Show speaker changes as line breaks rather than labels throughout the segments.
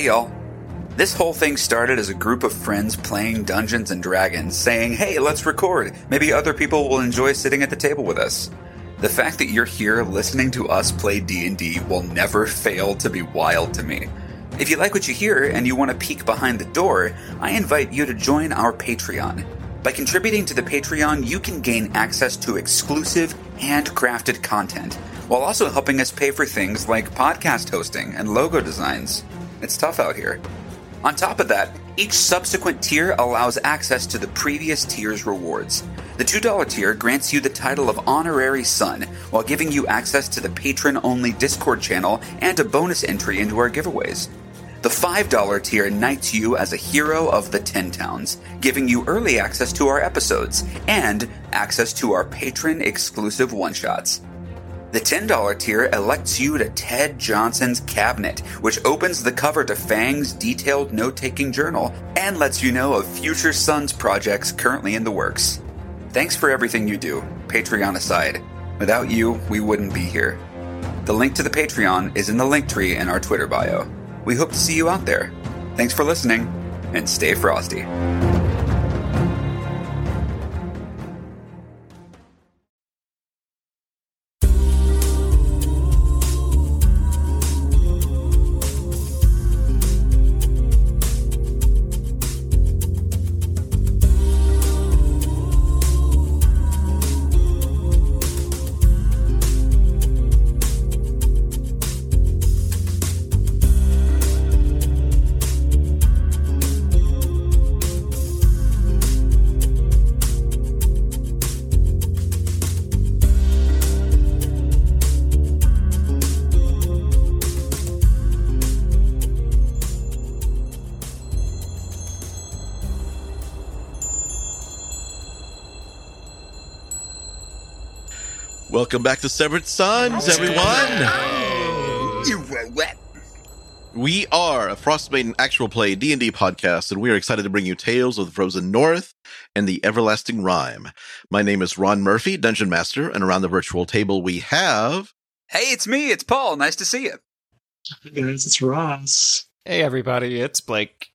Hey y'all. This whole thing started as a group of friends playing Dungeons and Dragons, saying, hey, let's record. Maybe other people will enjoy sitting at the table with us. The fact that you're here listening to us play D&D will never fail to be wild to me. If you like what you hear and you want to peek behind the door, I invite you to join our Patreon. By contributing to the Patreon, you can gain access to exclusive, handcrafted content, while also helping us pay for things like podcast hosting and logo designs. It's tough out here. On top of that, each subsequent tier allows access to the previous tier's rewards. The $2 tier grants you the title of Honorary Son, while giving you access to the patron only Discord channel and a bonus entry into our giveaways. The $5 tier knights you as a hero of the Ten Towns, giving you early access to our episodes and access to our patron exclusive one shots. The $10 tier elects you to Ted Johnson's Cabinet, which opens the cover to Fang's detailed note taking journal and lets you know of future Sons projects currently in the works. Thanks for everything you do, Patreon aside. Without you, we wouldn't be here. The link to the Patreon is in the link tree in our Twitter bio. We hope to see you out there. Thanks for listening, and stay frosty.
Welcome back to Severed Sons, everyone. We are a Frostmaiden actual play D&D podcast, and we are excited to bring you tales of the Frozen North and the Everlasting Rime. My name is Ron Murphy, Dungeon Master, and around the virtual table we have...
Hey, it's me, it's Paul. Nice to see you.
Hey guys, it's Ross.
Hey everybody, it's Blake.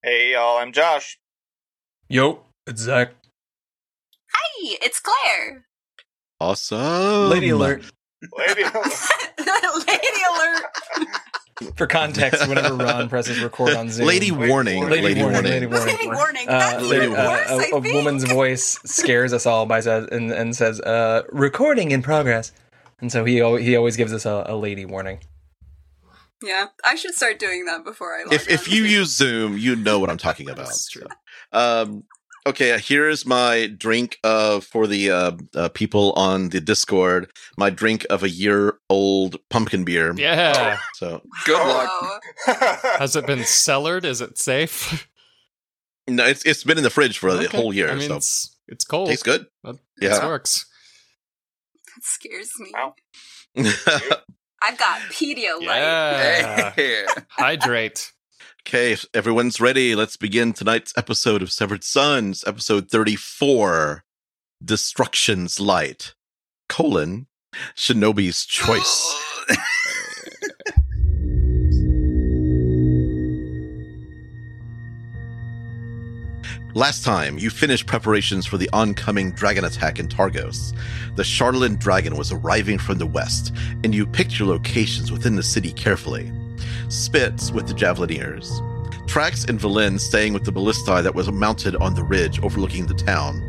Hey y'all, I'm Josh.
Yo, it's Zach.
Hi, it's Claire.
Awesome.
Lady alert.
Lady,
Lady alert.
For context, whenever Ron presses record on Zoom.
Lady warning.
Lady,
Lady
warning,
warning.
Lady warning.
Lady warning.
Uh,
That's
Lady
even
uh,
worse, I
a, a
think.
woman's voice scares us all by says and, and says uh, recording in progress, and so he he always gives us a, a lady warning.
Yeah, I should start doing that before I. Log
If, if
on.
you use Zoom, you know what I'm talking about.
That's true.
Um, okay, here's my drink of for the uh, uh, people on the Discord. My drink of a year old pumpkin beer.
Yeah.
So
Good luck.
Oh,
Has it been cellared? Is it safe?
no, it's it's been in the fridge for the whole year.
I mean,
so
it's it's cold.
tastes good.
That,
Yeah.
This works.
that scares me.
Wow.
I've got Pedialyte.
Yeah. Hydrate.
Okay, if everyone's ready. Let's begin tonight's episode of Severed Sons, episode thirty-four, Destruction's Light: colon Shinobi's Choice. Last time, you finished preparations for the oncoming dragon attack in Targos. The Chardalyn dragon was arriving from the west, and you picked your locations within the city carefully. Spitz with the Javelineers, Trax and Valen staying with the ballista that was mounted on the ridge overlooking the town,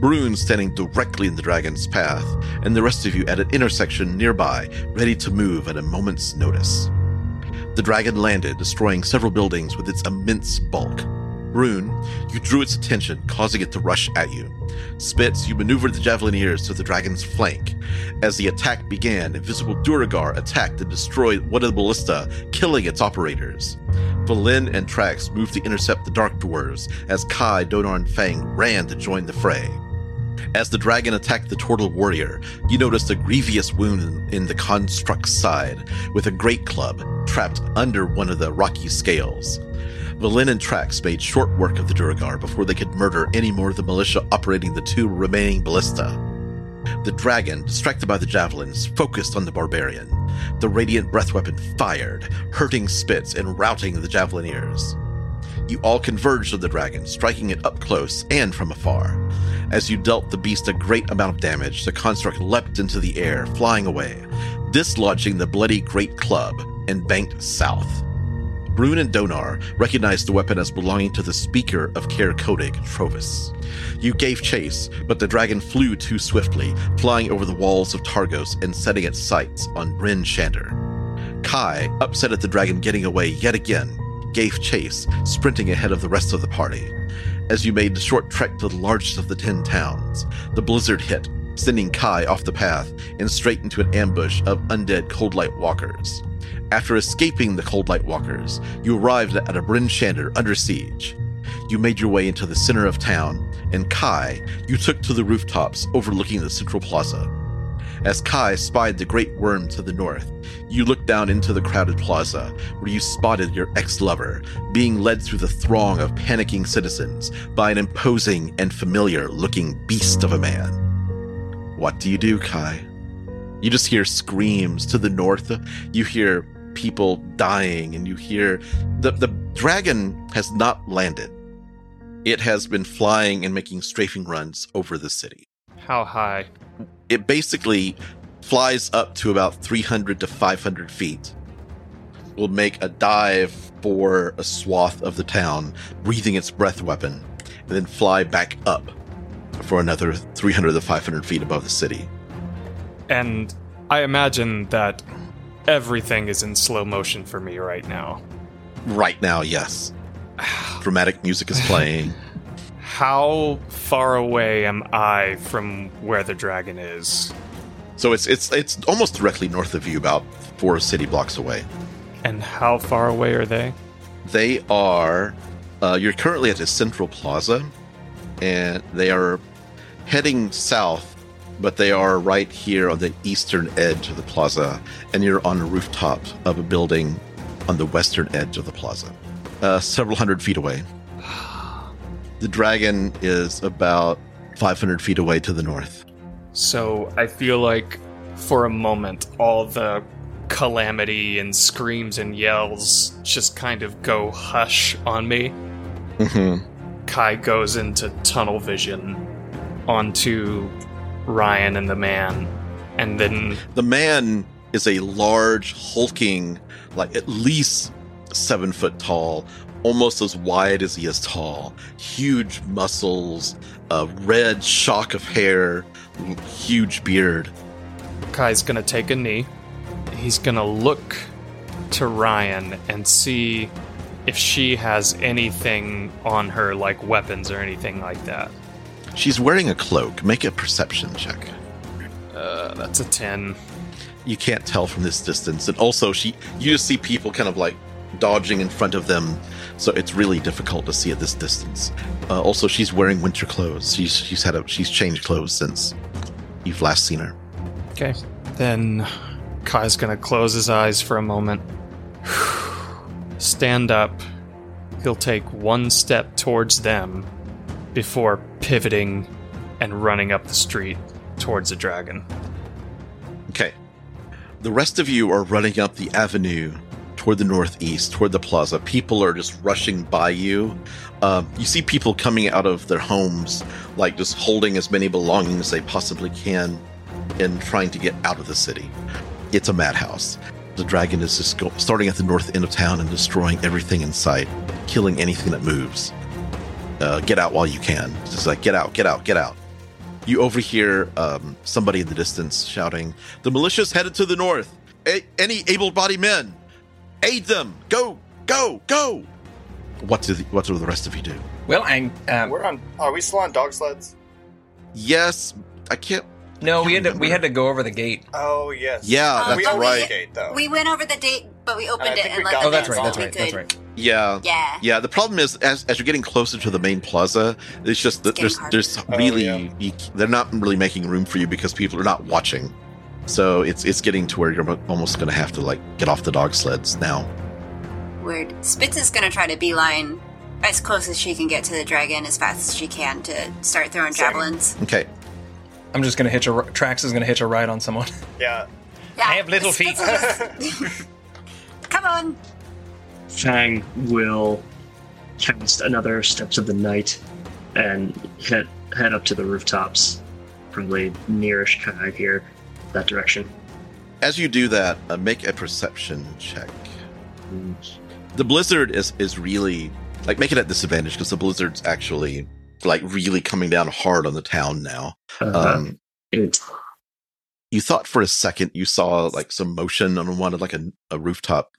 Brune standing directly in the dragon's path, and the rest of you at an intersection nearby, ready to move at a moment's notice. The dragon landed, destroying several buildings with its immense bulk. Brune, you drew its attention, causing it to rush at you. Spitz, you maneuvered the Javelineers to the dragon's flank. As the attack began, invisible Duergar attacked and destroyed one of the ballista, killing its operators. Valen and Trax moved to intercept the Dark Dwarves as Kai, Donaar, and Fang ran to join the fray. As the dragon attacked the Turtle Warrior, you noticed a grievous wound in the construct's side, with a great club trapped under one of the rocky scales. Valen and Trax made short work of the Duergar before they could murder any more of the militia operating the two remaining ballista. The dragon, distracted by the javelins, focused on the barbarian. The radiant breath weapon fired, hurting Spitz and routing the Javelineers. You all converged on the dragon, striking it up close and from afar. As you dealt the beast a great amount of damage, the construct leapt into the air, flying away, dislodging the bloody great club and banked south. Brune and Donaar recognized the weapon as belonging to the speaker of Care Kodig, Trovus. You gave chase, but the dragon flew too swiftly, flying over the walls of Targos and setting its sights on Bryn Shander. Kai, upset at the dragon getting away yet again, gave chase, sprinting ahead of the rest of the party. As you made the short trek to the largest of the ten towns, the blizzard hit, sending Kai off the path and straight into an ambush of undead Cold Light Walkers. After escaping the Cold Light Walkers, you arrived at a Bryn Shander under siege. You made your way into the center of town, and Kai, you took to the rooftops overlooking the central plaza. As Kai spied the great worm to the north, you looked down into the crowded plaza, where you spotted your ex lover being led through the throng of panicking citizens by an imposing and familiar looking beast of a man. What do you do, Kai? You just hear screams to the north. You hear people dying, and you hear the, the dragon has not landed. It has been flying and making strafing runs over the city.
How high?
It basically flies up to about 300 to 500 feet. Will make a dive for a swath of the town, breathing its breath weapon, and then fly back up for another 300 to 500 feet above the city.
And I imagine that everything is in slow motion for me right now.
Right now, yes. Dramatic music is playing.
How far away am I from where the dragon is?
so it's it's it's almost directly north of you, about four city blocks away.
And how far away are they?
They are. Uh, you're currently at the Central Plaza, and they are heading south, but they are right here on the eastern edge of the plaza, and you're on a rooftop of a building on the western edge of the plaza, uh, several hundred feet away. The dragon is about 500 feet away to the north.
So I feel like for a moment, all the calamity and screams and yells just kind of go hush on me.
Mm-hmm.
Kai goes into tunnel vision onto Ryan and the man, and then
The man is a large, hulking, like at least seven foot tall, almost as wide as he is tall. Huge muscles, a red shock of hair, huge beard.
Kai's gonna take a knee. He's gonna look to Ryan and see if she has anything on her, like weapons or anything like that.
She's wearing a cloak. Make a perception check.
Uh, that's a 10.
You can't tell from this distance, and also she, you just see people kind of like dodging in front of them, so it's really difficult to see at this distance. Uh, also, she's wearing winter clothes. She's she's had a she's changed clothes since you've last seen her.
Okay. Then Kai's gonna close his eyes for a moment. Stand up. He'll take one step towards them before pivoting and running up the street towards the dragon.
Okay. The rest of you are running up the avenue toward the northeast, toward the plaza. People are just rushing by you. Um, you see people coming out of their homes, like just holding as many belongings as they possibly can and trying to get out of the city. It's a madhouse. The dragon is just go- starting at the north end of town and destroying everything in sight, killing anything that moves. Uh, get out while you can. Just like, get out, get out, get out. You overhear um, somebody in the distance shouting, The militia's headed to the north. A- any able bodied men, aid them. Go, go, go. What do, the, what do the rest of you do?
Well, I um,
We're on. Are we still on dog sleds?
Yes, I can't.
no, we had to we had to go over the gate.
Oh yes.
Yeah,
Um,
we
that's
but
opened
right.
the gate though.
We went over the date, but we opened
I
it
think
and
we
let
got
them
Oh, that's
in
right.
so
That's
we
right. That's
could-
right.
Yeah.
Yeah.
Yeah, the problem is as, as you're getting closer to the main plaza, it's just that
getting
there's
harder.
there's
Oh,
really
yeah.
you, they're not really making room for you because people are not watching. So it's it's getting to where you're almost going to have to like get off the dog sleds now.
Weird. Spitz is gonna try to beeline as close as she can get to the dragon as fast as she can to start throwing
Same.
javelins.
Okay.
I'm just gonna hitch a Trax is gonna hitch a ride on someone.
Yeah.
Yeah,
I have little feet.
Come on.
Fang will cast another Steps of the Night and head head up to the rooftops, probably nearish Kai here, that direction.
As you do that, uh, make a perception check. The blizzard is is really like make it at disadvantage because the blizzard's actually like really coming down hard on the town now.
Uh,
Um,
it,
you thought for a second you saw like some motion on one of like a, a rooftop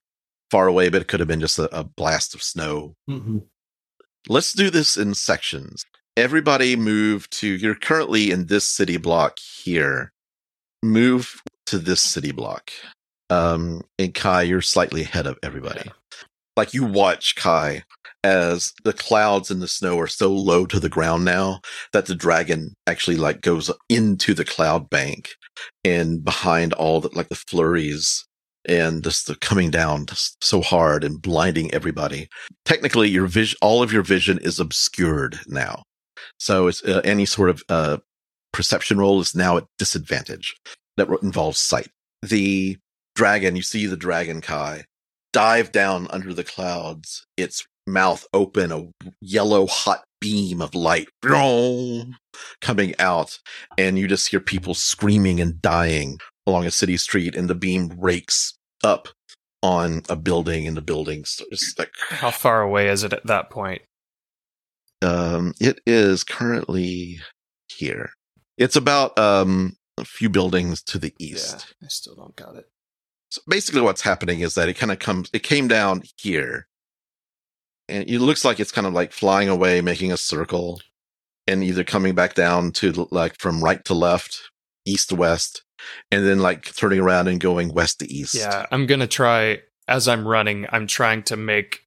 far away, but it could have been just a, a blast of snow.
mhm.
Let's do this in sections. Everybody move to, you're currently in this city block here. Move to this city block. Um, and Kai, you're slightly ahead of everybody. Like you watch Kai as the clouds and the snow are so low to the ground now that the dragon actually like goes into the cloud bank and behind all the like the flurries and just the coming down so hard and blinding everybody technically your vision all of your vision is obscured now. So it's uh, any sort of uh, perception roll is now at disadvantage that involves sight. The dragon you see the dragon kai dive down under the clouds its mouth open a yellow hot beam of light coming out and you just hear people screaming and dying along a city street and the beam rakes up on a building and the buildings just like
How far away is it at that point?
um, it is currently here. It's about um, a few buildings to the east.
I still don't got it.
So basically, what's happening is that it kind of comes. It came down here, and it looks like it's kind of like flying away, making a circle, and either coming back down to like from right to left, east to west, and then like turning around and going west to east.
Yeah, I'm gonna try as I'm running. I'm trying to make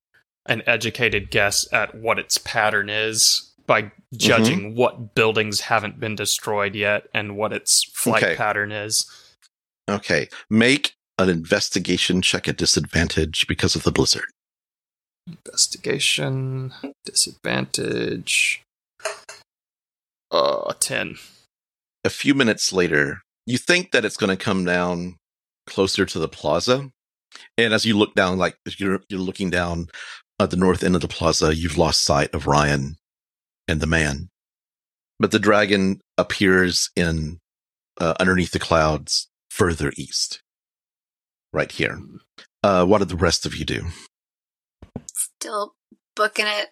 an educated guess at what its pattern is by judging what buildings haven't been destroyed yet and what its flight
Okay.
pattern is.
Okay. Make an investigation check at disadvantage because of the blizzard.
Investigation disadvantage. Uh, ten.
a few minutes later, you think that it's going to come down closer to the plaza. And as you look down, like you're you're looking down at the north end of the plaza, you've lost sight of Ryan and the man. But the dragon appears in uh, underneath the clouds further east, right here. Uh, what did the rest of you do?
Still booking it.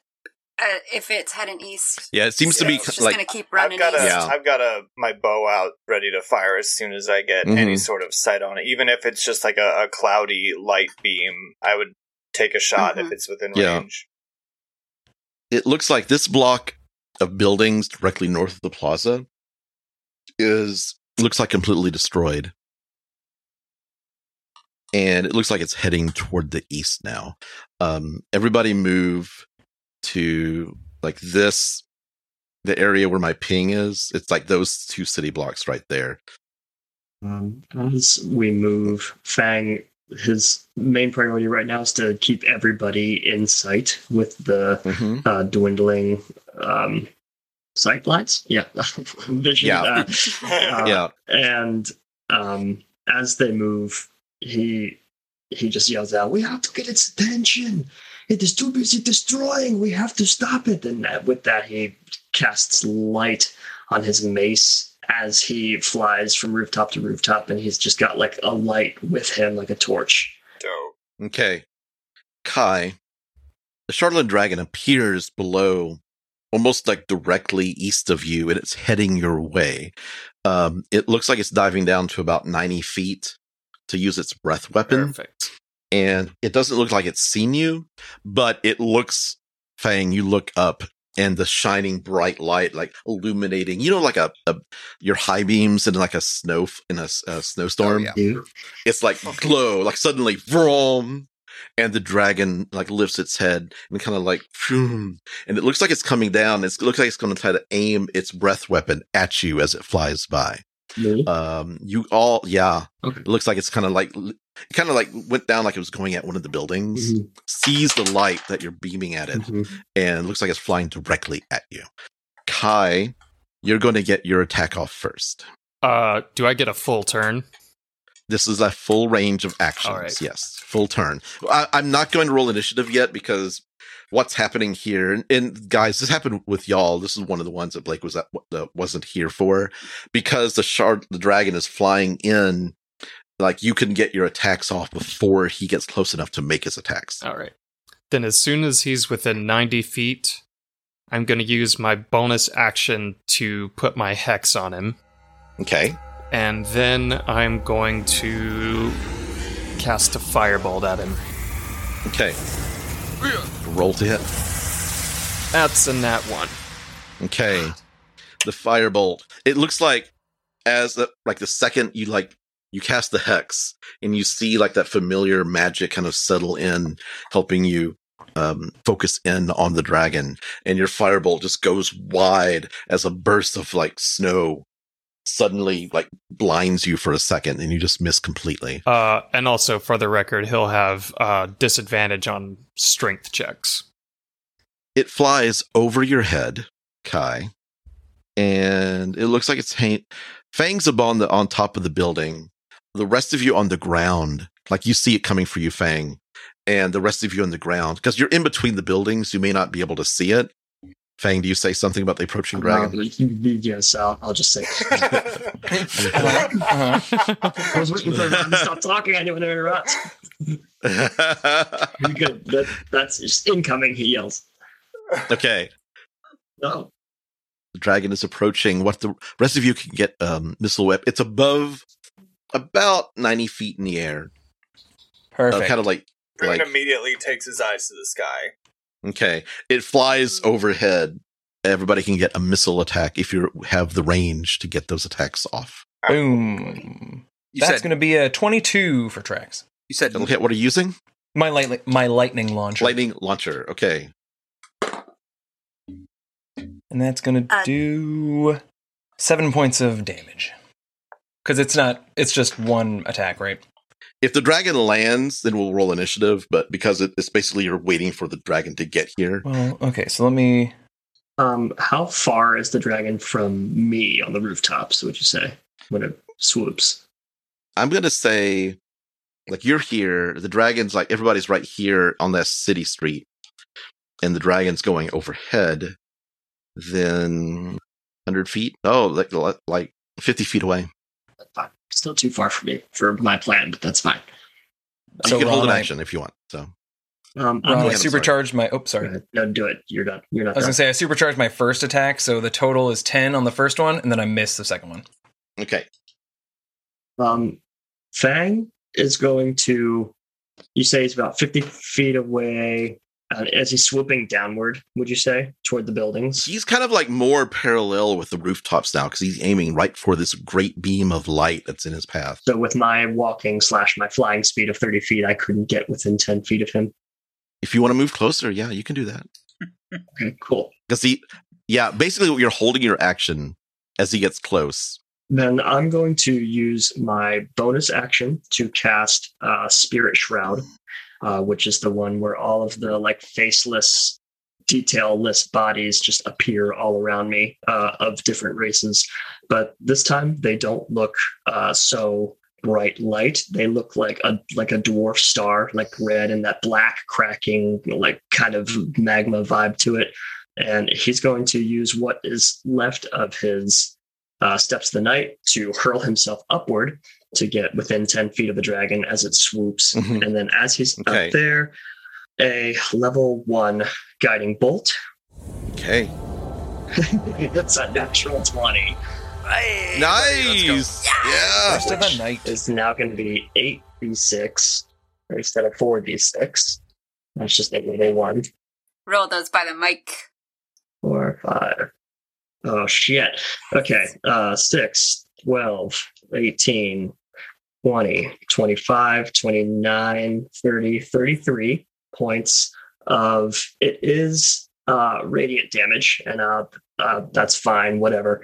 Uh, if it's heading east,
Yeah, it seems to be
it's
just
like
gonna keep
I've
running
got a,
east.
Yeah.
have got a my bow out ready to fire as soon as I get any
Mhm.
sort of sight on it. Even if it's just like a, a cloudy light beam, I would take a shot if
Mhm.
it's within
Yeah.
range.
it looks like this block of buildings directly north of the plaza is looks like completely destroyed and it looks like it's heading toward the east now um everybody move to like this the area where my ping is it's like those two city blocks right there
Um, as we move, Fang, his main priority right now is to keep everybody in sight with the uh, dwindling um, sight lines. Yeah, vision.
Yeah.
Uh, uh,
yeah
and um, as they move, he he just yells out, "We have to get its attention! It is too busy destroying. We have to stop it!" And with that, he casts light on his mace as he flies from rooftop to rooftop, and he's just got like a light with him, like a torch.
Dope.
Okay. Kai, the Chardalyn Dragon appears below, almost like directly east of you, and it's heading your way. Um, it looks like it's diving down to about 90 feet to use its breath weapon,
Perfect.
And it doesn't look like it's seen you, but it looks, Fang, you look up. And the shining bright light, like illuminating, you know, like a, a your high beams in like a snow in a snowstorm
yeah.
It's like glow, like suddenly vroom, and the dragon like lifts its head and kind of like and it looks like it's coming down. It looks like it's going to try to aim its breath weapon at you as it flies by.
me?
Um, you all, yeah,
Okay.
it looks like it's kind of like it kind of like went down like it was going at one of the buildings.
Mhm,
Sees the light that you're beaming at it,
mhm.
and looks like it's flying directly at you. Kai, you're going to get your attack off first.
Uh, do I get a full turn?
This is a full range of actions.
All right.
Yes, full turn. I, I'm not going to roll initiative yet because what's happening here, and, and guys, this happened with y'all. This is one of the ones that Blake was at, uh, wasn't here for, because the shard, the dragon is flying in. Like you can get your attacks off before he gets close enough to make his attacks.
All right. Then, as soon as he's within 90 feet, I'm going to use my bonus action to put my hex on him.
Okay.
And then I'm going to cast a firebolt at him.
Okay. Roll to hit.
That's a nat one.
Okay. The firebolt. It looks like as the like the second you like you cast the hex and you see like that familiar magic kind of settle in, helping you um, focus in on the dragon, and your firebolt just goes wide as a burst of like snow suddenly like blinds you for a second and you just miss completely.
Uh, and also, for the record, he'll have uh, disadvantage on strength checks.
It flies over your head, Kai, and it looks like it's hang- fangs upon the on top of the building. The rest of you on the ground, like you see it coming for you, Fang, and the rest of you on the ground because you're in between the buildings. You may not be able to see it. Fang, do you say something about the approaching dragon?
Yes, I'll, I'll just say.
Uh-huh.
I was waiting for everyone to stop talking. I didn't want to interrupt. You're good. That, that's just incoming. He yells.
okay,
No.
the dragon is approaching. What the rest of you can get um, missile whip. It's above about ninety feet in the air, uh,
Perfect.
kind of like
Green
like
immediately takes his eyes to the sky.
Okay. It flies overhead. Everybody can get a missile attack if you have the range to get those attacks off.
Boom.
You
That's
uh,
going to be a 22 for Trax.
you said
Okay, what are you using?
My light, my lightning launcher,
Lightning launcher. Okay.
and that's going to
Uh,
do seven points of damage. Because it's not, it's just one attack, right?
If the dragon lands, then we'll roll initiative, but because it, it's basically you're waiting for the dragon to get here.
Well, okay, so let me.
Um, how far is the dragon from me on the rooftops? Would you say when it swoops?
I'm going to say, like, you're here. The dragon's like, everybody's right here on that city street, and the dragon's going overhead. Then 100 feet? Oh, like, like 50 feet away.
That's fine. Still too far for me for my plan, but that's fine.
So
you can hold
Ron,
an
I-
action if you want. So
Um,
Ron,
I'm
I
I'm
supercharged my. Oh, sorry.
ahead. No, do it. You're done. You're not
I was
done.
gonna say I supercharged my first attack, so the total is ten on the first one, and then I missed the second one.
okay.
Um, Fang is going to. You say he's about 50 feet away. Uh, as he's swooping downward, would you say, toward the buildings?
He's kind of like more parallel with the rooftops now because he's aiming right for this great beam of light that's in his path.
So with my walking slash my flying speed of 30 feet, I couldn't get within 10 feet of him.
If you want to move closer, yeah, you can do that.
Okay, cool.
Because he, yeah, basically you're holding your action as he gets close.
Then I'm going to use my bonus action to cast uh, Spirit Shroud, uh, which is the one where all of the like faceless, detailless bodies just appear all around me uh, of different races. But this time they don't look uh, so bright light. They look like a like a dwarf star, like red and that black cracking, like kind of magma vibe to it. And he's going to use what is left of his uh, steps of the night to hurl himself upward to get within 10 feet of the dragon as it swoops.
Mhm.
And then as he's
Okay.
up there, a level one guiding bolt.
Okay.
it's a natural 20.
Hey, everybody, let's.
Nice. Yeah.
First of the night.
Is now going to be 8d6 instead of 4d6. That's just a level one.
Roll those by the mic.
Four, five. Oh, shit. Okay. Uh, 6, 12, 18, 20, 25, 29, 30, 33 points of it is uh, radiant damage, and uh, uh, that's fine, whatever.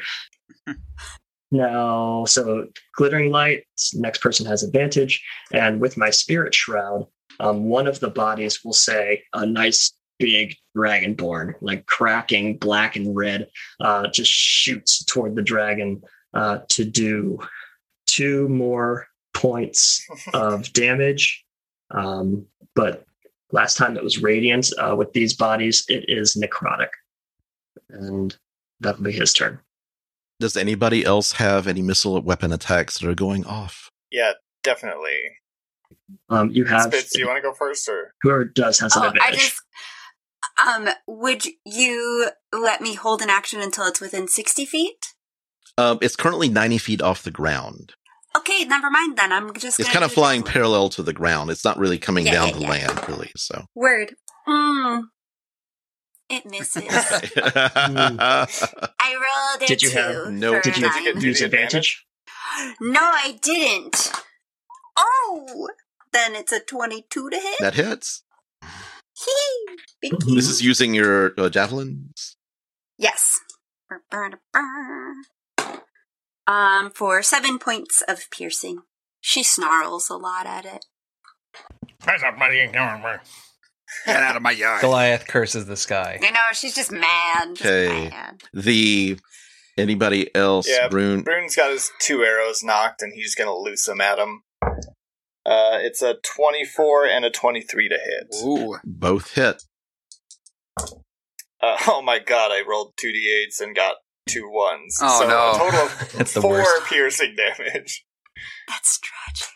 now, so glittering light, next person has advantage, and with my spirit shroud, um, one of the bodies will say a nice big dragonborn, like cracking black and red, uh, just shoots toward the dragon uh, to do two more points of damage. Um, but last time it was radiant. Uh, with these bodies, it is necrotic, and that'll be his turn.
Does anybody else have any missile weapon attacks that are going off?
Yeah, definitely.
Um, you have
Spitz, do you want to go first or?
whoever does has an
Oh, I
advantage.
just. Um, would you let me hold an action until it's within 60 feet?
Um, it's currently 90 feet off the ground.
Okay, never mind then. I'm just
It's kind of flying
javelin.
parallel to the ground. It's not really coming
Yeah,
down
yeah,
to
yeah.
land, really. So.
Word. Mm. It misses. I rolled a
Did you have-
no-
Did you
a
Did you get-
use advantage?
No, I didn't. Oh, then it's a twenty-two to hit.
that hits.
Hee.
This is using your uh, javelins.
yes. Brr, brr, brr. Um, for seven points of piercing. She snarls a lot at it. What's up, buddy?
Get out of my yard.
Goliath curses the sky.
You know, she's just mad. Just
Okay.
mad.
The anybody else?
Yeah,
Brune.
Brune's got his two arrows knocked, and he's gonna loose them at him. Uh, it's a twenty-four and a twenty-three to hit.
Ooh.
Both hit.
Uh, oh my god! I rolled two d8s and got two ones.
Oh,
so
no.
a total of
That's
four
worst.
piercing damage.
That's tragic.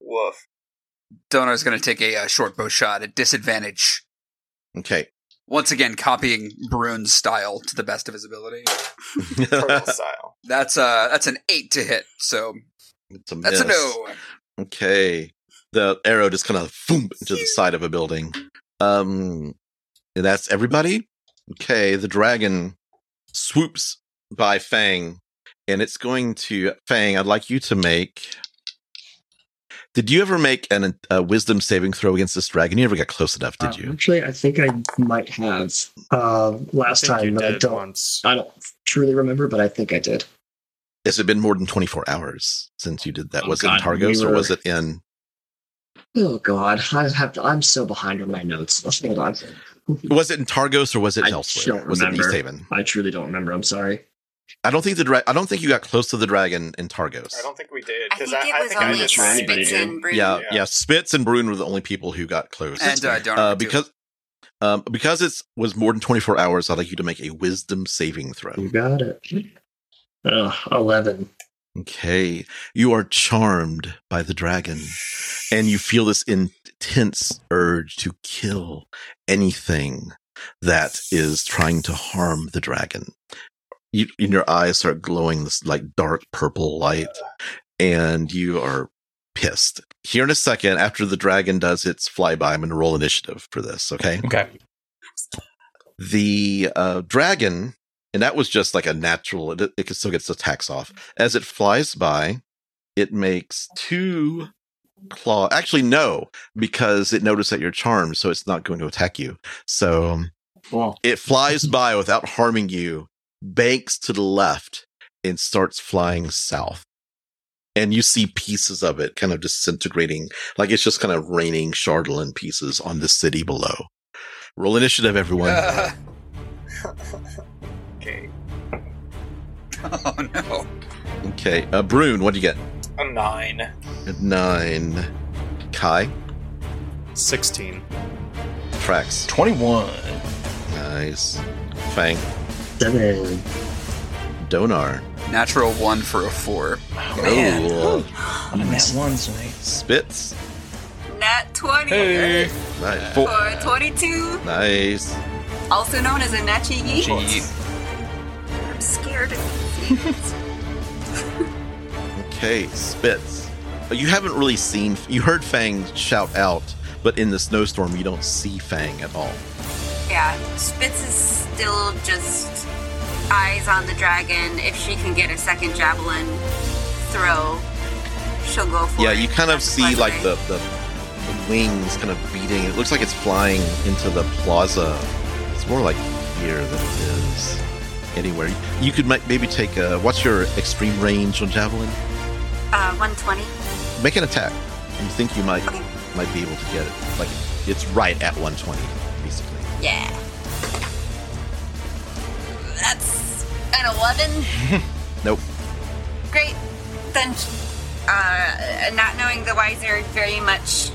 Woof.
Donaar's going to take a uh, short bow shot at disadvantage.
Okay.
Once again, copying Brune's style to the best of his ability.
Turtle style.
That's uh that's an eight to hit. So
it's a miss.
that's a no.
Okay. The arrow just kind of boom into the side of a building. Um, and that's everybody. Okay. The dragon swoops by Fang, and it's going to Fang. I'd like you to make. Did you ever make an, a wisdom saving throw against this dragon? You never got close enough, did
Uh,
you?
Actually, I think I might have uh, last
I
time, but I don't.
once.
I don't truly remember, but I think I did.
Has it been more than twenty four hours since you did that?
Oh,
was it in Targos
we
or was it in?
Oh God, I have. To, I'm so behind on my notes. Hold on.
Was it in Targos or was it
I
elsewhere?
don't
Was it in East
remember.
Haven?
I truly don't remember. I'm sorry.
I don't think the dra- I don't think you got close to the dragon in Targos.
I don't think we did
I
because
think
I,
it
I
was
think
only
did
sure
mine.
anybody
Spitz and Brune.
Yeah,
Yeah.
yeah, Spitz and Brune were the only people who got close.
And uh, Donaar
uh, because um, because it was more than 24 hours, I'd like you to make a wisdom saving throw.
You got it. Uh, Eleven.
Okay. You are charmed by the dragon, and you feel this intense urge to kill anything that is trying to harm the dragon. You, and your eyes start glowing this like dark purple light, and you are pissed. Here in a second, after the dragon does its flyby, I'm going to roll initiative for this, okay?
Okay.
the uh, dragon, and that was just like a natural. It, it still gets attacks off as it flies by. It makes two claw. Actually, no, because it noticed that you're charmed, so it's not going to attack you. So um, it flies by without harming you, banks to the left, and starts flying south. And you see pieces of it kind of disintegrating, like it's just kind of raining Chardalyn pieces on the city below. Roll initiative, everyone.
Uh,
Okay,
oh no.
Okay, uh, Brune, what do you get?
a nine.
At nine. Kai,
Sixteen.
Trax,
21.
nice. Fang,
seven.
Donar,
Natural one for a four.
Man.
oh,
I'm at one tonight.
Spitz,
Nat 20
Hey.
nice. Four,
for 22,
nice.
also known as a Nachi Yeet. I'm scared. of
Okay, Spitz. You haven't really seen. You heard Fang shout out, but in the snowstorm, you don't see Fang at all.
yeah, Spitz is still just eyes on the dragon. If she can get a second javelin throw, she'll go for
Yeah,
it.
Yeah, you kind of see like the, the the wings kind of beating. It looks like it's flying into the plaza. It's more like here than it is anywhere. You could maybe take a. What's your extreme range on javelin?
uh, 120.
Make an attack. You think you might
Okay.
might be able to get it? Like it's right at 120, basically.
Yeah. That's an 11.
Nope.
Great. Then uh, not knowing the wiser, very much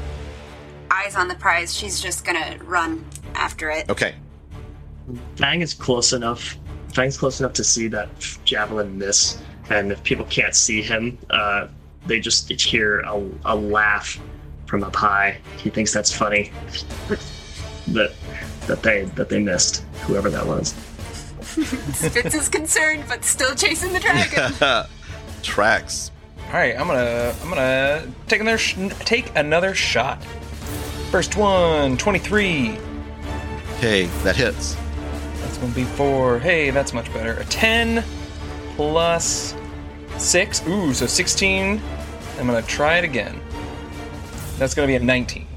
eyes on the prize. She's just gonna run after it.
Okay.
Fang is close enough. Fang's close enough to see that javelin miss, and if people can't see him, uh, they just hear a, a laugh from up high. He thinks that's funny that that they that they missed whoever that was.
Spitz is concerned, but still chasing the dragon.
Trax.
All right, I'm gonna I'm gonna take another sh- take another shot. First one, 23.
Okay, that hits.
That's gonna be four. Hey, that's much better. A 10 plus six. Ooh, so 16. I'm gonna try it again. That's gonna be a 19.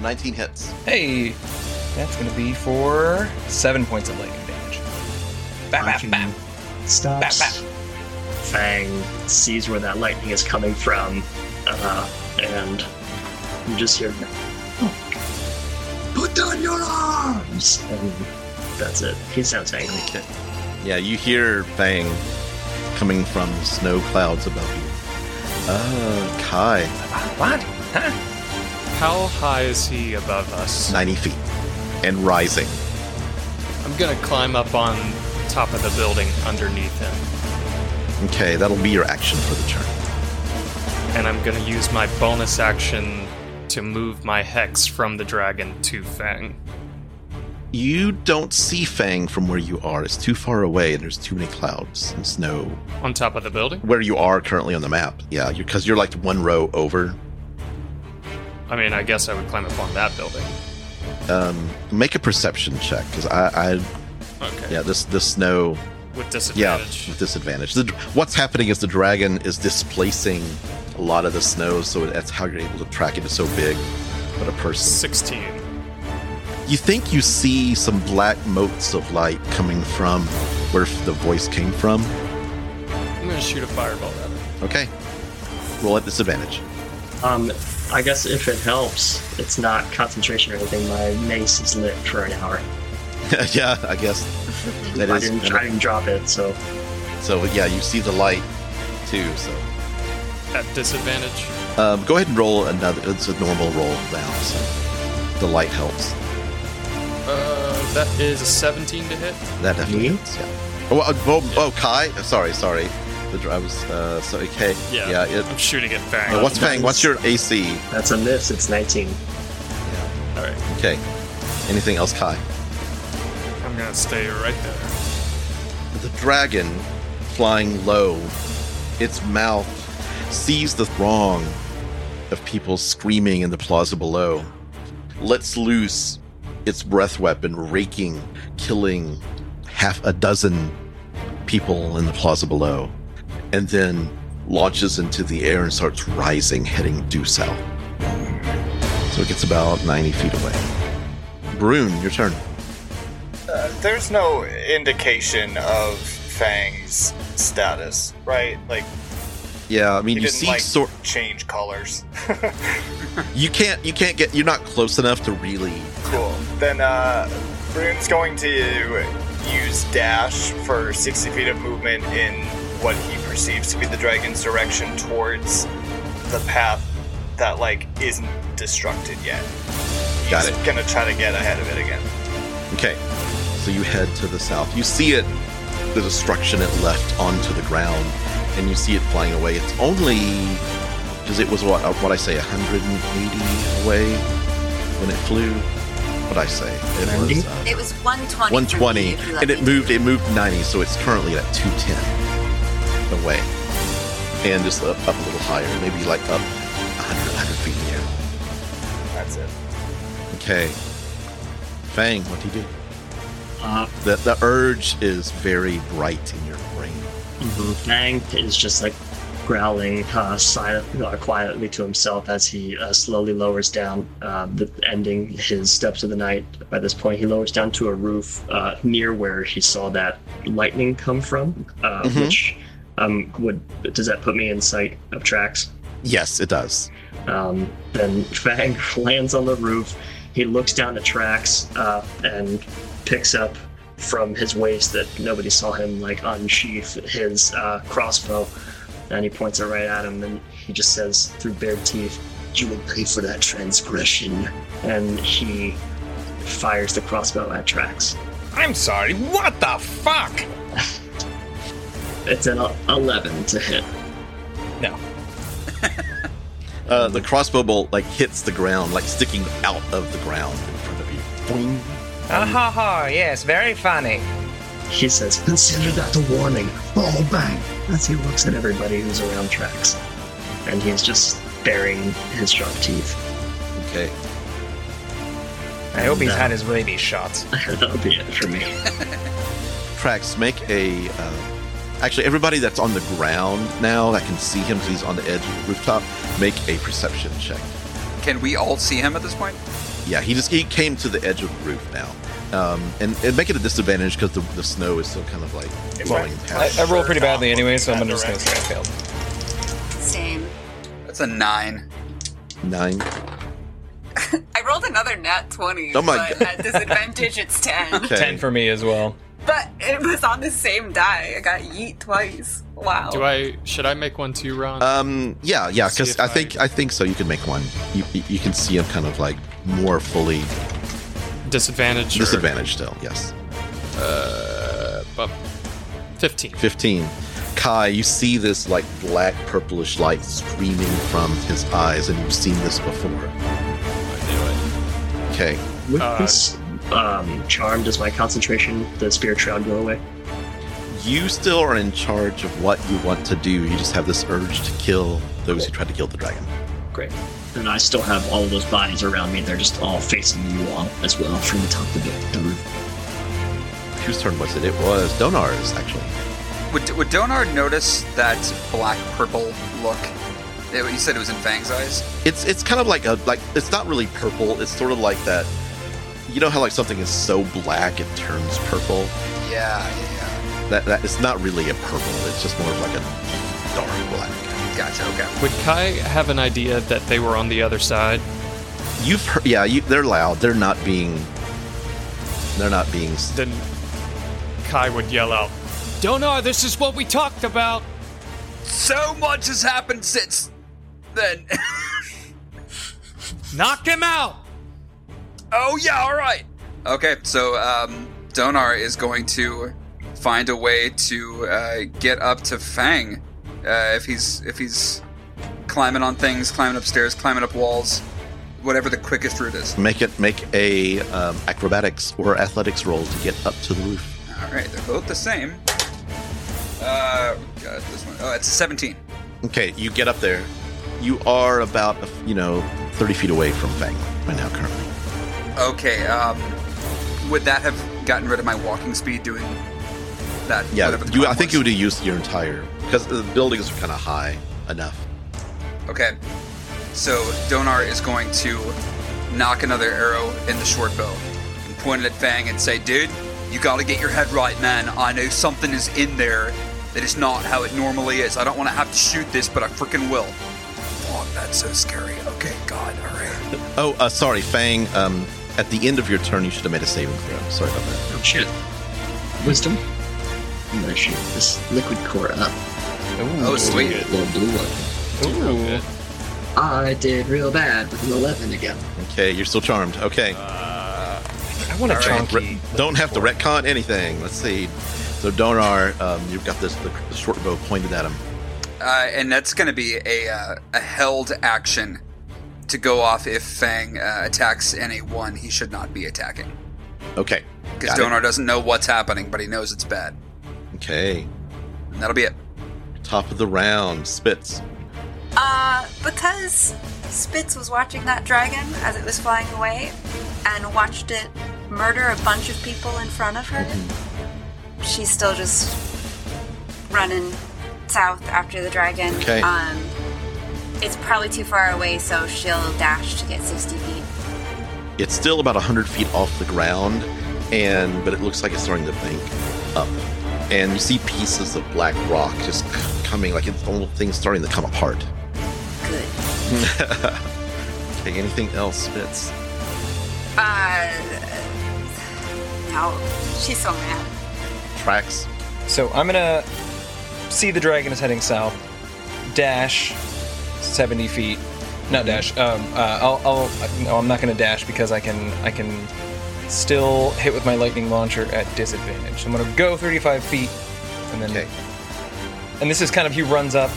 19 hits.
Hey, that's gonna be for seven points of lightning damage. Bap, bap,
Lightning
bap.
Stops.
Bap,
Fang sees where that lightning is coming from, uh, and you just hear, "Put down your arms!" And that's it. He sounds angry.
Yeah, you hear Fang coming from snow clouds above you. Oh, Kai,
What? Huh?
How high is he above us?
90 feet and rising.
I'm gonna climb up on top of the building underneath him,
Okay, that'll be your action for the turn.
and I'm gonna use my bonus action to move my hex from the dragon to Fang.
You don't see Fang from where you are. It's too far away and there's too many clouds and snow.
On top of the building?
Where you are currently on the map. Yeah, because you're like one row over.
I mean, I guess I would climb up on that building.
Um, make a perception check because I, I,
Okay.
yeah, this this snow
With disadvantage.
Yeah, with disadvantage. The, what's happening is the dragon is displacing a lot of the snow, so that's how you're able to track it. It's so big, but a person.
16.
You think you see some black motes of light coming from where the voice came from?
I'm gonna shoot a fireball at it.
Okay, roll at disadvantage.
Um, I guess if it helps, it's not concentration or anything. My mace is lit for an hour.
yeah, I guess that
I
is.
didn't, I didn't drop it, so
So yeah, you see the light too. So
At disadvantage?
um, go ahead and roll another. It's a normal roll now. So the light helps.
That is a 17 to hit.
That definitely
Me?
hits, yeah. Oh, oh, oh, Kai. uh, Sorry, sorry. The dr- I was uh, so okay.
Yeah.
Yeah. It,
I'm shooting at Fang.
uh, what's Fang? What's your AC?
that's a miss. It's 19. Yeah.
Alright.
Okay. Anything else, Kai?
I'm gonna stay right there.
The dragon, flying low, its mouth sees the throng of people screaming in the plaza below, lets loose its breath weapon, raking, killing half a dozen people in the plaza below, and then launches into the air and starts rising, heading due south. So it gets about 90 feet away. Brune, your turn.
Uh, there's no indication of Fang's status, right? Like
Yeah, I mean, you see
like
sort.
Of change colors.
You can't. You can't get. You're not close enough to really.
cool. Then uh, Brune's going to use dash for 60 feet of movement in what he perceives to be the dragon's direction towards the path that like isn't destructed yet. He's
Got it.
gonna try to get ahead of it again.
Okay. So you head to the south. You see it, the destruction it left onto the ground, and you see it flying away. It's only because it was what what I say 180 away when it flew. What I say? It
90?
was uh,
It was 120.
120,
for me, if you
and it moved. It moved 90, so it's currently at 210 away, and just up, up a little higher, maybe like up 100, 100 feet in the air.
That's it.
Okay. Fang, what do you do?
Uh,
The the urge is very bright in your brain.
Fang is just like growling uh, silent, uh, quietly to himself as he uh, slowly lowers down, uh, the, ending his steps of the night. By this point, he lowers down to a roof uh, near where he saw that lightning come from, uh,
Mhm.
which um, would does that put me in sight of Trax?
Yes, it does.
Um, then Fang lands on the roof. He looks down the tracks uh, and picks up from his waist that nobody saw him like unsheath his uh, crossbow And he points it right at him, and he just says through bared teeth, You will pay for that transgression. And he fires the crossbow at Trax.
I'm sorry. What the fuck?
It's an 11 to hit.
No.
Uh, the crossbow bolt like hits the ground, like sticking out of the ground in front of you. Boing.
Ah ha ha. Yes, very funny.
He says, Consider that a warning. Fall back. As he looks at everybody who's around Trax. And he's just baring his sharp teeth.
Okay.
I hope he's
No.
had his rabies shots.
That'll be it for me.
Trax, make a. Uh, actually, everybody that's on the ground now that can see him because he's on the edge of the rooftop, make a perception check.
Can we all see him at this point?
Yeah, he just he came to the edge of the roof now, um, and, and make it a disadvantage because the, the snow is still kind of like blowing
I,
past.
I roll pretty badly anyway, so I'm
looking
just gonna say I failed.
Same.
That's a nine.
Nine.
I rolled another nat 20.
Oh my
but
God.
at disadvantage, it's 10.
Okay.
Ten for me as well.
But it was on the same die. I got yeet twice. Wow.
Do I should I make one too, Ron?
Um. Yeah. Yeah.
See
Because
if
I
I-
think I think so. You can make one. You you- you can see him kind of like more fully
disadvantage. or-
disadvantaged still. Yes.
Uh, but fifteen.
15. Kai, you see this like black purplish light streaming from his eyes, and you've seen this before.
I knew it.
Okay.
With
Uh,
this um, charm, does my concentration, the spirit shroud, go away?
You still are in charge of what you want to do. You just have this urge to kill those who tried to kill the dragon.
Great. And I still have all of those bodies around me. They're just all facing you all as well from the top of the, the roof.
Whose turn was it? It was Donaar's, actually.
Would, would Donaar notice that black purple look? It- you said it was in Fang's eyes.
It's it's kind of like a like it's not really purple. It's sort of like that. You know how like something is so black it turns purple.
Yeah, yeah,
That that it's not really a purple. It's just more of like a dark black.
Gotcha. Okay.
Would Kai have an idea that they were on the other side?
You've heard, yeah. You, they're loud. They're not being. They're not being.
Then Kai would yell out, "Donaar, this is what we talked about."
So much has happened since then.
Knock him out.
oh yeah, all right. Okay, so um, Donaar is going to find a way to uh, get up to Fang. Uh, if he's if he's climbing on things, climbing upstairs, climbing up walls, whatever the quickest route is.
Make it make a um, acrobatics or athletics roll to get up to the roof.
All right, they're both the same. Uh, got this one. Oh, it's a 17.
Okay, you get up there. You are about you know thirty feet away from Fang right now currently.
Okay, um, would that have gotten rid of my walking speed doing that?
Yeah, you, I think you would have used your entire because the buildings are kind of high enough.
Okay, so Donaar is going to knock another arrow in the short bow and point it at Fang and say, "Dude, you got to get your head right, man. I know something is in there that is not how it normally is. I don't want to have to shoot this, but I freaking will." Oh, that's so scary. Okay, God, all right.
Oh, uh, sorry, Fang. Um, at the end of your turn, you should have made a saving throw. Sorry about that.
Oh shit. Wisdom. I'm gonna shoot this liquid core up.
Oh, sweet.
Little blue one.
Ooh.
I did real bad with an 11 again.
Okay, you're still charmed. Okay,
I want a
All right.
chunky.
Re- don't have to retcon anything. Let's see. So Donaar, um, you've got this the, the short bow pointed at him.
Uh, and that's going to be a, uh, a held action to go off if Fang uh, attacks NA1 he should not be attacking.
Okay,
Because
got it.
Donaar doesn't know what's happening, but he knows it's bad.
Okay,
And that'll be it.
Top of the round, Spitz.
Uh, because Spitz was watching that dragon as it was flying away and watched it murder a bunch of people in front of her, she's still just running south after the dragon.
Okay.
Um, it's probably too far away, so she'll dash to get 60 feet.
It's still about hundred feet off the ground, and but it looks like it's starting to bank up. And you see pieces of black rock just c- coming, like it's the whole thing's starting to come apart.
Good.
Okay, anything else, Spitz?
Uh, no, she's so mad.
Trax.
So I'm gonna see the dragon is heading south. dash 70 feet. Not dash. Um, uh, I'll, I'll. No, I'm not gonna dash because I can. I can still hit with my lightning launcher at disadvantage. So I'm gonna go 35 feet, and then.
Okay.
And this is kind of he runs up.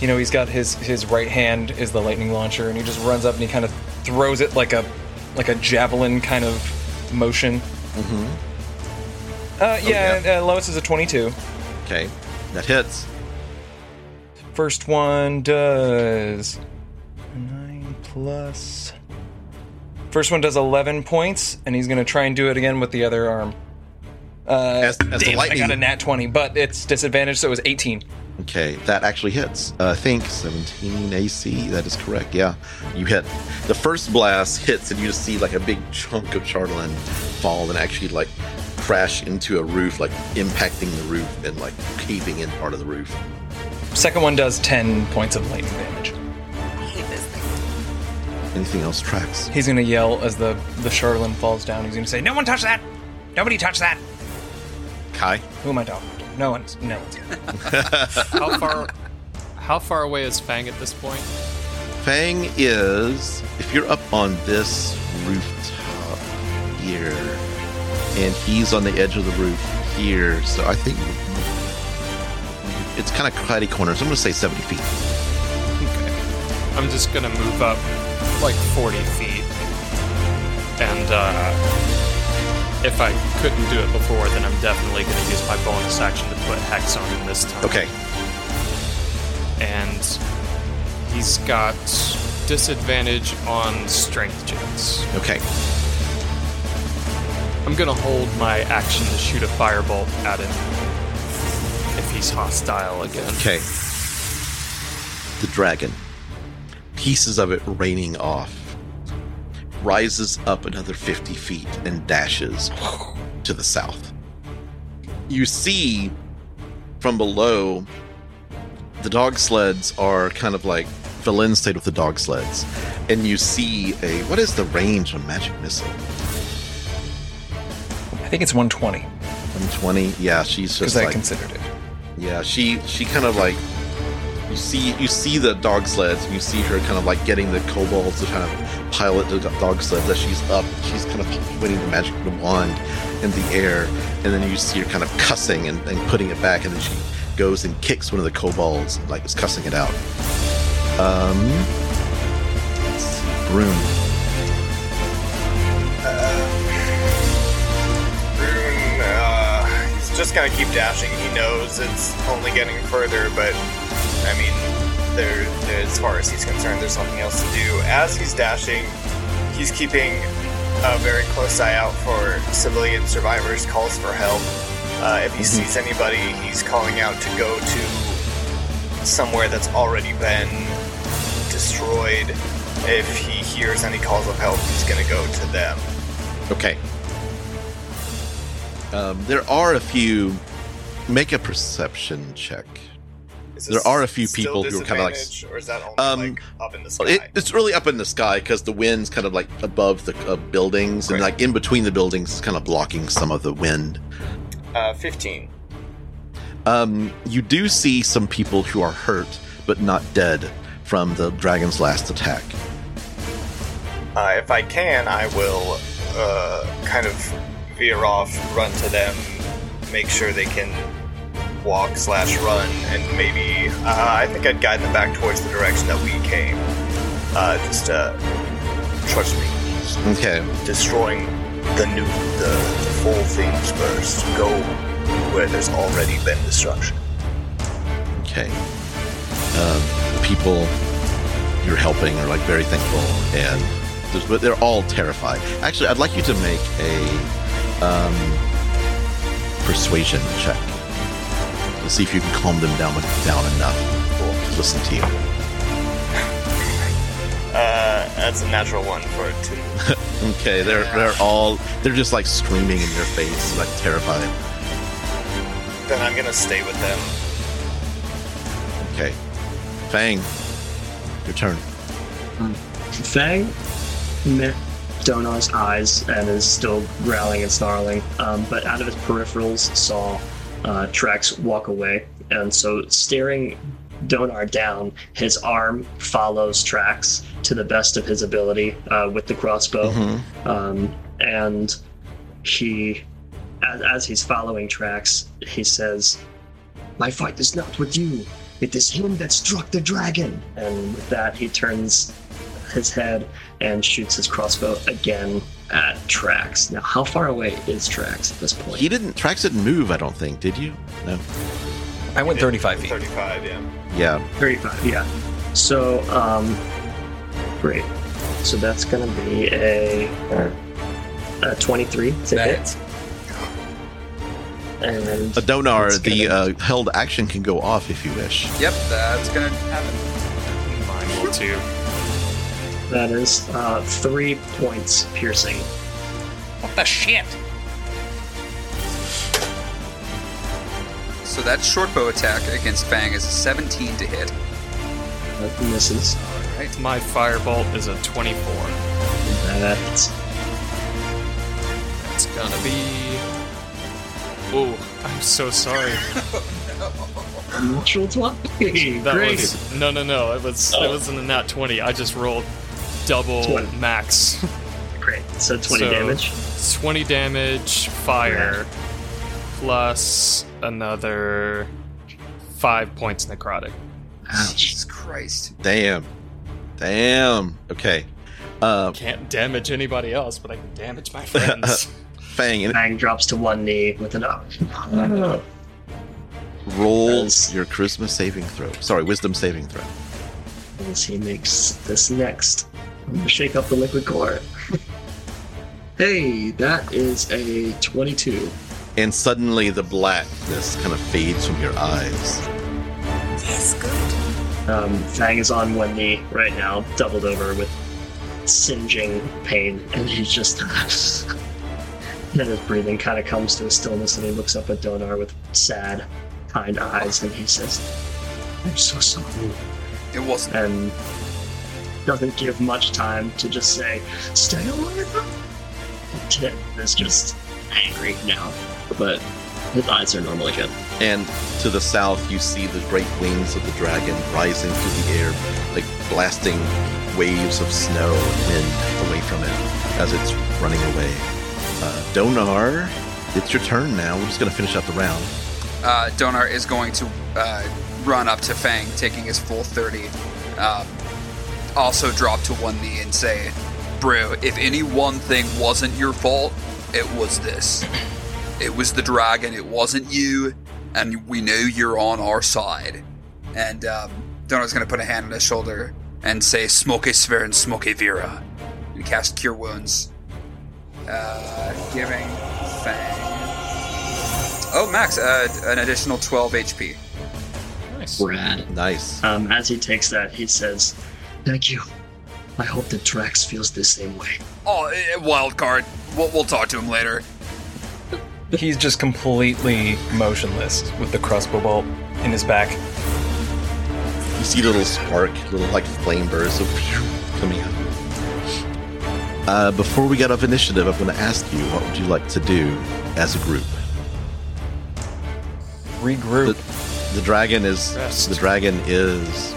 You know, he's got his his right hand is the lightning launcher, and he just runs up and he kind of throws it like a like a javelin kind of motion. Mm-hmm. Uh, yeah, Uh, Lois is a 22.
Okay. That hits.
First one does nine plus. First one does 11 points, and he's gonna try and do it again with the other arm. Uh,
As, as the
damn, I got a nat 20, but it's disadvantage, so it was 18.
Okay, that actually hits. Uh, I think 17 AC. That is correct. Yeah, you hit. The first blast hits, and you just see like a big chunk of Chardalyn fall and actually like crash into a roof, like impacting the roof and like caving in part of the roof.
Second one does 10 points of lightning damage.
Anything else Trax?
He's gonna yell as the the Chardalyn falls down. He's gonna say, "No one touch that! Nobody touch that!"
Kai?
Who am I talking to? No one's. No one's.
How far? How far away is Fang at this point?
Fang is, if you're up on this rooftop here, and he's on the edge of the roof here, so I think it's kind of cloudy corners. I'm going to say 70 feet.
Okay. I'm just gonna move up like 40 feet, and uh, if I couldn't do it before, then I'm definitely gonna use my bonus action to put hex on him this time.
Okay.
And he's got disadvantage on strength checks.
Okay.
I'm gonna hold my action to shoot a firebolt at him if he's hostile again.
Okay. The dragon, pieces of it raining off, rises up another 50 feet and dashes to the south. You see from below, the dog sleds are kind of like Valen stayed with the dog sleds, and you see a what is the range of magic missile?
I think it's 120
120. Yeah, she's just because
I
like
considered it.
Yeah, she she kind of like you see you see the dog sleds and you see her kind of like getting the kobolds to kind of pilot the dog sleds as she's up. She's kind of winning the magic wand in the air, and then you see her kind of cussing and, and putting it back, and then she goes and kicks one of the kobolds, like is cussing it out. Um,
Bruin. Just gonna keep dashing. He knows it's only getting further, but I mean, there, as far as he's concerned, there's nothing else to do. As he's dashing, he's keeping a very close eye out for civilian survivors. Calls for help. Uh, if he sees anybody, he's calling out to go to somewhere that's already been destroyed. If he hears any calls of help, he's gonna go to them.
Okay. Um, there are a few. Make a perception check. There are a few people who are kinda like-
or is that only
Um,
like up in the sky?
It, it's really up in the sky because the wind's kind of like above the uh, buildings, and like in between the buildings is kind of blocking some of the wind.
uh, Fifteen.
Um, you do see some people who are hurt but not dead from the dragon's last attack.
Uh, if I can, I will uh, kind of veer off, run to them, make sure they can walk slash run, and maybe uh, I think I'd guide them back towards the direction that we came. Uh, just uh, trust me,
Okay.
destroying the new the, the full things first. Go where there's already been destruction.
Okay. Um, people you're helping are like very thankful, and but they're all terrified. Actually, I'd like you to make a um, persuasion check to see if you can calm them down down enough to listen to you.
Uh, that's a natural one for a two.
Okay, they're they're all they're just like screaming in your face, like terrified.
Then I'm gonna stay with them.
Okay, Fang, your turn.
Fang met Donaar's eyes and is still growling and snarling, um, but out of his peripherals saw uh, Trax walk away, and so staring Donaar down, his arm follows Trax to the best of his ability uh, with the crossbow.
Mhm.
Um, and he, as, as he's following Trax, he says, My fight is not with you. It is him that struck the dragon. And with that, he turns his head and shoots his crossbow again at Trax. Now, how far away is Trax at this point?
He didn't. Trax didn't move. I don't think. Did you? No.
I went 35 feet.
35, yeah.
Yeah.
35, yeah. So, um, great. So that's going to be a, a 23 to
That
hit.
hits.
And
A
Donaar,
the
gonna-
uh, held action can go off if you wish.
Yep, that's gonna happen.
Mine will too.
That is uh, three points piercing.
What the shit?
So that short bow attack against Fang is a 17 to hit.
That misses.
Right.
My firebolt is a 24.
That's
It's gonna be. Oh, I'm so sorry.
natural 20.
That
Great.
was no, no, no. It was it
Oh.
wasn't a nat 20. I just rolled double
20.
max.
Great. So 20
So-
damage.
20 damage, fire, plus another five points necrotic.
Ouch.
Jesus Christ.
Damn. Damn. Okay. Uh,
Can't damage anybody else, but I can damage my friends.
Fang, and
Fang drops to one knee with an up.
roll
As-
your charisma saving throw. Sorry, wisdom saving throw.
As he makes this next. I'm gonna shake up the liquid core. hey, that is a 22.
And suddenly the blackness kind of fades from your eyes.
Yes, good.
Um, Fang is on one knee right now, doubled over with singeing pain, and he's just. then his breathing kind of comes to a stillness, and he looks up at Donaar with sad, kind eyes, and he says, I'm so sorry.
It wasn't.
And doesn't give much time to just say, Stay away from Tim is just angry now, but his eyes are normal again.
And to the south, you see the great wings of the dragon rising through the air, like blasting waves of snow and wind away from it as it's running away. Uh, Donaar, it's your turn now. We're just going to finish out the round.
Uh, Donaar is going to uh, run up to Fang, taking his full 30. Um, also drop to one knee and say, Bro, if any one thing wasn't your fault, it was this. It was the dragon, it wasn't you, and we know you're on our side. And um, Donaar's going to put a hand on his shoulder and say, Smoke Svern Smoke Vira. And cast Cure Wounds. Uh, giving Fang. Oh, Max, uh, an additional 12 HP.
nice.
Rad.
Nice.
Um, as he takes that, he says, Thank you. I hope that Trax feels the same way.
Oh, eh, wild card. We'll, we'll talk to him later.
He's just completely motionless with the crossbow bolt in his back.
You see little spark, little like flame bursts of coming out. Uh, before we get off initiative, I'm going to ask you, what would you like to do as a group?
Regroup.
The dragon is
Rest.
the dragon is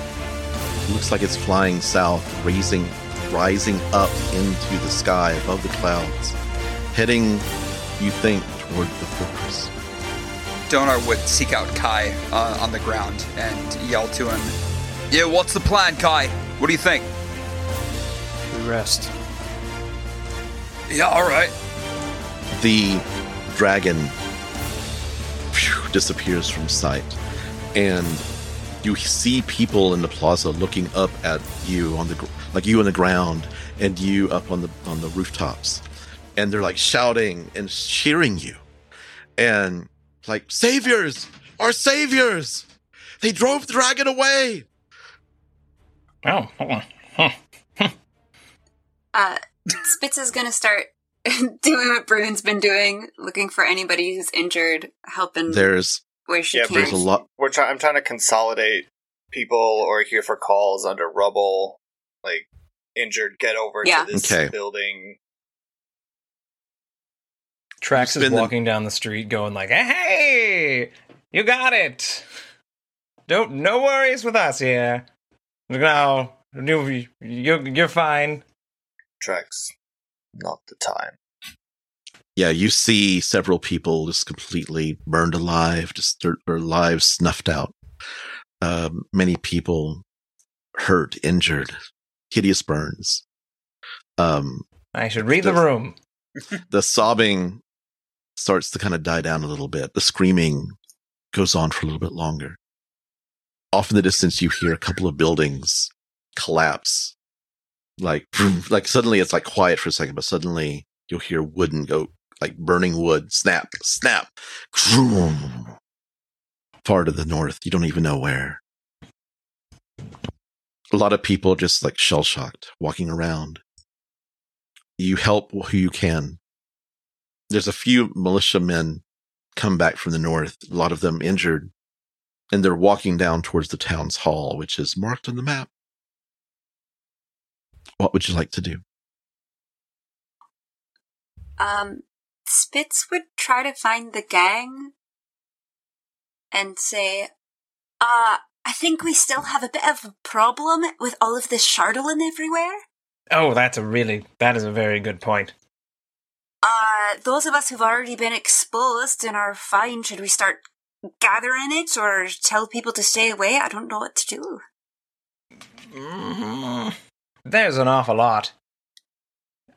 looks like it's flying south, raising rising up into the sky above the clouds, heading you think toward the fortress.
Donaar would seek out Kai uh, on the ground and yell to him, Yeah, what's the plan, Kai? What do you think?
We rest.
Yeah, alright.
The dragon phew, disappears from sight, and you see people in the plaza looking up at you on the like you on the ground and you up on the on the rooftops, and they're like shouting and cheering you, and like saviors, our saviors! They drove the dragon away.
Oh, hold on. Huh.
Uh, Spitz is gonna start doing what Bruin's been doing, looking for anybody who's injured, helping
There's
where she
Yeah,
can.
there's a lot.
We're trying. I'm trying to consolidate people or hear for calls under rubble, like injured. Get over
Yeah.
to this
Okay.
building.
Trax is
Spin the-
walking down the street going like, hey, you got it. don't no worries with us here. No, you, you you're fine.
Trex, not the time.
Yeah, you see several people just completely burned alive, just their, their lives snuffed out. Um, many people hurt, injured, hideous burns. Um,
I should read the
Does-
room.
the sobbing starts to kind of die down a little bit. The screaming goes on for a little bit longer. Off in the distance, you hear a couple of buildings collapse. Like, like suddenly it's like quiet for a second, but suddenly you'll hear wooden go, like burning wood, snap, snap, far to the north. You don't even know where. A lot of people just like shell shocked, walking around. You help who you can. There's a few militiamen come back from the north, a lot of them injured, and they're walking down towards the town's hall, which is marked on the map. What would you like to do?
Um, Spitz would try to find the gang and say, uh, I think we still have a bit of a problem with all of this Chardalyn everywhere.
Oh, that's a really that is a very good point.
Uh, those of us who've already been exposed and are fine, should we start gathering it or tell people to stay away? I don't know what to do.
Mm, There's an awful lot.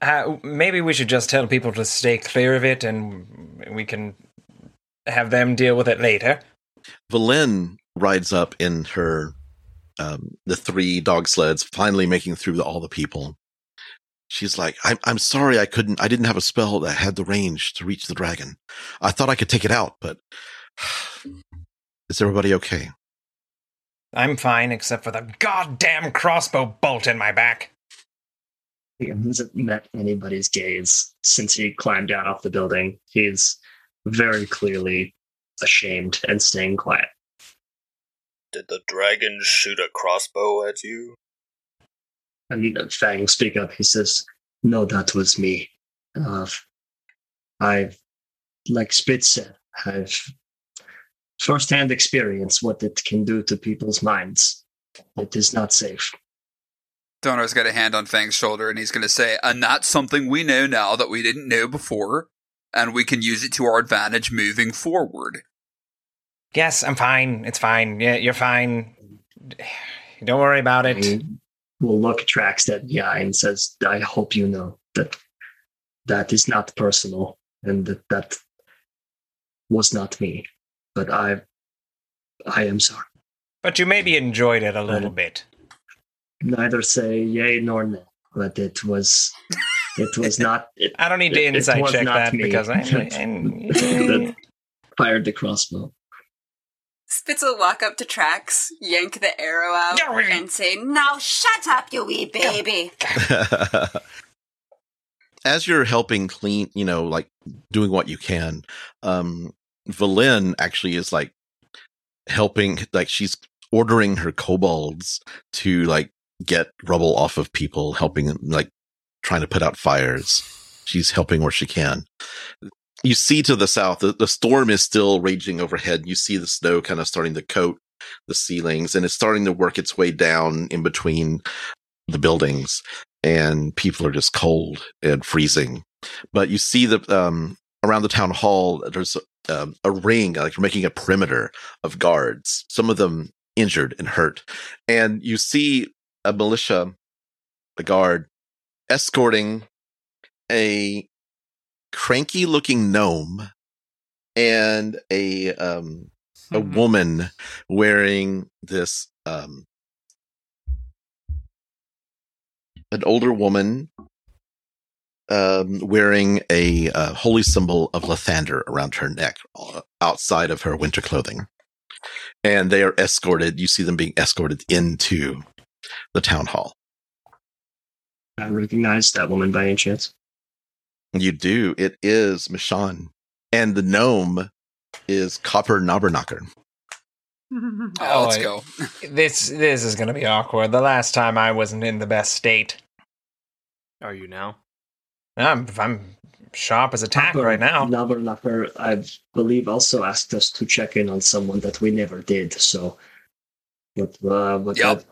Uh, maybe we should just tell people to stay clear of it, and we can have them deal with it later.
Valen rides up in her um, the three dog sleds, finally making through all the people. She's like, I'm I'm sorry I couldn't I didn't have a spell that had the range to reach the dragon. I thought I could take it out, but is everybody okay?
I'm fine, except for the goddamn crossbow bolt in my back.
He hasn't met anybody's gaze since he climbed down off the building. He's very clearly ashamed and staying quiet.
Did the dragon shoot a crossbow at you?
And Fang speak up. He says, "No, that was me. Uh, I've, like Spitz said, I've firsthand experience what it can do to people's minds. It is not safe."
Donaar's got a hand on Fang's shoulder and he's going to say, and that's something we know now that we didn't know before, and we can use it to our advantage moving forward.
Yes, I'm fine. It's fine. Yeah, you're fine. Don't worry about it.
He will look Traxted in the eye and says, "I hope you know that that is not personal, and that that was not me. But I, I am sorry.
But you maybe enjoyed it a little bit.
Neither say yay nor nay, but it was, it was not. It,
I don't need to
It- it
insight check that
me.
because I.
that fired the crossbow.
Spitz will walk up to Trax, yank the arrow out,
Yeah, we-
and say, Now shut up, you wee baby.
As you're helping clean, you know, like doing what you can, um, Valen actually is like helping, like she's ordering her kobolds to like get rubble off of people, helping, like trying to put out fires. She's helping where she can. You see to the south, the, the storm is still raging overhead. You see the snow kind of starting to coat the ceilings and it's starting to work its way down in between the buildings and people are just cold and freezing. But you see the um, around the town hall, there's um, a ring, like you're making a perimeter of guards. Some of them injured and hurt, and you see a militia, a guard, escorting a cranky-looking gnome and a um, a
Mhm.
woman wearing this um, an older woman um, wearing a uh, holy symbol of Lathander around her neck uh, outside of her winter clothing. And they are escorted. You see them being escorted into the town hall.
I recognize that woman by any chance.
You do. It is Michonne. And the gnome is Copper Knobberknocker.
Oh,
Oh,
let's go.
This this is gonna be awkward. The last time I wasn't in the best state.
Are you now?
I'm I'm sharp as a tack right now.
Knobberknocker, I believe, also asked us to check in on someone that we never did. So What, uh, what
Yep.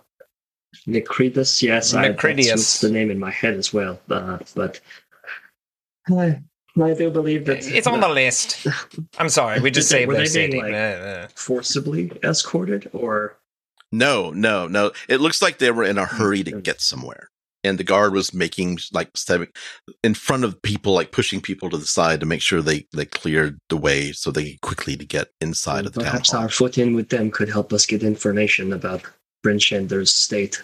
That- Nicritus, yes, I, that's
Nicridius.
the name in my head as well. Uh, but I, I do believe that
It's on the list. I'm sorry, we just
say they- were they being, like-
Uh,
forcibly escorted, or
No, no, no. It looks like they were in a hurry to get somewhere. And the guard was making like stepping in front of people, like pushing people to the side to make sure they, they cleared the way so they quickly to get inside of the town
perhaps our foot in with them could help us get information about Bryn Shander's state.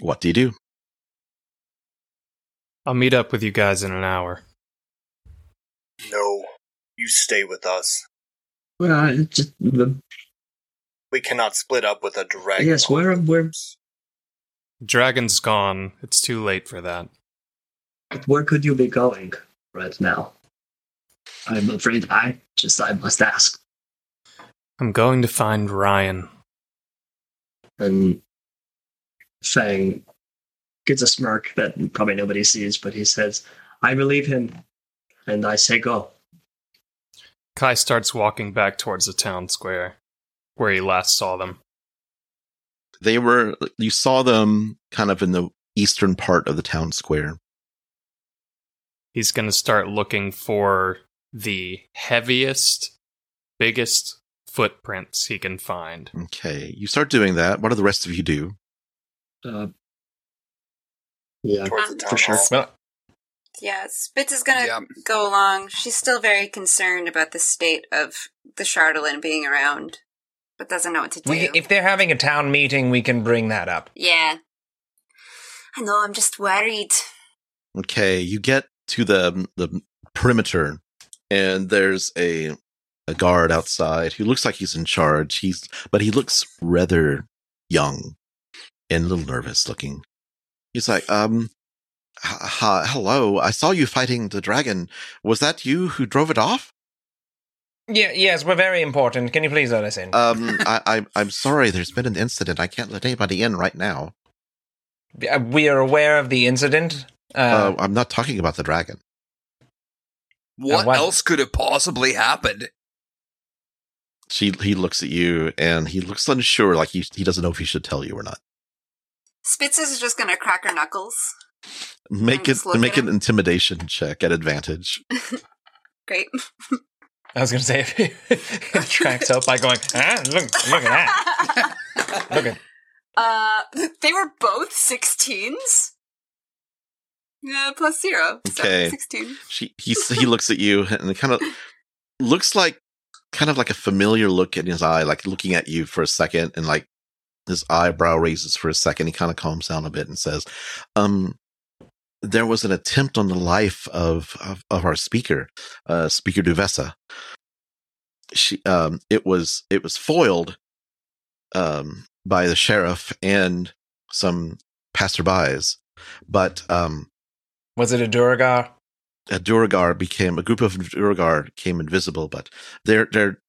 What do you do?
I'll meet up with you guys in an hour.
No, you stay with us.
Well, just, the,
We cannot split up with a dragon.
yes, where, where,
Dragon's gone. It's too late for that.
where could you be going right now? I'm afraid I just I must ask.
I'm going to find Ryan.
And Fang gets a smirk that probably nobody sees, but he says, I believe him, and I say go.
Kai starts walking back towards the town square where he last saw them.
They were, you saw them kind of in the eastern part of the town square.
He's going to start looking for the heaviest, biggest footprints he can find.
Okay. You start doing that. What do the rest of you do?
Uh, yeah,
Towards
for sure.
hall.
Well,
Yeah, Spitz is gonna
Yeah.
go along. She's still very concerned about the state of the Chardalyn being around, but doesn't know what to do.
we, if they're having a town meeting, we can bring that up.
yeah. I know, I'm just worried.
Okay, you get to the the perimeter, and there's a a guard outside who looks like he's in charge. He's but he looks rather young and a little nervous looking. He's like, um, h- h- hello, I saw you fighting the dragon. Was that you who drove it off?
Yeah, yes, we're very important. Can you please let us in?
Um, I, I I'm sorry. There's been an incident. I can't let anybody in right now.
Uh, we are aware of the incident.
Uh,
Uh,
I'm not talking about the dragon.
What,
what-
else could have possibly happened?
She he looks at you and he looks unsure, like he he doesn't know if he should tell you or not.
Spitz is just gonna crack her knuckles.
Make it make an
him.
intimidation check at advantage.
Great.
I was going to say, if it tracks up by going, ah, look, look at that. Look at
Uh, they were both 16s? Yeah, plus zero. So
Okay.
16.
She he he looks at you and it kind of looks like kind of like a familiar look in his eye, like looking at you for a second, and like his eyebrow raises for a second. He kind of calms down a bit and says, "Um, there was an attempt on the life of of, of our speaker, uh, Speaker Duvessa. She um, it was it was foiled um by the sheriff and some passerbys, but um."
Was it a Duergar?
A Duergar became a group of Duergar came invisible, but they're they're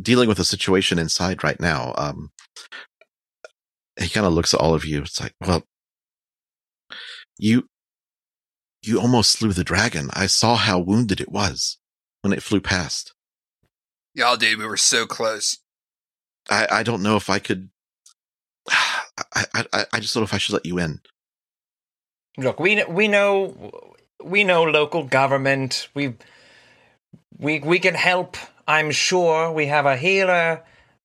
dealing with a situation inside right now. Um, he kind of looks at all of you. It's like, well, you you almost slew the dragon. I saw how wounded it was when it flew past.
Y'all, dude, we were so close.
I I don't know if I could. I I I- I just don't know if I should let you in.
Look, we kn- we know we know local government. We we we can help. I'm sure we have a healer.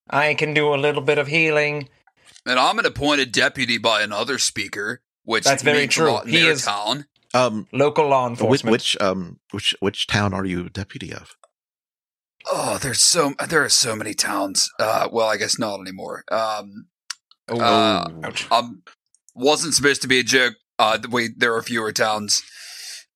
I can do a little bit of healing.
And I'm an appointed deputy by another speaker, which
That's very
means a
true.
lot in
He
their
is-
town.
Um,
Local law
which,
enforcement.
which um which which town are you deputy of?
Oh, there's so there are so many towns. Uh, well, I guess not anymore. Um,
Oh,
uh, um, wasn't supposed to be a joke. Uh, the way there are fewer towns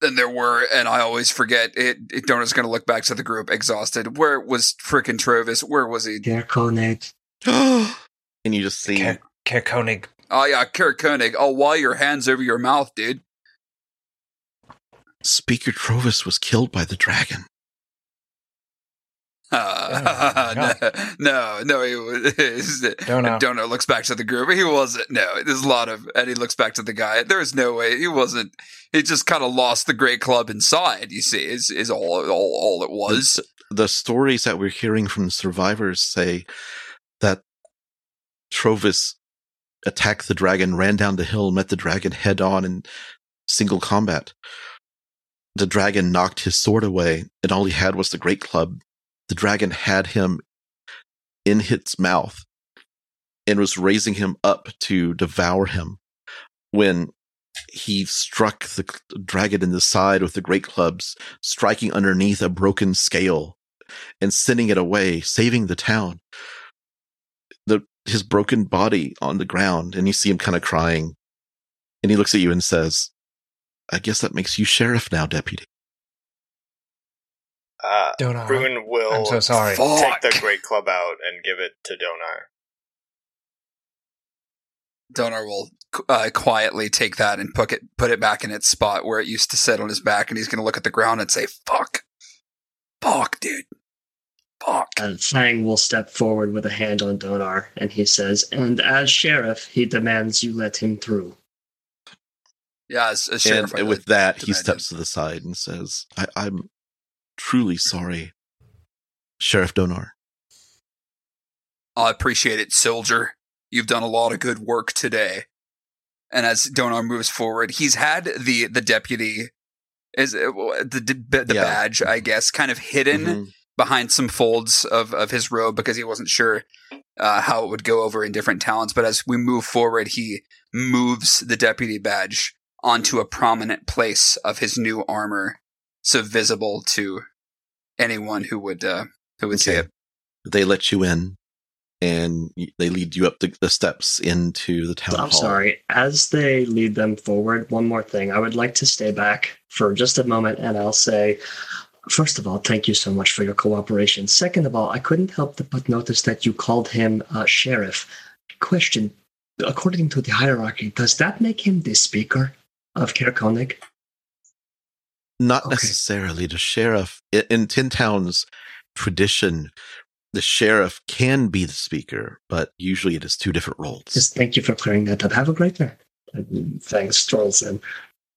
than there were, and I always forget. It, it Donut's going to look back to the group, exhausted. Where was frickin' Trovus? Where was he?
Der Koenig.
and you just see
Ker- Caer-Konig.
Oh yeah, Caer-Konig. Oh, why your hands over your mouth, dude?
Speaker Trovus was killed by the dragon.
Uh,
Oh,
no, no, no, he was.
Don't
looks back to the group. He wasn't. No, there's a lot of, and he looks back to the guy. There's no way he wasn't. He just kind of lost the great club inside. You see, is is all all all it was.
The, the stories that we're hearing from survivors say that Trovus attacked the dragon, ran down the hill, met the dragon head on in single combat. The dragon knocked his sword away, and all he had was the great club. The dragon had him in its mouth and was raising him up to devour him when he struck the dragon in the side with the great clubs, striking underneath a broken scale and sending it away, saving the town. The his broken body on the ground, and you see him kind of crying. And he looks at you and says, I guess that makes you sheriff now, deputy.
Uh,
Donaar.
Bruin will
I'm so sorry.
Fuck.
take the great club out and give it to Donaar.
Donaar will uh, quietly take that and put it put it back in its spot where it used to sit on his back, and he's going to look at the ground and say, "Fuck, fuck, dude, fuck."
And Fang will step forward with a hand on Donaar, and he says, And as sheriff, he demands you let him through.
Yeah, as, as sheriff, I
and with that, he
imagine.
steps to the side and says, I, I'm truly sorry, Sheriff Donaar.
I appreciate it, soldier. You've done a lot of good work today. And as Donaar moves forward, he's had the the deputy is the the, the
Yeah.
badge, I guess, kind of hidden
Mhm.
behind some folds of of his robe because he wasn't sure uh, how it would go over in different talents. But as we move forward, he moves the deputy badge onto a prominent place of his new armor, so visible to anyone who would uh, who would see it.
They let you in, and they lead you up the, the steps into the town
I'm
hall.
sorry. As they lead them forward, one more thing. I would like to stay back for just a moment and I'll say, first of all, thank you so much for your cooperation. Second of all, I couldn't help but notice that you called him uh, sheriff. Question According to the hierarchy, does that make him the speaker of Caer-Konig?
Not
Okay.
necessarily. The sheriff in Ten-Town's tradition, the sheriff can be the speaker, but usually it is two different roles.
Just thank you for clearing that up. Have a great night. Thanks, in.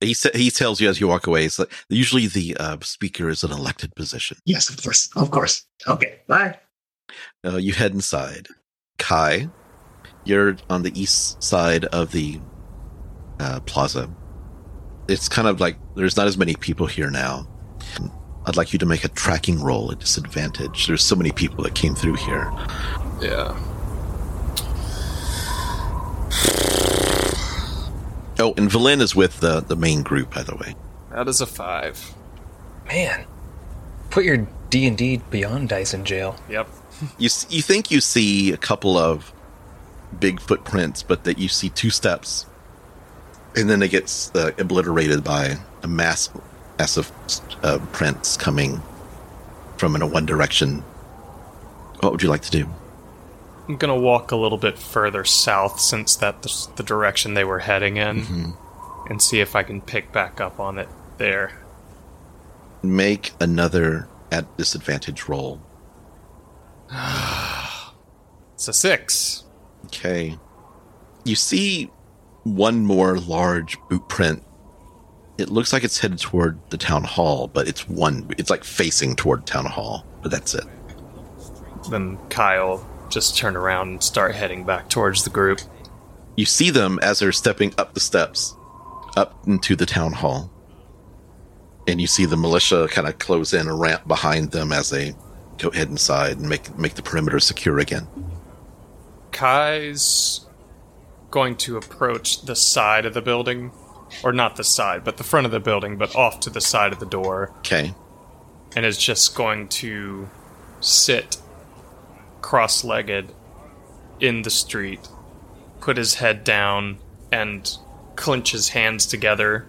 He sa- he tells you as you walk away. It's like usually the uh, speaker is an elected position.
Yes, of course. Of course. Okay, bye.
Uh, you head inside. Kai, you're on the east side of the uh, plaza. It's kind of like there's not as many people here now. I'd like you to make a tracking roll at disadvantage. There's so many people that came through here.
Yeah.
Oh, and Valen is with the, the main group, by the way.
That is a five.
Man, put your D and D Beyond dice in jail.
Yep.
You you think you see a couple of big footprints, but that you see two steps, and then it gets uh, obliterated by a mass massive uh, prints coming from in a one direction. What would you like to do?
I'm gonna walk a little bit further south since that's the direction they were heading in,
Mhm.
and see if I can pick back up on it there.
Make another at disadvantage roll.
It's a six.
Okay. You see one more large boot print. It looks like it's headed toward the town hall, but it's one. It's like facing toward town hall, but that's it.
Then Kai just turn around and start heading back towards the group.
You see them as they're stepping up the steps, up into the town hall, and you see the militia kind of close in a ramp behind them as they go head inside and make make the perimeter secure again.
Kai's going to approach the side of the building, or not the side, but the front of the building, but off to the side of the door,
Okay.
and is just going to sit cross legged in the street, put his head down, and clench his hands together,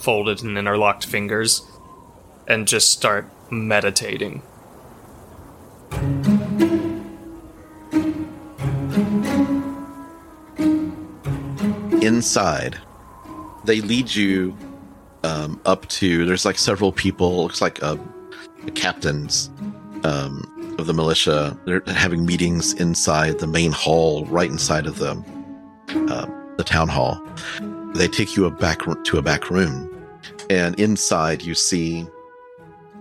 folded in interlocked fingers, and just start meditating.
Inside they lead you um, up to there's like several people looks like uh, the captains um, of the militia. They're having meetings inside the main hall right inside of the uh, the town hall. They take you a back to a back room and inside you see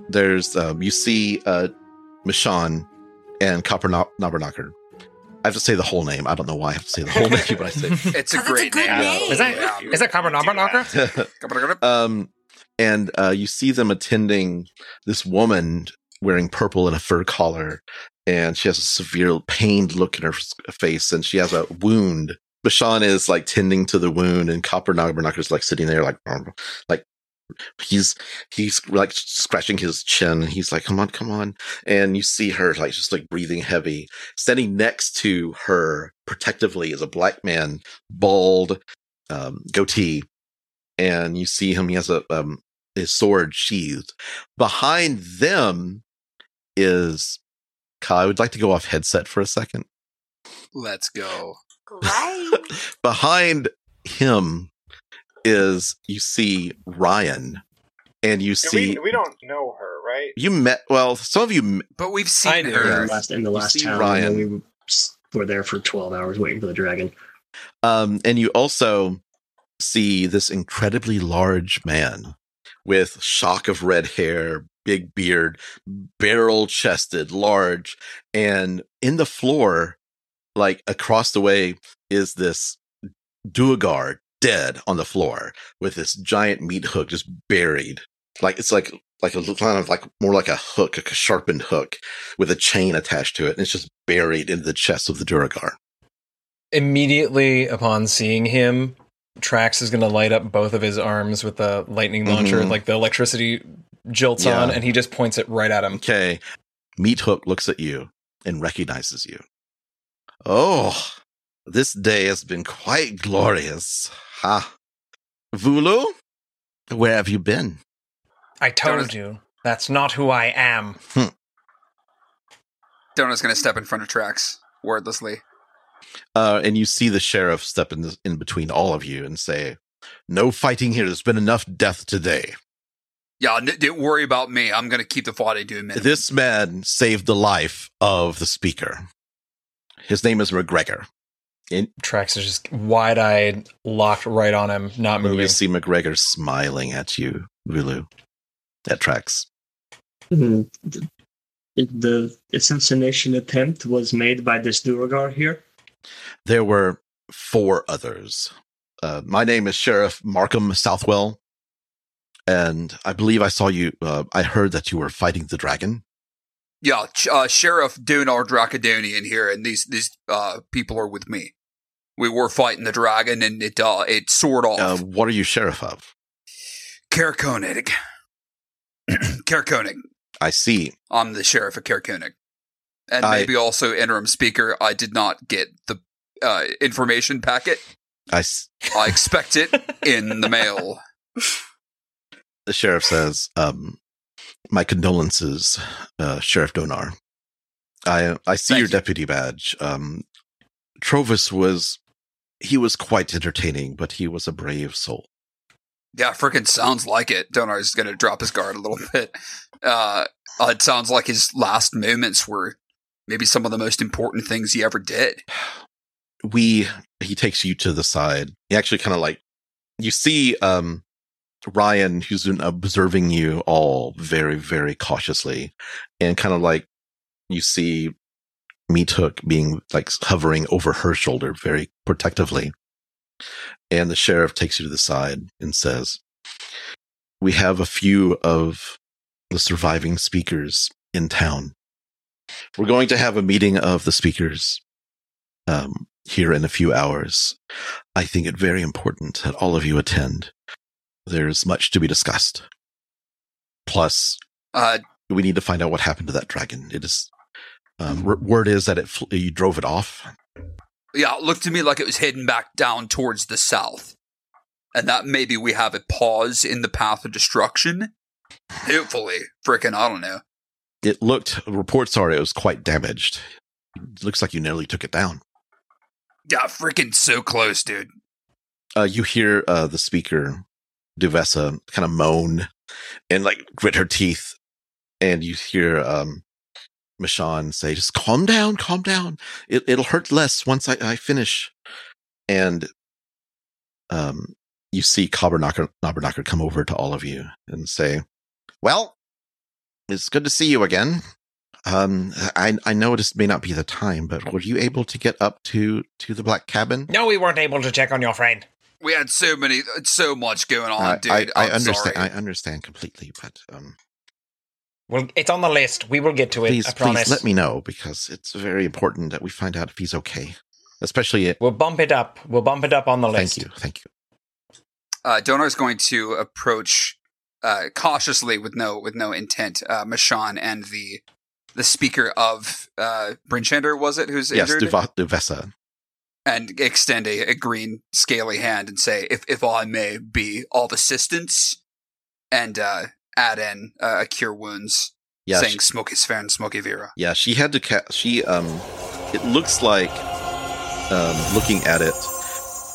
there's um, you see uh and Copper Knob- Knobberknocker I have to say the whole name. I don't know why I have to say the whole name, but I say
It's a
'Cause it's a
great
good
name.
name.
Is that
Yeah.
is that Carbonara Knocker?
um, and uh, you see them attending this woman wearing purple and a fur collar, and she has a severe pained look in her face, and she has a wound. Bashan is like tending to the wound, and Copper Knocker is like sitting there, like, like he's he's like scratching his chin. He's like, "Come on, come on!" And you see her like just like breathing heavy. Standing next to her protectively is a black man, bald, um, goatee, and you see him. He has a um, his sword sheathed. Behind them is Kai. I would like to go off headset for a second.
Let's go.
Great.
Behind him is you see Ryan, and you
And
see
we, we don't know her, right?
you met. Well, some of you
But we've seen
I do.
in
her.
the last in the
You
last
see
town
Ryan.
when we were there for 12 hours waiting for the dragon.
Um, and you also see this incredibly large man with shock of red hair, big beard, barrel chested, large, and in the floor, like across the way, is this Duergar dead on the floor with this giant meat hook just buried. Like it's like like a kind of like more like a hook, like a sharpened hook with a chain attached to it, and it's just buried into the chest of the Duergar.
Immediately upon seeing him, Trax is going to light up both of his arms with the lightning launcher,
Mhm.
like the electricity jolts
Yeah.
on, and he just points it right at him.
Okay. Meat Hook looks at you and recognizes you. Oh, this day has been quite glorious. Ha. Vulu, where have you been?
I told
Donut-
you that's not who I am.
Donut's gonna step in front of Trax wordlessly.
Uh, and you see the sheriff step in, the, in between all of you and say, No fighting here. There's been enough death today.
Yeah, n- don't worry about me. I'm gonna keep the fighting to a minute.
This man saved the life of the speaker. His name is McGregor. And
Trax is just wide eyed, locked right on him, not
and you
moving.
see McGregor smiling at you, Vulu. That tracks.
Mhm. The, the assassination attempt was made by this Duergar here.
there were four others. Uh, my name is Sheriff Markham Southwell, and I believe I saw you. Uh, I heard that you were fighting the dragon.
yeah, Ch- uh, Sheriff Donaar Dracodonian here, and these these uh, people are with me. We were fighting the dragon, and it uh, it soared off.
Uh, what are you sheriff of?
Caer-Konig. Caer-Konig.
I see.
I'm the sheriff of Caer-Konig. And
I-
maybe also interim speaker. I did not get the uh, information packet.
I s-
I expect it in the mail.
the sheriff says, um, "My condolences, uh, Sheriff Donaar. I I see
Thank
your
you.
deputy badge. Um, Trovus was he was quite entertaining, but he was a brave soul.
Yeah, freaking sounds like it. Donaar's going to drop his guard a little bit. Uh, uh, it sounds like his last moments were maybe some of the most important things he ever did.
we he takes you to the side he actually kind of like you see um ryan who's been observing you all very very cautiously and kind of like you see meat hook being like hovering over her shoulder very protectively and the sheriff takes you to the side and says we have a few of the surviving speakers in town we're going to have a meeting of the speakers um, here in a few hours. I think it very important that all of you attend. There's much to be discussed. Plus,
Uh,
we need to find out what happened to that dragon. It is um, w- word is that it fl- you drove it off.
yeah, it looked to me like it was heading back down towards the south. And that maybe we have a pause in the path of destruction. Hopefully. Freaking, I don't know.
It looked reports are it was quite damaged. It looks like you nearly took it down.
Yeah, freaking so close, dude.
Uh, you hear uh, the speaker, Duvessa, kind of moan and like grit her teeth, and you hear um, Michonne say, "Just calm down, calm down. It, it'll hurt less once I, I finish." And um, you see Cobberknocker, Knobberknocker come over to all of you and say, "Well, it's good to see you again. Um, I I know this may not be the time, but were you able to get up to to the black cabin?
No, we weren't able to check on your friend.
We had so many, so much going on,
I-
dude.
I, I
I'm
understand.
sorry.
I understand completely, but um,
Well, it's on the list. We will get to it.
please,
I promise.
please let me know because it's very important that we find out if he's okay. Especially, it.
We'll bump it up. We'll bump it up on the list.
thank you, thank you.
uh, Donaar's going to approach uh, cautiously with no with no intent. Uh, Mashan and the the speaker of uh, Bryn Shander was it who's
Yes,
injured,
Duva- Duvessa.
and extend a, a green scaly hand and say, "If if I may be of assistance," and uh, add in uh, a cure wounds,
Yeah,
saying
she,
"Smoky Sven, Smoky Vera."
yeah, she had to. Ca- she um, it looks like um, looking at it,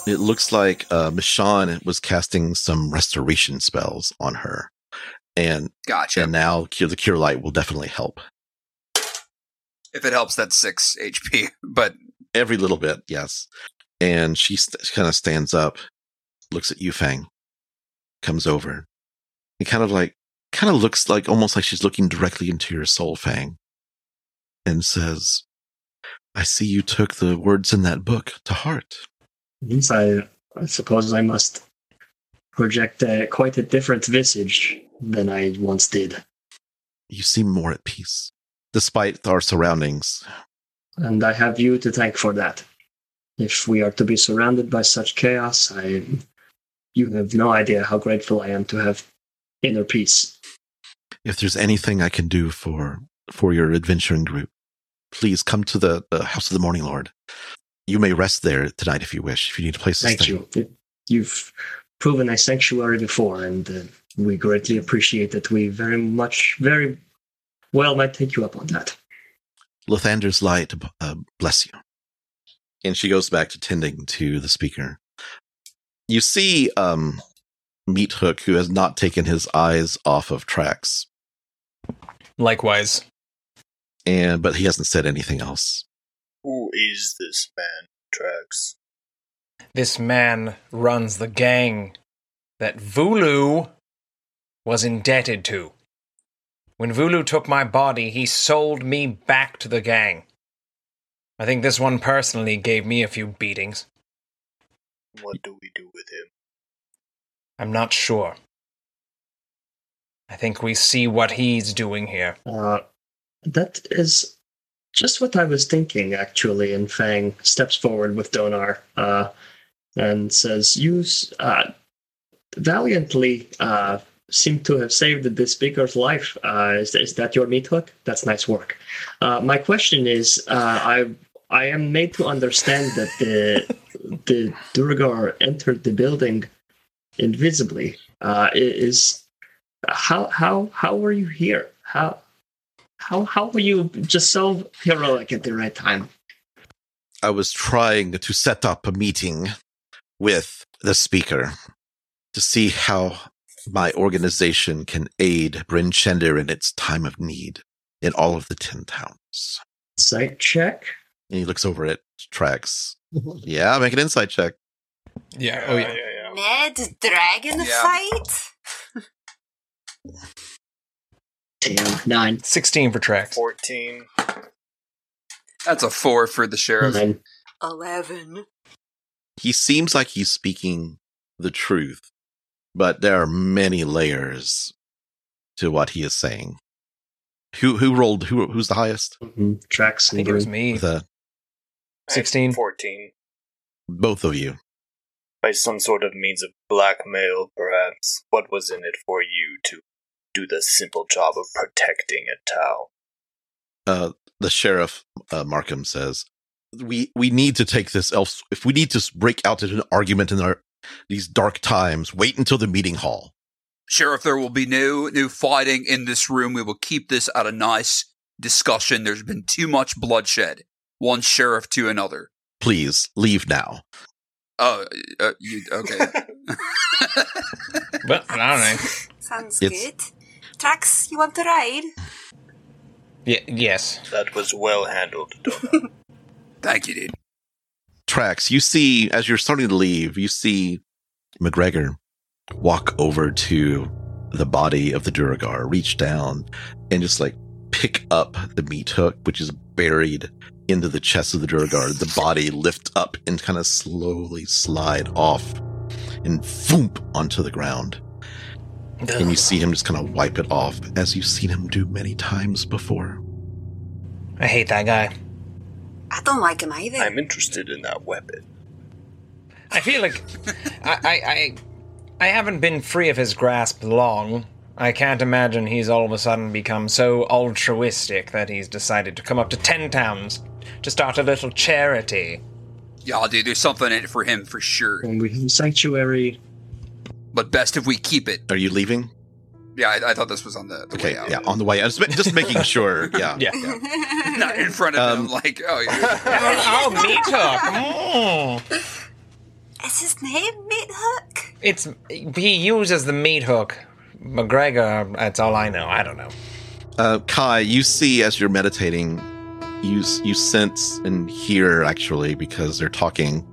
it looks like uh, Michonne was casting some restoration spells on her, and
Gotcha.
and now cure the cure light will definitely help.
if it helps, that's six HP. But
Every little bit, yes. And she st- kind of stands up, looks at Yufang, comes over, and kind of like, kind of looks like almost like she's looking directly into your soul, Fang, and says, I see you took the words in that book to heart.
Yes, I, I suppose I must project uh, quite a different visage than I once did.
You seem more at peace, despite our surroundings.
And I have you to thank for that. If we are to be surrounded by such chaos, I you have no idea how grateful I am to have inner peace.
If there's anything I can do for for your adventuring group, please come to the, the House of the Morning Lord. You may rest there tonight if you wish, if you need a place to
Thank you. You've proven a sanctuary before, and uh, we greatly appreciate that. We very much, very well might take you up on that.
Lathander's light uh, bless you. And she goes back to tending to the speaker. You see um, Meat Hook, who has not taken his eyes off of Trax,
Likewise.
and but he hasn't said anything else.
Who is this man, Trax?
This man runs the gang that Vulu was indebted to. When Vulu took my body, he sold me back to the gang. I think this one personally gave me a few beatings.
What do we do with him?
I'm not sure. I think we see what he's doing here.
Uh, that is just what I was thinking, actually. And Fang steps forward with Donaar uh, and says, You uh, valiantly uh, seem to have saved the speaker's life. Uh, is, is that your meat hook? That's nice work. Uh, my question is I, I am made to understand that the, the Duergar entered the building invisibly. Uh, is how how how were you here? How how how were you just so heroic at the right time?
I was trying to set up a meeting with the speaker to see how my organization can aid Bryn Shander in its time of need in all of the ten towns.
Sight check.
And he looks over at Trax. Yeah, make an insight check.
Yeah, oh yeah.
yeah, yeah.
Ned dragon
Yeah.
fight?
Damn, nine.
16 for Trax.
14.
that's a four for the sheriff.
Nine.
Eleven.
He seems like he's speaking the truth, but there are many layers to what he is saying. Who who rolled who who's the highest?
Mhm. Trax
I think it was me.
The
16.
14.
both of you.
By some sort of means of blackmail, perhaps. What was in it for you to do the simple job of protecting a town?
uh, the sheriff uh, Markham says, "We we need to take this else. If we need to break out into an argument in our these dark times, wait until the meeting hall.
Sheriff, there will be no new fighting in this room. We will keep this at a nice discussion. There's been too much bloodshed. One sheriff to another.
Please leave now."
Oh, uh, you, okay.
Well, I don't know.
Sounds
It's-
good. Trax, you want to ride?
Yeah, yes.
That was well handled.
Thank you, dude.
Trax, you see as you're starting to leave, you see McGregor walk over to the body of the Duergar, reach down, and just like pick up the meat hook, which is buried into the chest of the Duergar. The body lift up and kind of slowly slide off and thump onto the ground. And you see him just kind of wipe it off, as you've seen him do many times before.
I hate that guy.
I don't like him either.
I'm interested in that weapon.
I feel like I, I, I, I haven't been free of his grasp long. I can't imagine he's all of a sudden become so altruistic that he's decided to come up to ten towns to start a little charity.
Yeah, dude, there's something in it for him for sure.
When we have a sanctuary,
But best if we keep it.
Are you leaving?
Yeah, I, I thought this was on the, the
Okay,
way out.
yeah, on the way. out. Just, just making sure. Yeah,
Yeah.
Not in front of
Um,
him, like, oh, yeah.
oh, meat hook. Mm.
Is his name Meat Hook?
It's he uses the meat hook. McGregor, that's all I know. I don't know.
Uh, Kai, you see as you're meditating, you you sense and hear actually because they're talking,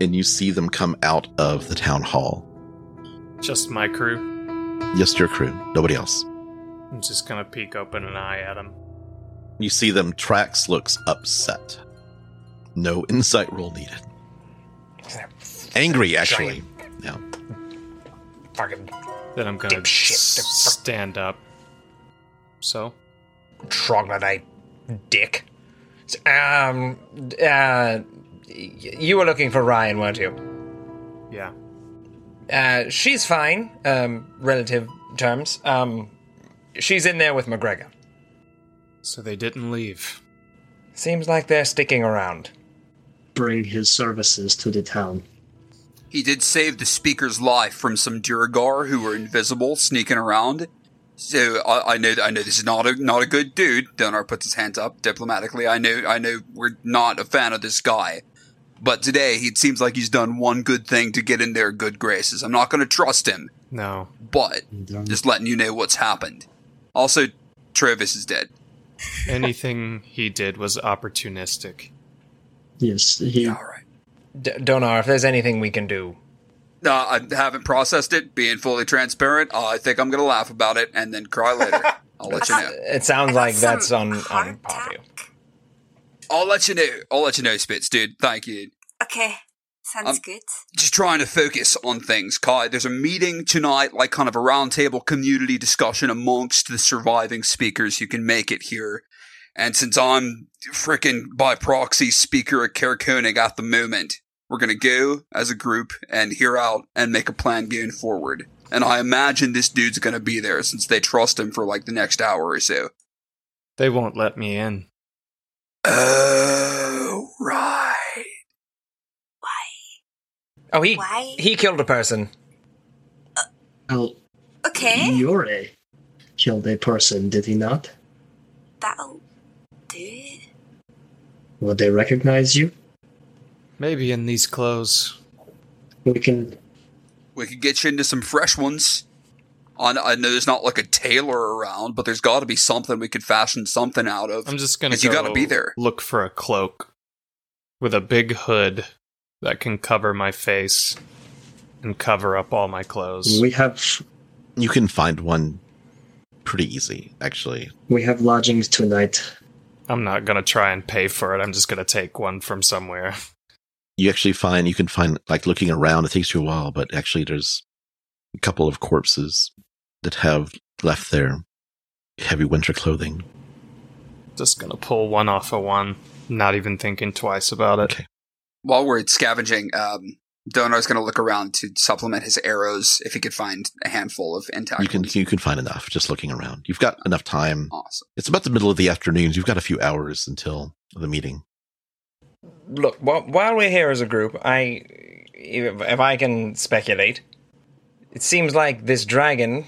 and you see them come out of the town hall.
Just my crew.
Just your crew, nobody else.
I'm just gonna peek open an eye at them
You see them. Trax looks upset. No insight roll needed. Angry, actually. Yeah.
Fucking
Then I'm gonna
Dipshit.
s- stand up. So,
troglodyte dick. S- Um, uh, you were looking for Ryan, weren't you?
yeah.
Uh, she's fine, um, relative terms. Um, she's in there with McGregor.
So they didn't leave.
Seems like they're sticking around.
bring his services to the town.
He did save the speaker's life from some Duergar who were invisible, sneaking around. So I, I know I know this is not a not a good dude. Donaar puts his hands up diplomatically. I know I know we're not a fan of this guy, but today he seems like he's done one good thing to get in their good graces. I'm not going to trust him,
No.
but just letting you know what's happened. Also, Trovus is dead.
Anything he did was opportunistic.
yes, he
All right.
D- Donaar, if there's anything we can do,
No, I haven't processed it. Being fully transparent, uh, I think I'm going to laugh about it and then cry later. I'll let you know.
it sounds like that's on on
hardtack.
Poppy.
I'll let you know. I'll let you know, Spitz, dude. Thank you.
Okay, sounds
Um,
good.
Just trying to focus on things, Kai. There's a meeting tonight, like kind of a roundtable community discussion amongst the surviving speakers who can make it here. And since I'm frickin' by proxy speaker at Caer-Konig at the moment, we're gonna go as a group and hear out and make a plan going forward. And I imagine this dude's gonna be there since they trust him for like the next hour or so.
They won't let me in.
Oh, right. Why?
Oh, he
Why?
he killed a person.
well,
Okay,
Yore killed a person, did he not?
that'll do it.
Will they recognize you?
Maybe in these clothes.
We can.
We can get you into some fresh ones. I I know there's not like a tailor around, but there's got to be something we could fashion something out of.
I'm just gonna
'Cause you gotta be there.
Look for a cloak with a big hood that can cover my face and cover up all my clothes.
We have
You can find one pretty easy, actually.
we have lodgings tonight.
I'm not gonna try and pay for it. I'm just gonna take one from somewhere.
You actually find you can find like looking around. It takes you a while, but actually, there's a couple of corpses that have left their heavy winter clothing.
Just gonna pull one off of one, not even thinking twice about it.
Okay.
While we're scavenging, um, Donaar's going to look around to supplement his arrows if he could find a handful of intact.
You can
ones.
you can find enough just looking around. You've got enough time.
Awesome.
It's about the middle of the afternoon. You've got a few hours until the meeting.
Look, while, we're here as a group, I, if, I can speculate, it seems like this dragon,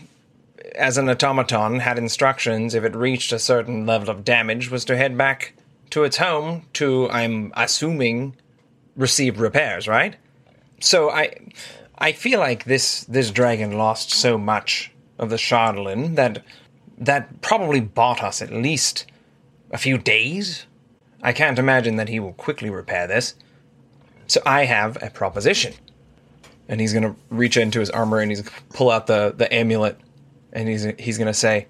as an automaton, had instructions if it reached a certain level of damage was to head back to its home to, I'm assuming, receive repairs. Right. So I, I feel like this this dragon lost so much of the Chardalyn that that probably bought us at least a few days I can't imagine that he will quickly repair this. So I have a proposition. And he's going to reach into his armor and he's gonna pull out the, the amulet and he's he's going to say,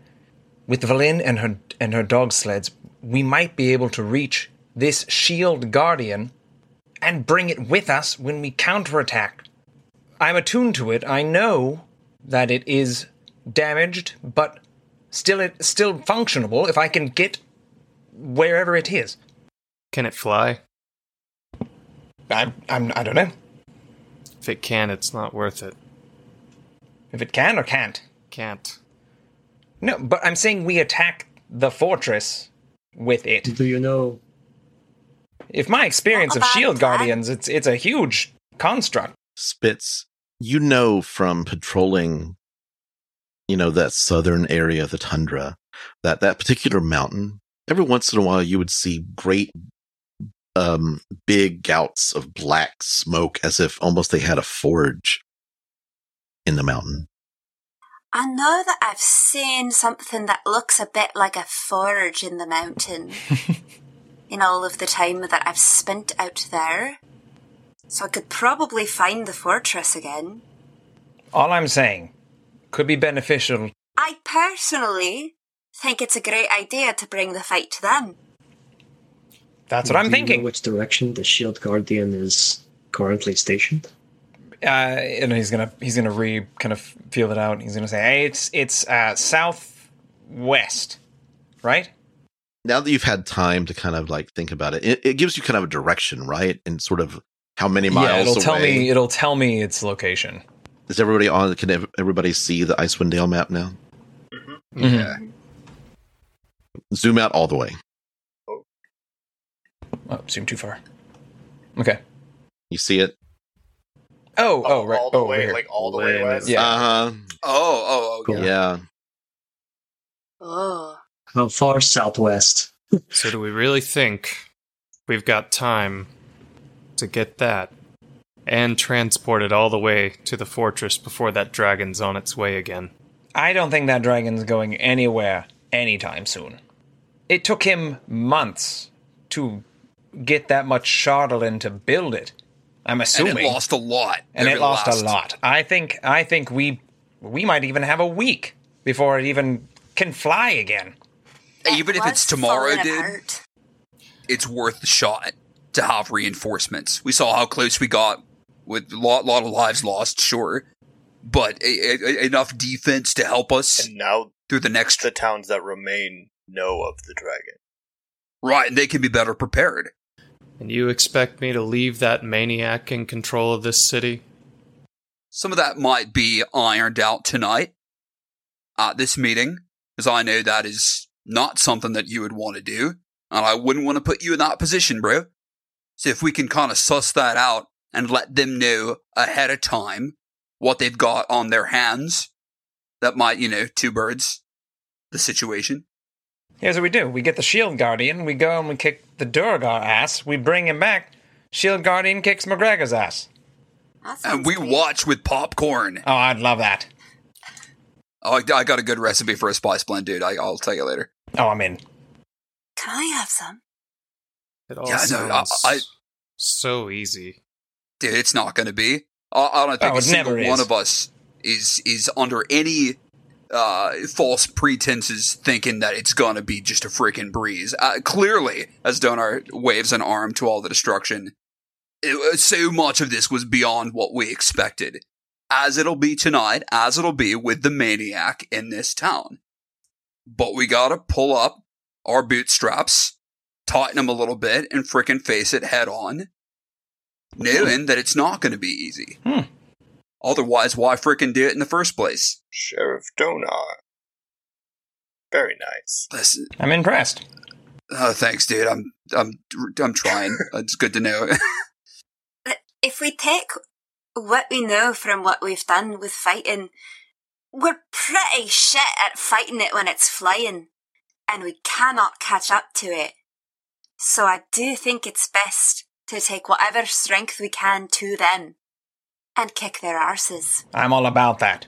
with Vellynne and her and her dog sleds, we might be able to reach this shield guardian and bring it with us when we counterattack. I'm attuned to it. I know that it is damaged, but still it still functionable if I can get wherever it is.
Can it fly?
I I'm I don't know
If it can, it's not worth it.
if it can or can't.
Can't.
No, but I'm saying we attack the fortress with it.
Do you know?
If my experience of shield
plan.
guardians, it's it's a huge construct.
Spitz, you know from patrolling, you know, that southern area of the tundra, that that particular mountain, every once in a while you would see great, um, big gouts of black smoke as if almost they had a forge in the mountain.
I know that I've seen something that looks a bit like a forge in the mountain in all of the time that I've spent out there. So I could probably find the fortress again.
All I'm saying could be beneficial.
I personally think it's a great idea to bring the fight to them.
That's what I'm
do you know
thinking.
which direction the shield guardian is currently stationed?
uh, and he's gonna he's gonna re kind of feel it out. He's gonna say, "Hey, it's it's uh, southwest, right?"
Now that you've had time to kind of like think about it, it, it gives you kind of a direction, right? And sort of how many miles
yeah, it'll
away.
tell me. It'll tell me its location.
Is everybody on? Can everybody see the Icewind Dale map now?
Yeah.
Zoom out all the way.
Oh, zoom too far. Okay.
You see it?
Oh, oh, right.
all the
oh,
way,
here.
like all the
Way
way west.
Yeah.
Uh huh.
Oh, oh, okay.
Yeah.
Oh.
How far southwest?
So do we really think we've got time to get that and transport it all the way to the fortress before that dragon's on its way again?
I don't think that dragon's going anywhere anytime soon. It took him months to get that much Chardalyn to build it. I'm
And
assuming,
it lost a lot.
and
over
it
the
lost a lot. I think. I think we we might even have a week before it even can fly again.
Even if it's tomorrow, dude,
apart.
it's worth the shot to have reinforcements. We saw how close we got with a lot, lot of lives lost, sure, but a, a- enough defense to help us
And now
through the next
the towns that remain know of the dragon.
right, and they can be better prepared.
And you expect me to leave that maniac in control of this city?
Some of that might be ironed out tonight at this meeting, because I know that is not something that you would want to do, and I wouldn't want to put you in that position, bro. So if we can kind of suss that out and let them know ahead of time what they've got on their hands, that might, you know, two birds, the situation.
Here's what we do: we get the Shield Guardian, we go and we kick the Duergar ass, we bring him back. Shield Guardian kicks McGregor's ass.
And we
great.
watch with popcorn.
Oh, I'd love that.
Oh, I I got a good recipe for a spice blend, dude. I, I'll tell you later.
Oh, I'm in.
Can I have some?
It all
Yeah, no,
sounds
I- I-
so easy.
dude, it's not going to be. I, I don't oh, think
Oh,
a single
never
one
is.
of us is is under any uh, false pretenses thinking that it's going to be just a freaking breeze. Uh, clearly, as Donaar waves an arm to all the destruction, it, uh, so much of this was beyond what we expected. As it'll be tonight, as it'll be with the maniac in this town. But we gotta pull up our bootstraps, tighten them a little bit, and frickin' face it head on knowing that it's not to be easy.
Hmm.
Otherwise, why frickin' do it in the first place?
Sheriff Donaar. Very nice.
Listen,
I'm impressed.
oh, thanks, dude. I'm, I'm, I'm trying. it's good to know.
If we take what we know from what we've done with fighting, we're pretty shit at fighting it when it's flying, and we cannot catch up to it. So I do think it's best to take whatever strength we can to them and kick their arses.
I'm all about that.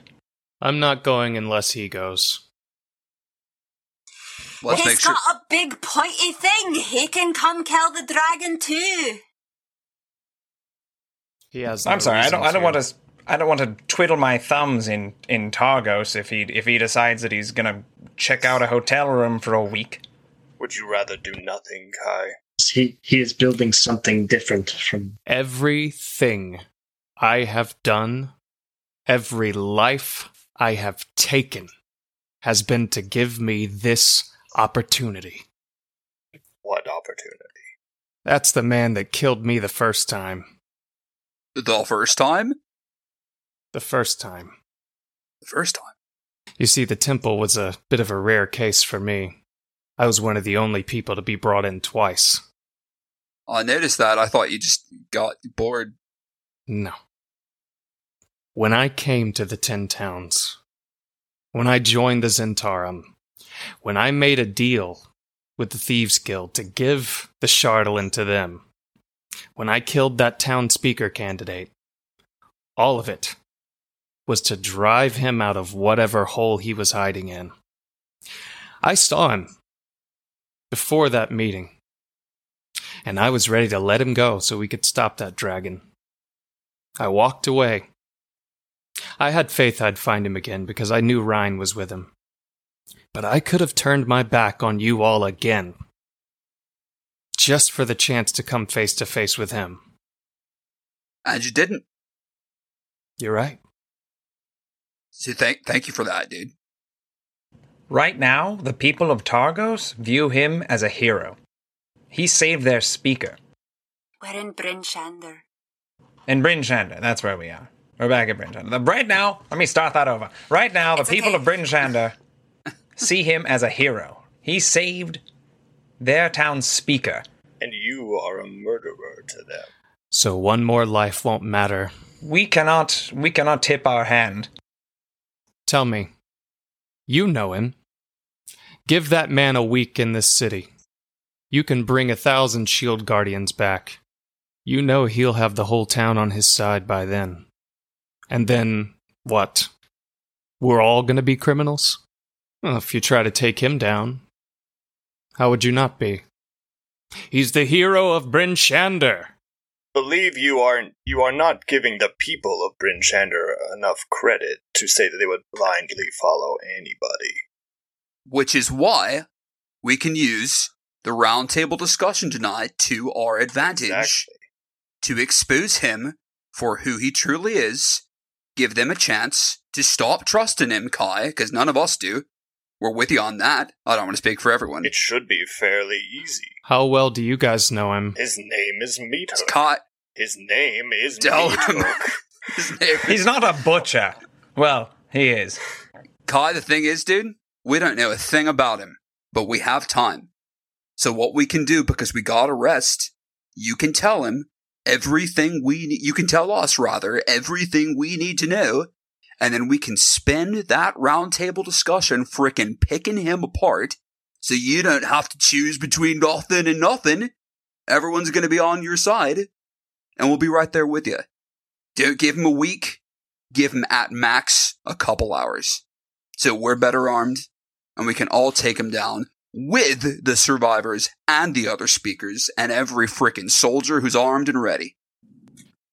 I'm not going unless he goes.
Let's
He's
sure.
got a big pointy thing. He can come kill the dragon too.
He has.
I'm sorry. I don't. I don't
to.
want to. I don't want to twiddle my thumbs in in Targos if he if he decides that he's gonna check out a hotel room for a week.
Would you rather do nothing, Kai?
He he is building something different from
Everything I have done, every life I have taken, has been to give me this opportunity.
What opportunity?
That's the man that killed me the first time.
The first time?
The first time.
The first time.
You see, the temple was a bit of a rare case for me. I was one of the only people to be brought in twice.
I noticed that. I thought you just got bored.
No. When I came to the Ten Towns, when I joined the Zhentarim, when I made a deal with the Thieves Guild to give the Chardalyn to them, when I killed that town speaker candidate, all of it was to drive him out of whatever hole he was hiding in. I saw him before that meeting, and I was ready to let him go so we could stop that dragon. I walked away. I had faith I'd find him again because I knew Ryan was with him. But I could have turned my back on you all again. Just for the chance to come face to face with him.
And you didn't.
You're right.
So thank thank you for that, dude.
Right now, the people of Targos view him as a hero. He saved their speaker.
We're in Bryn Shander.
In Bryn Shander, that's where we are. We're back at Bryn Shander. The- Right now, let me start that over. Right now, the
It's
people
okay.
of Bryn Shander see him as a hero. He saved their town's speaker.
And you are a murderer to them.
So one more life won't matter.
We cannot we cannot tip our hand.
Tell me, you know him. Give that man a week in this city. You can bring a thousand shield guardians back. You know he'll have the whole town on his side by then. And then, what? We're all gonna be criminals? Well, if you try to take him down, how would you not be? He's the hero of Bryn Shander.
Believe you aren't you are not giving the people of Bryn Shander enough credit to say that they would blindly follow anybody.
Which is why we can use the roundtable discussion tonight to our advantage
Exactly.
to expose him for who he truly is, give them a chance to stop trusting him, Kai, because none of us do. We're with you on that. I don't want to speak for everyone.
It should be fairly easy.
How well do you guys know him?
His name is Meat
It's
Hook.
Kai.
His name is
Tell
Meat
him.
Hook.
His name-
He's not a butcher. Well, he is.
Kai, the thing is, dude, we don't know a thing about him, but we have time. So what we can do, because we got a rest, you can tell him everything we you can tell us rather everything we need to know, and then we can spend that roundtable discussion frickin' picking him apart, so you don't have to choose between nothing and nothing. Everyone's gonna be on your side, and we'll be right there with you. Don't give him a week. Give him at max a couple hours. So we're better armed and we can all take him down with the survivors and the other speakers and every frickin' soldier who's armed and ready.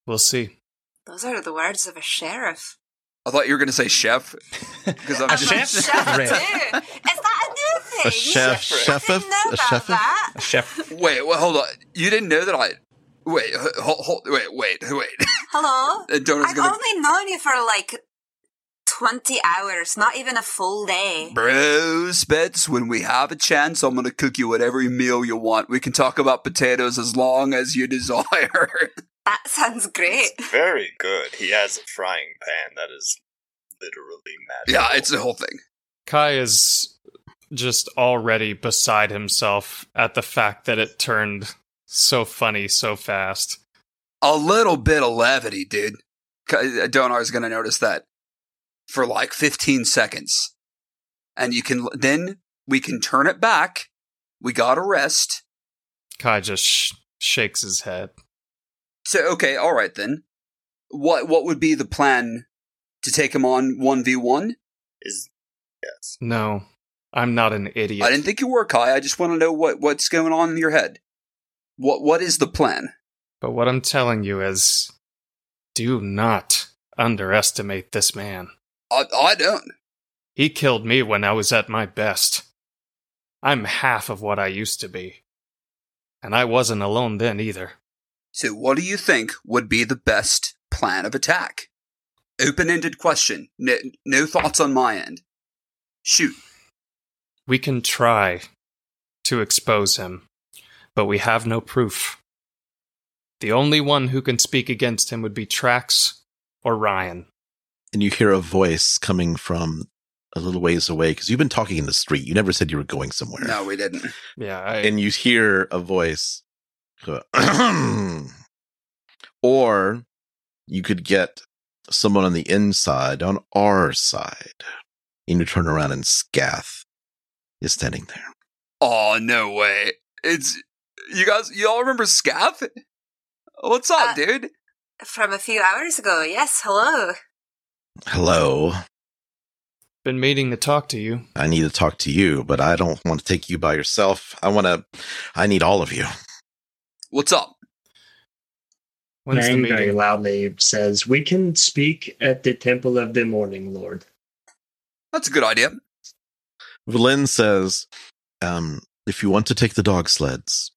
We'll see.
Those are the words of a sheriff.
I thought you were going to say chef because I'm
A
just
chef?
Chef too. Is that a new thing?
A chef, chef,
I didn't know
a
about
chef.
that.
A chef.
Wait, well, hold on. You didn't know that I Wait, hold, hold wait, wait, wait.
Hello?
Uh,
I've
gonna
only known you for like 20 hours, not even a full day.
Bro, Spitz, when we have a chance, I'm gonna cook you whatever meal you want. We can talk about potatoes as long as you desire.
That sounds great.
Very good. He has a frying pan that is literally magical.
yeah, it's the whole thing.
Kai is just already beside himself at the fact that it turned so funny so fast.
a little bit of levity, dude. C- uh, Donaar's gonna notice that for like 15 seconds, and you can then we can turn it back. We got to rest.
Kai just sh- shakes his head.
So okay, all right then. What what would be the plan to take him on one v one?
Is yes.
No, I'm not an idiot.
I didn't think you were Kai. I just want to know what what's going on in your head. What what is the plan?
But what I'm telling you is do not underestimate this man.
I, I don't.
He killed me when I was at my best. I'm half of what I used to be. And I wasn't alone then either.
So, what do you think would be the best plan of attack? Open ended question. No, no thoughts on my end. Shoot.
We can try to expose him, but we have no proof. The only one who can speak against him would be Trax or Ryan.
And you hear a voice coming from a little ways away because you've been talking in the street. You never said you were going somewhere.
No, we didn't.
Yeah, I,
and you hear a voice or you could get someone on the inside on our side and you turn around and scath is standing there
Oh, no way. It's. You guys, you all remember Scath? What's up,
Uh,
dude?
From a few hours ago, yes, hello.
Hello
been meaning to talk to you.
i need to talk to you but i don't want to take you by yourself i want to i need all of you
What's up?
When's the
Mang very
meeting?
loudly says, We can speak at the Temple of the Morning Lord.
That's a good idea.
Vellynne says, um, if you want to take the dog sleds,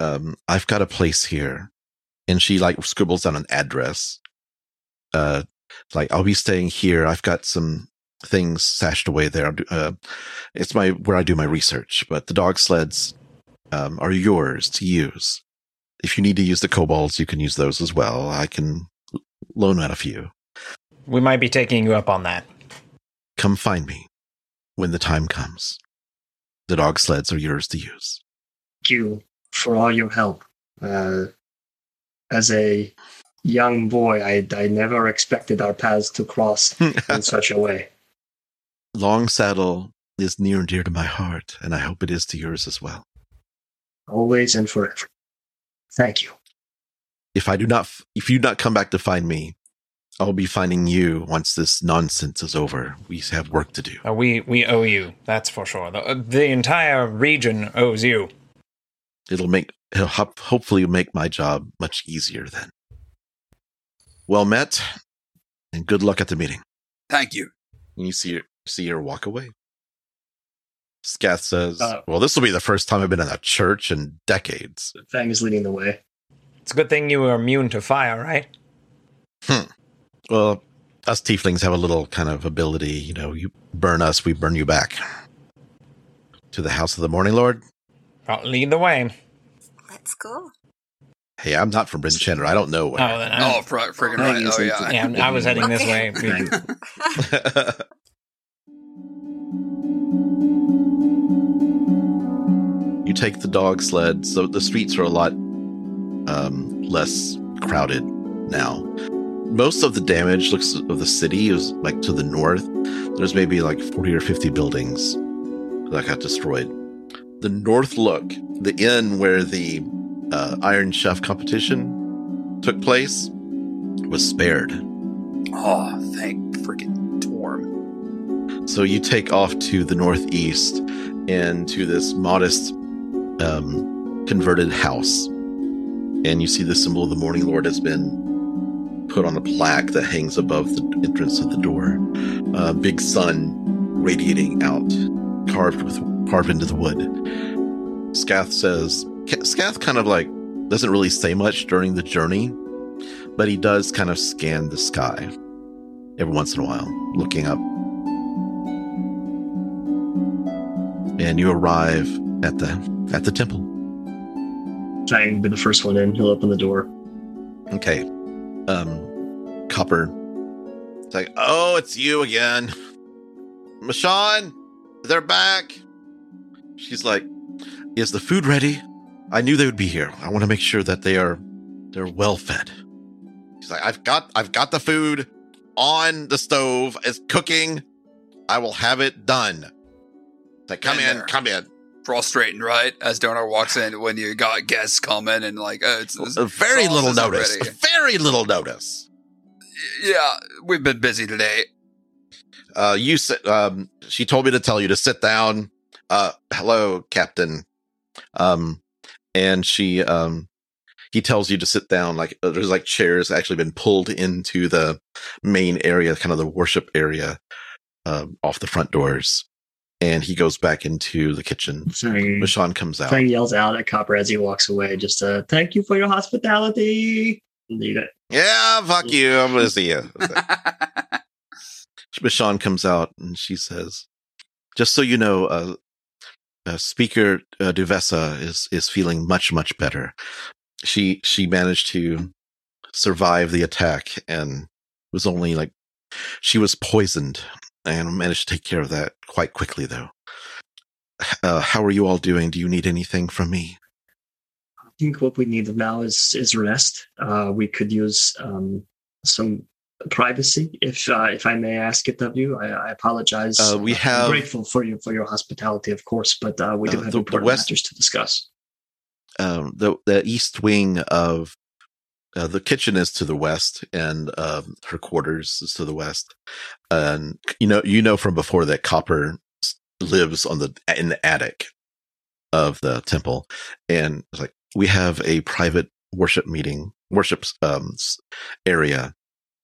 um, I've got a place here. And she like scribbles down an address. Uh, like I'll be staying here. I've got some things stashed away there. Uh, it's my, where I do my research, but the dog sleds, um, are yours to use. If you need to use the kobolds, you can use those as well. I can loan out a few.
We might be taking you up on that.
Come find me when the time comes. The dog sleds are yours to use.
Thank you for all your help. Uh, as a young boy, I, I never expected our paths to cross in such a way.
Longsaddle is near and dear to my heart, and I hope it is to yours as well.
Always and forever. Thank you.
If I do not, if you do not come back to find me, I'll be finding you once this nonsense is over. We have work to do.
Uh, we we owe you. That's for sure. The, uh, the entire region owes you.
It'll make, it'll hop, hopefully make my job much easier then. Well met, and good luck at the meeting.
Thank you.
And you see her, see her walk away. Scath says,
Uh,
"Well, this will be the first time I've been in a church in decades."
Fang is leading the way.
It's a good thing you are immune to fire, right? Hmm.
Well, us tieflings have a little kind of ability. You know, you burn us, we burn you back. To the house of the Morning Lord.
I'll lead the way.
Let's go.
Hey, I'm not from Bryn Shander. I don't know
Oh,
where.
then I,
Oh, fr- friggin' right. Oh, yeah.
yeah, I was heading this way.
You take the dog sled, so the streets are a lot um, less crowded now. Most of the damage looks of the city is like to the north. There's maybe like 40 or 50 buildings that got destroyed. The north look, the inn where the uh, Iron Chef competition took place, was spared.
Oh, thank freaking Torm.
So you take off to the northeast and to this modest um, converted house. And you see the symbol of the Morning Lord has been put on a plaque that hangs above the entrance of the door. A big sun radiating out, carved with carved into the wood. Scath says, Scath kind of like doesn't really say much during the journey, but he does kind of scan the sky every once in a while, looking up and you arrive at the at the temple.
Will be the first one in. He'll open the door.
Okay. Um Copper. It's like, oh, it's you again. Mashawn, they're back. She's like, is the food ready? I knew they would be here. I want to make sure that they are they're well fed. She's like, I've got I've got the food on the stove. It's cooking. I will have it done. Like, come
Been
in, come in.
Frustrating, right? As Donaar walks in when you got guests coming and like, oh, it's, it's
very little notice. Very little notice.
Yeah, we've been busy today.
Uh, you sit. Um, she told me to tell you to sit down. Uh, hello, Captain. Um, and she um, he tells you to sit down. Like uh, there's like chairs actually been pulled into the main area, kind of the worship area, uh, off the front doors. And he goes back into the kitchen.
Fang,
Michonne comes out.
Fang yells out at Copper as he walks away, just uh, thank you for your hospitality. And you got-
Yeah, fuck you. I'm gonna see you. Michonne comes out and she says, "Just so you know, uh, uh, Speaker uh, Duvessa is is feeling much much better. She she managed to survive the attack and was only like she was poisoned and managed to take care of that quite quickly though. Uh, how are you all doing? Do you need anything from me?
I think what we need now is is rest. Uh, we could use um, some privacy, if uh, if I may ask it of you. I, I apologize.
Uh, we
I'm
have-
grateful for you for your hospitality, of course, but uh, we do
Uh,
have
the- the West-
matters to discuss.
um, the the east wing of uh, the kitchen is to the west, and um, her quarters is to the west. And you know, you know from before that Copper lives on the in the attic of the temple, and it's like we have a private worship meeting, worship um, area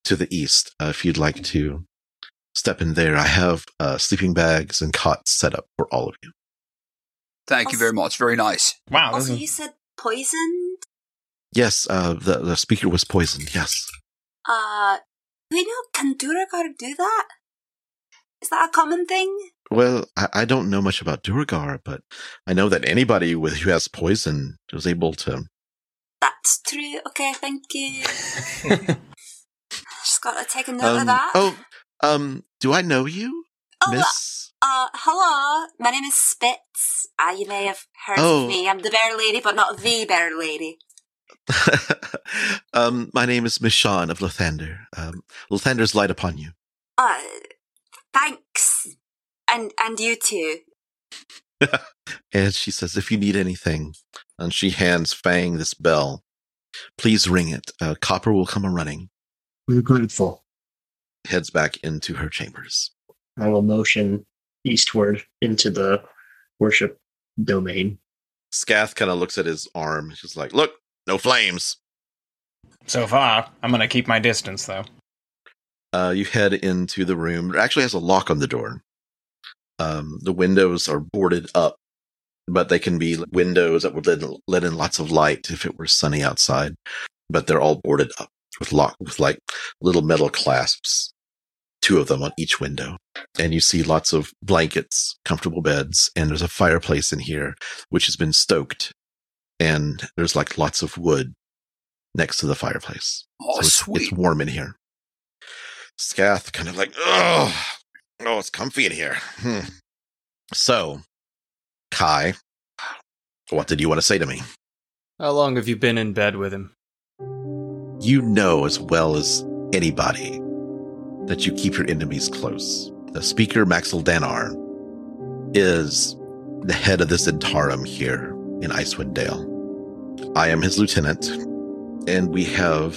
to the east. Uh, if you'd like to step in there, I have uh, sleeping bags and cots set up for all of you.
Thank you very much. Very nice.
Wow.
Also, you said poisoned.
Yes, uh, the the speaker was poisoned. Yes.
Uh, do we know can Duergar do that? Is that a common thing?
Well, I, I don't know much about Duergar, but I know that anybody with who has poison was able to.
That's true. Okay, thank you. Just gotta take a note of
Um,
that.
oh, um, do I know you,
Oh,
Miss?
Uh, hello. My name is Spitz. Uh, you may have heard
Oh.
of me. I'm the bear lady, but not the bear lady.
um, my name is Michonne of Lathander. Um, Lathander's light upon you.
Uh, thanks. And, and you too.
And she says, if you need anything, and she hands Fang this bell, please ring it. Uh, Copper will come a running.
We're grateful.
Heads back into her chambers.
I will motion eastward into the worship domain.
Scath kind of looks at his arm. She's like, look, no flames.
so far, I'm gonna keep my distance though.
Uh, you head into the room. It actually has a lock on the door. Um, the windows are boarded up, but they can be windows that would let, let in lots of light if it were sunny outside. But they're all boarded up with lock with like little metal clasps, two of them on each window. And you see lots of blankets, comfortable beds, and there's a fireplace in here which has been stoked, and there's like lots of wood next to the fireplace.
Oh,
So it's,
sweet.
it's warm in here. Scath kind of like, oh, oh, it's comfy in here. Hmm. So, Kai, what did you want to say to me?
How long have you been in bed with him?
You know as well as anybody that you keep your enemies close. The speaker, Maxildanarr, is the head of the Zhentarim here in Icewind Dale. I am his lieutenant, and we have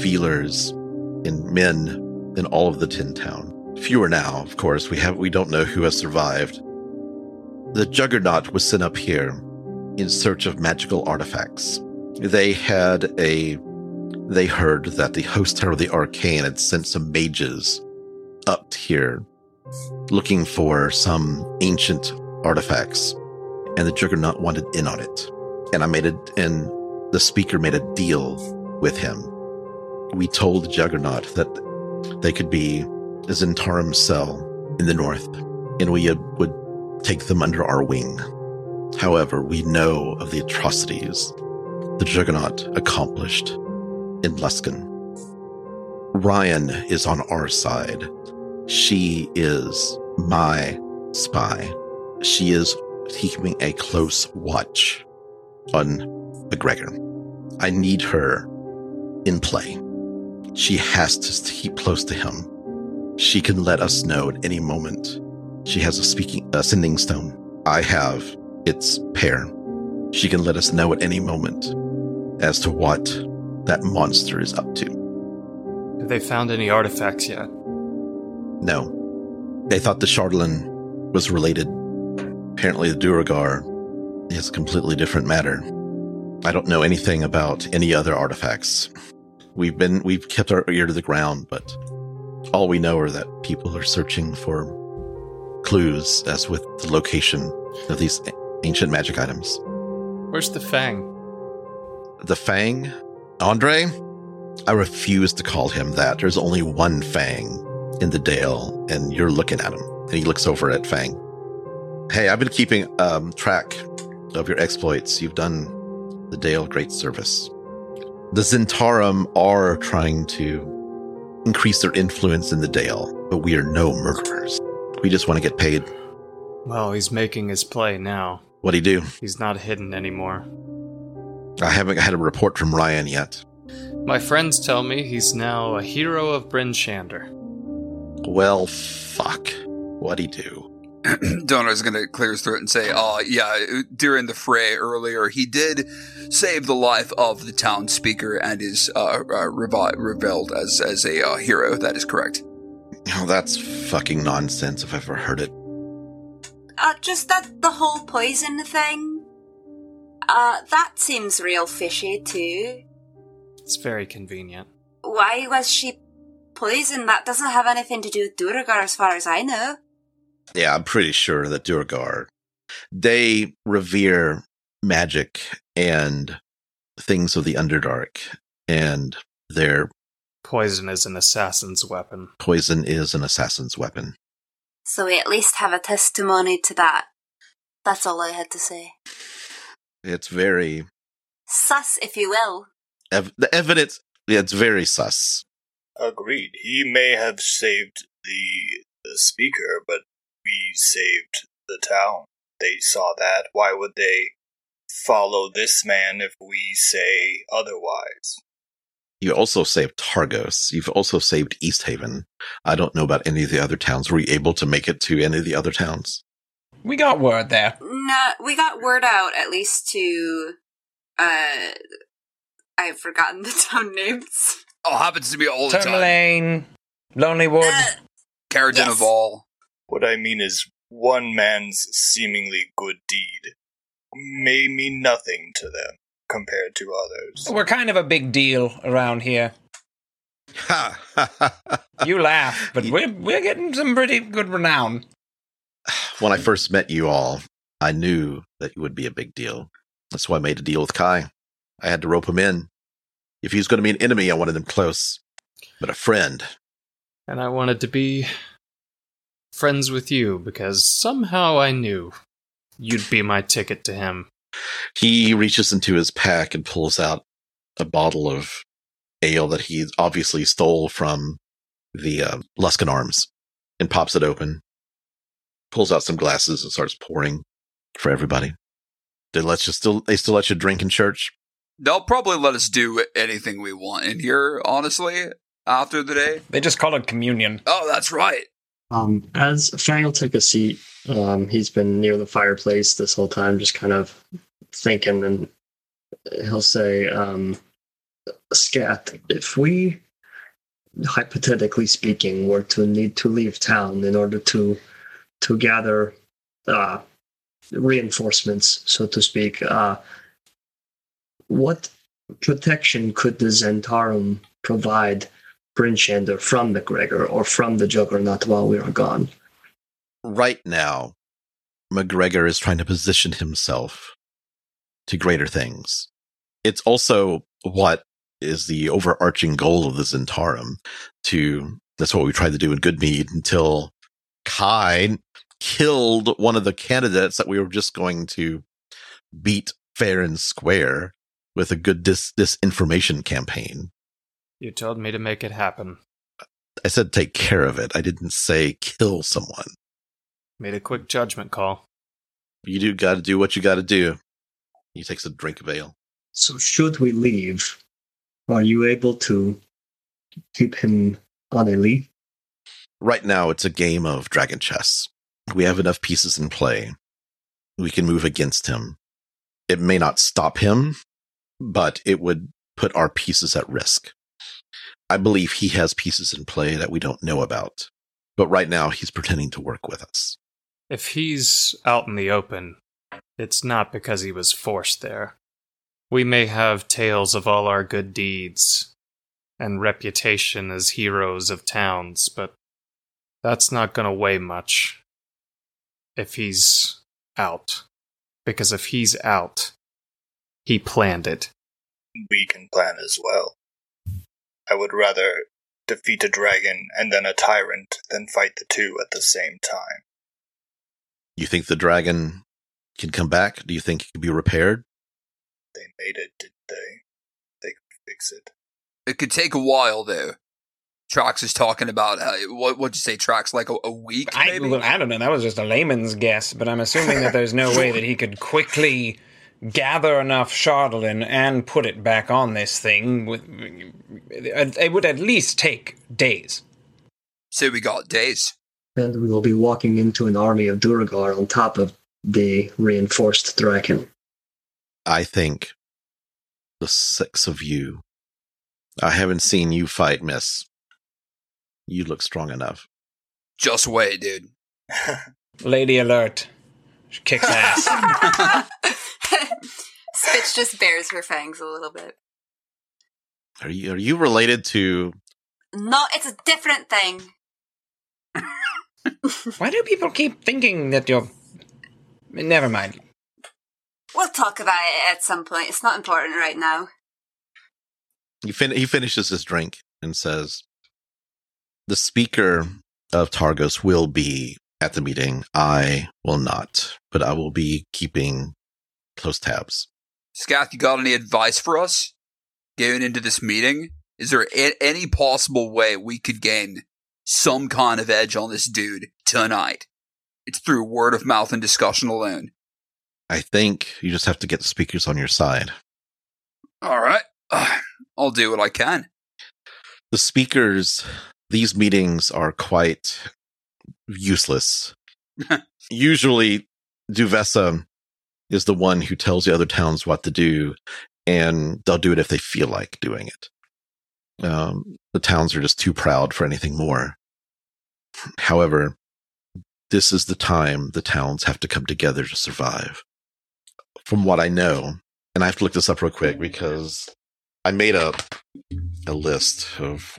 feelers and men in all of the Ten-Town. Fewer now, of course. We have we don't know who has survived. The Juggernaut was sent up here in search of magical artifacts. They had a they heard that the host tower of the arcane had sent some mages up here looking for some ancient artifacts and the juggernaut wanted in on it. And i made it and the speaker made a deal with him. We told the juggernaut that they could be a Zhentarim cell in the north and we would take them under our wing. However we know of the atrocities the juggernaut accomplished in Luskan. Ryan is on our side. She is my spy. She is keeping a close watch on McGregor. I need her in play. She has to keep close to him. She can let us know at any moment. She has a speaking a sending stone. I have its pair. She can let us know at any moment as to what that monster is up to.
Have they found any artifacts yet?
No. They thought the Chardalyn was related. Apparently, the Duergar is a completely different matter. I don't know anything about any other artifacts. We've been we've kept our ear to the ground, but all we know are that people are searching for clues as with the location of these ancient magic items.
Where's the Fang?
The Fang? Andre? I refuse to call him that. There's only one Fang in the Dale, and you're looking at him. And he looks over at Fang. Hey, I've been keeping um, track of your exploits. You've done the Dale great service. The Zhentarim are trying to increase their influence in the Dale, but we are no murderers. We just want to get paid.
Well, he's making his play now.
What'd he do?
He's not hidden anymore.
I haven't had a report from Ryan yet.
My friends tell me he's now a hero of Bryn Shander.
Well, fuck. What'd he do?
Donaar's going to clear his throat and say, "Oh, yeah, during the fray earlier, he did save the life of the town speaker and is uh, uh, revi- revealed as as a uh, hero. That is correct."
Oh, that's fucking nonsense if I've ever heard it.
Uh, just that the whole poison thing. Uh, that seems real fishy too.
It's very convenient.
Why was she poisoned? That doesn't have anything to do with Duergar, as far as I know.
Yeah, I'm pretty sure that Duergar, they revere magic and things of the Underdark, and their
Poison is an assassin's weapon.
poison is an assassin's weapon.
So we at least have a testimony to that. That's all I had to say.
It's very
Sus, if you will.
ev- the evidence. Yeah, it's very sus.
Agreed. He may have saved the, the speaker, but we saved the town. They saw that. Why would they follow this man if we say otherwise?
You also saved Targos. You've also saved East Haven. I don't know about any of the other towns. Were you able to make it to any of the other towns?
We got word there.
No, we got word out at least to. Uh, I've forgotten the town names.
Oh, happens to be all the time.
Termalaine, Lonelywood.
Uh,
Carradine
Yes.
of all.
What I mean is, one man's seemingly good deed may mean nothing to them compared to others.
We're kind of a big deal around here. You laugh, but we're we're getting some pretty good renown.
When I first met you all, I knew that you would be a big deal. That's why I made a deal with Kai. I had to rope him in. If he was going to be an enemy, I wanted him close. But a friend,
And I wanted to be friends with you because somehow I knew you'd be my ticket to him.
he reaches into his pack and pulls out a bottle of ale that he obviously stole from the uh, Luskin Arms and pops it open. Pulls out some glasses and starts pouring for everybody. They let you still. They still let you drink in church.
They'll probably let us do anything we want in here, honestly, after the day.
They just call it communion.
Oh, that's right.
Um, as Fang will take a seat, um, he's been near the fireplace this whole time, just kind of thinking, and he'll say, um, "Scath, if we, hypothetically speaking, were to need to leave town in order to to gather uh, reinforcements, so to speak, uh, what protection could the Zhentarim provide?" Bryn Shander from McGregor or from the Juggernaut while we are gone.
right now, McGregor is trying to position himself to greater things. It's also what is the overarching goal of the Zhentarim to that's what we tried to do in Goodmead until Kai killed one of the candidates that we were just going to beat fair and square with a good dis- disinformation campaign.
You told me to make it happen.
I said take care of it. I didn't say kill someone.
Made a quick judgment call.
You do got to do what you got to do. He takes a drink of ale.
So, should we leave, are you able to keep him on a leash?
Right now, it's a game of dragon chess. We have enough pieces in play. We can move against him. It may not stop him, but it would put our pieces at risk. I believe he has pieces in play that we don't know about. But right now, he's pretending to work with us.
If he's out in the open, it's not because he was forced there. We may have tales of all our good deeds and reputation as heroes of towns, but that's not going to weigh much if he's out. Because if he's out, he planned it.
We can plan as well. I would rather defeat a dragon and then a tyrant than fight the two at the same time.
You think the dragon can come back? Do you think it can be repaired?
They made it, did they? They could fix it.
It could take a while, though. Trax is talking about uh, what? What'd you say? Trax like a, a week?
I,
Maybe?
I don't know. That was just a layman's guess, but I'm assuming that there's no way that he could quickly gather enough Chardalyn and put it back on this thing. With, it would at least take days.
so we got days.
And we will be walking into an army of Duergar on top of the reinforced dragon.
I think the six of you. I haven't seen you fight, miss. You look strong enough.
Just wait, dude.
Lady alert. She kicks ass.
Spitz just bares her fangs a little bit.
Are you are you related to
No, it's a different thing.
Why do people keep thinking that you're. Never mind.
We'll talk about it at some point. It's not important right now.
he, fin- he finishes his drink and says the speaker of Targos will be at the meeting. I will not, but I will be keeping close tabs.
Scath, you got any advice for us going into this meeting? Is there a- any possible way we could gain some kind of edge on this dude tonight? It's through word of mouth and discussion alone.
I think you just have to get the speakers on your side.
All right. I'll do what I can.
The speakers, these meetings are quite useless. Usually, Duvessa is the one who tells the other towns what to do, and they'll do it if they feel like doing it. Um, the towns are just too proud for anything more. However, this is the time the towns have to come together to survive. From what I know, and I have to look this up real quick because I made a a list of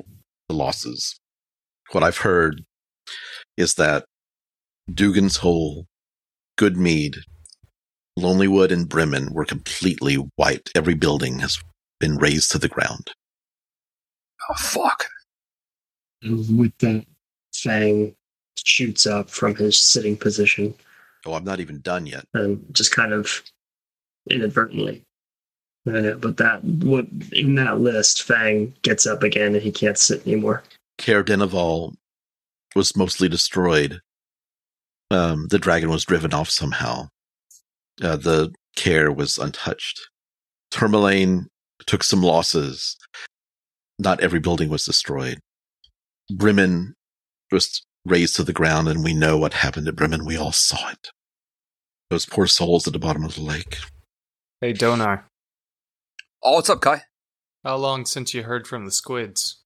losses. What I've heard is that Dougan's Hole, Goodmead, Lonelywood, and Bremen were completely wiped. Every building has been razed to the ground.
Oh, fuck.
With that, Fang shoots up from his sitting position
Oh, I'm not even done yet.
and just kind of inadvertently. Uh, but that what in that list, Fang gets up again and he can't sit anymore.
Caer-Dineval was mostly destroyed. Um, the dragon was driven off somehow. Uh, the care was untouched. Termalaine took some losses. Not every building was destroyed. Bremen was razed to the ground, and we know what happened at Bremen. We all saw it. Those poor souls at the bottom of the lake.
Hey, Donaar,
Oh, what's up, Kai?
how long since you heard from the squids?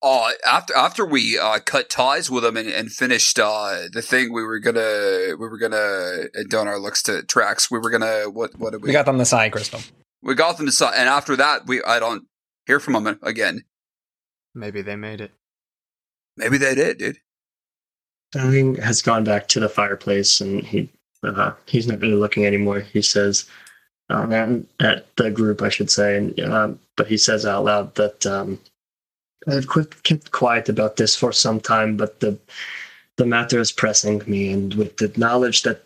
Uh, after after we uh, cut ties with them and, and finished uh, the thing, we were gonna we were gonna and Donaar looks to Trax. We were gonna what what did we
We got them the side crystal.
we got them to si- and after that we I don't hear from them again.
Maybe they made it.
Maybe they did, dude.
Fang has gone back to the fireplace and he uh, he's not really looking anymore. He says um, at, the group, I should say, um, but he says out loud that um, I've kept quiet about this for some time, but the the matter is pressing me, and with the knowledge that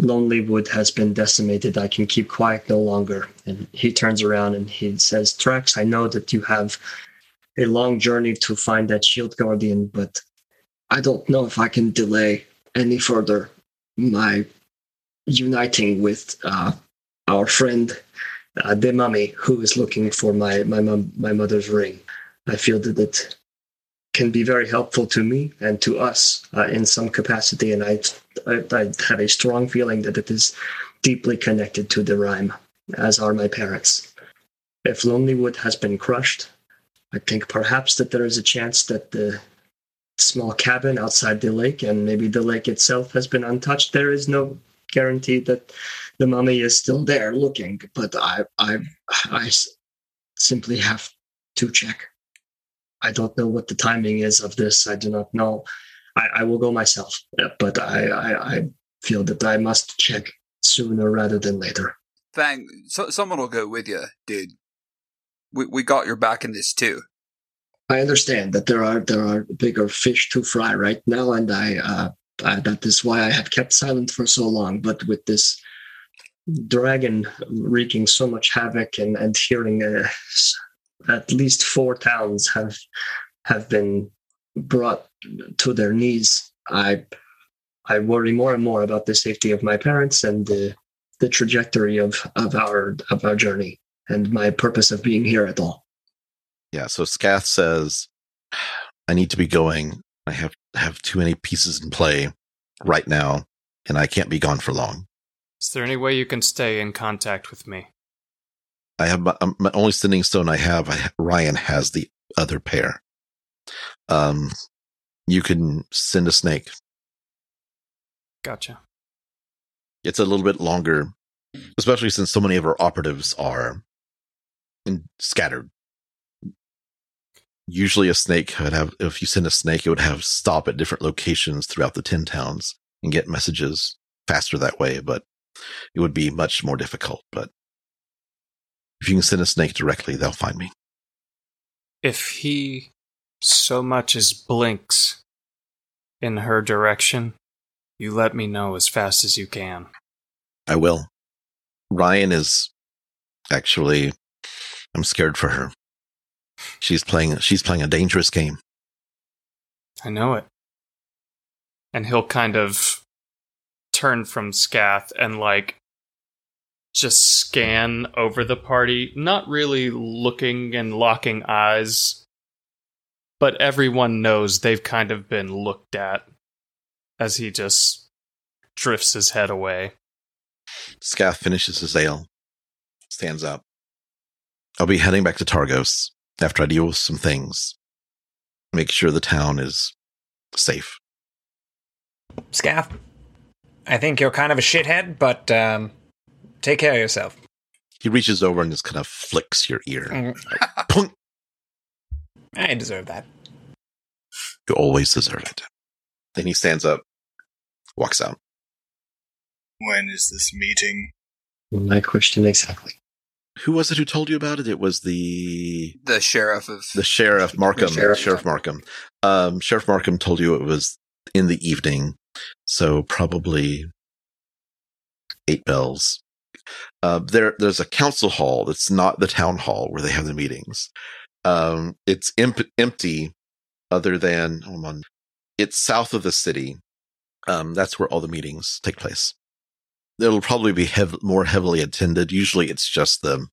Lonelywood has been decimated, I can keep quiet no longer. And he turns around and he says, "Trax, I know that you have a long journey to find that shield guardian, but." I don't know if I can delay any further my uniting with uh, our friend uh, the mummy who is looking for my my mom, my mother's ring. I feel that it can be very helpful to me and to us uh, in some capacity, and I, I I have a strong feeling that it is deeply connected to the Rime, as are my parents. If Lonelywood has been crushed, I think perhaps that there is a chance that the small cabin outside the lake and maybe the lake itself has been untouched there is no guarantee that the mummy is still there looking, but I I I simply have to check. I don't know what the timing is of this. I do not know. I, I will go myself, uh, but I, I, I feel that I must check sooner rather than later.
Fang, so, someone will go with you, dude. We we got your back in this too.
I understand that there are there are bigger fish to fry right now, and I, uh, I that is why I have kept silent for so long. But with this dragon wreaking so much havoc and and hearing uh, at least four towns have have been brought to their knees, I I worry more and more about the safety of my parents and the the trajectory of of our of our journey and my purpose of being here at all.
Yeah, so Scath says, I need to be going. I have have too many pieces in play right now, and I can't be gone for long.
Is there any way you can stay in contact with me?
I have my, um, my only sending stone I have. I, Ryan has the other pair. Um, you can send a snake.
Gotcha.
It's a little bit longer, especially since so many of our operatives are in, scattered. Usually, a snake would have. If you send a snake, it would have stop at different locations throughout the ten towns and get messages faster that way. But it would be much more difficult. But if you can send a snake directly, they'll find me.
If he so much as blinks in her direction, you let me know as fast as you can.
I will. Ryan is actually I'm scared for her. She's playing she's playing a dangerous game.
I know it. And he'll kind of turn from Scath and like just scan over the party, not really looking and locking eyes, but everyone knows they've kind of been looked at as he just drifts his head away.
Scath finishes his ale, stands up. I'll be heading back to Targos after I deal with some things. Make sure the town is safe.
Scath, I think you're kind of a shithead, but um, take care of yourself.
He reaches over and just kind of flicks your ear.
Mm,
Punk!
I deserve that.
You always deserve it. Then he stands up, walks out.
When is this meeting?
My question exactly.
Who was it who told you about it? It was the
The sheriff of
the sheriff Markham.
sheriff.
sheriff Markham. Um, sheriff Markham told you it was in the evening, so probably eight bells. Uh, there, there's a council hall that's not the town hall where they have the meetings. Um, it's imp- empty, other than on, it's south of the city. Um, that's where all the meetings take place. It'll probably be hev- more heavily attended. Usually, it's just the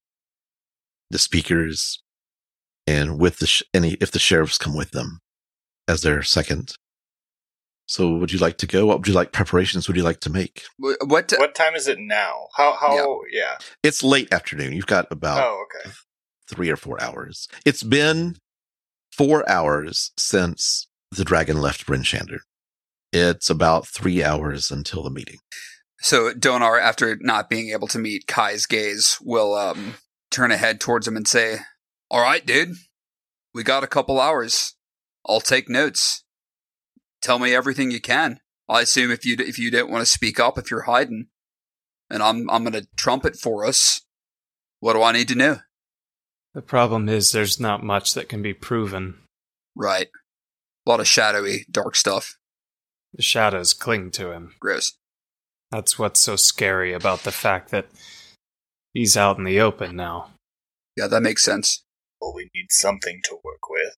the speakers and with the sh- any if the sheriffs come with them as their second. So, would you like to go? What would you like preparations? Would you like to make?
Wh- what?
What time is it now? How how yeah.
It's late afternoon. You've got about
Oh, okay.
three or four hours. It's been four hours since the dragon left Bryn Shander. It's about three hours until the meeting.
So Donaar, after not being able to meet Kai's gaze, will um, turn ahead towards him and say, "All right, dude, we got a couple hours. I'll take notes. Tell me everything you can. I assume if you if you don't want to speak up, if you're hiding, and I'm I'm gonna trumpet for us. What do I need to know?
The problem is there's not much that can be proven.
Right, a lot of shadowy, dark stuff.
The shadows cling to him.
Gross.
That's what's so scary about the fact that he's out in the open now.
Yeah, that makes sense.
Well, we need something to work with.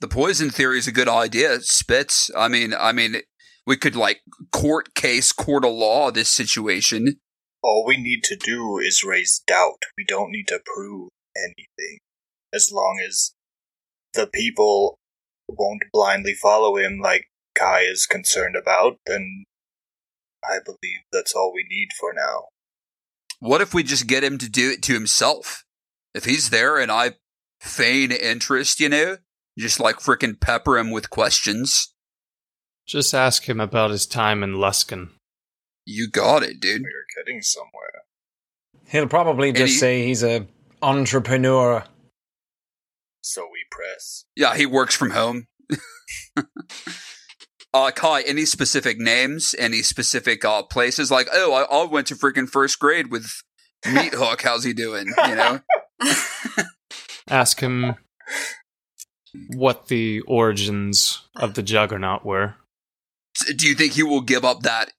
The poison theory is a good idea. Spitz. I mean, I mean, we could like court case, court of law this situation.
All we need to do is raise doubt. We don't need to prove anything. As long as the people won't blindly follow him like Kai is concerned about, then I believe that's all we need for now.
What if we just get him to do it to himself? If he's there and I feign interest, you know, just like frickin' pepper him with questions.
Just ask him about his time in Luskan.
You got it, dude.
We're getting somewhere.
He'll probably just
Any-
say he's a entrepreneur.
So we press.
Yeah, he works from home. uh, Kai, any specific names? Any specific uh, places? Like, oh, I, I went to freaking first grade with Meat Hook. How's he doing? You know?
Ask him what the origins of the Juggernaut were.
Do you think he will give up that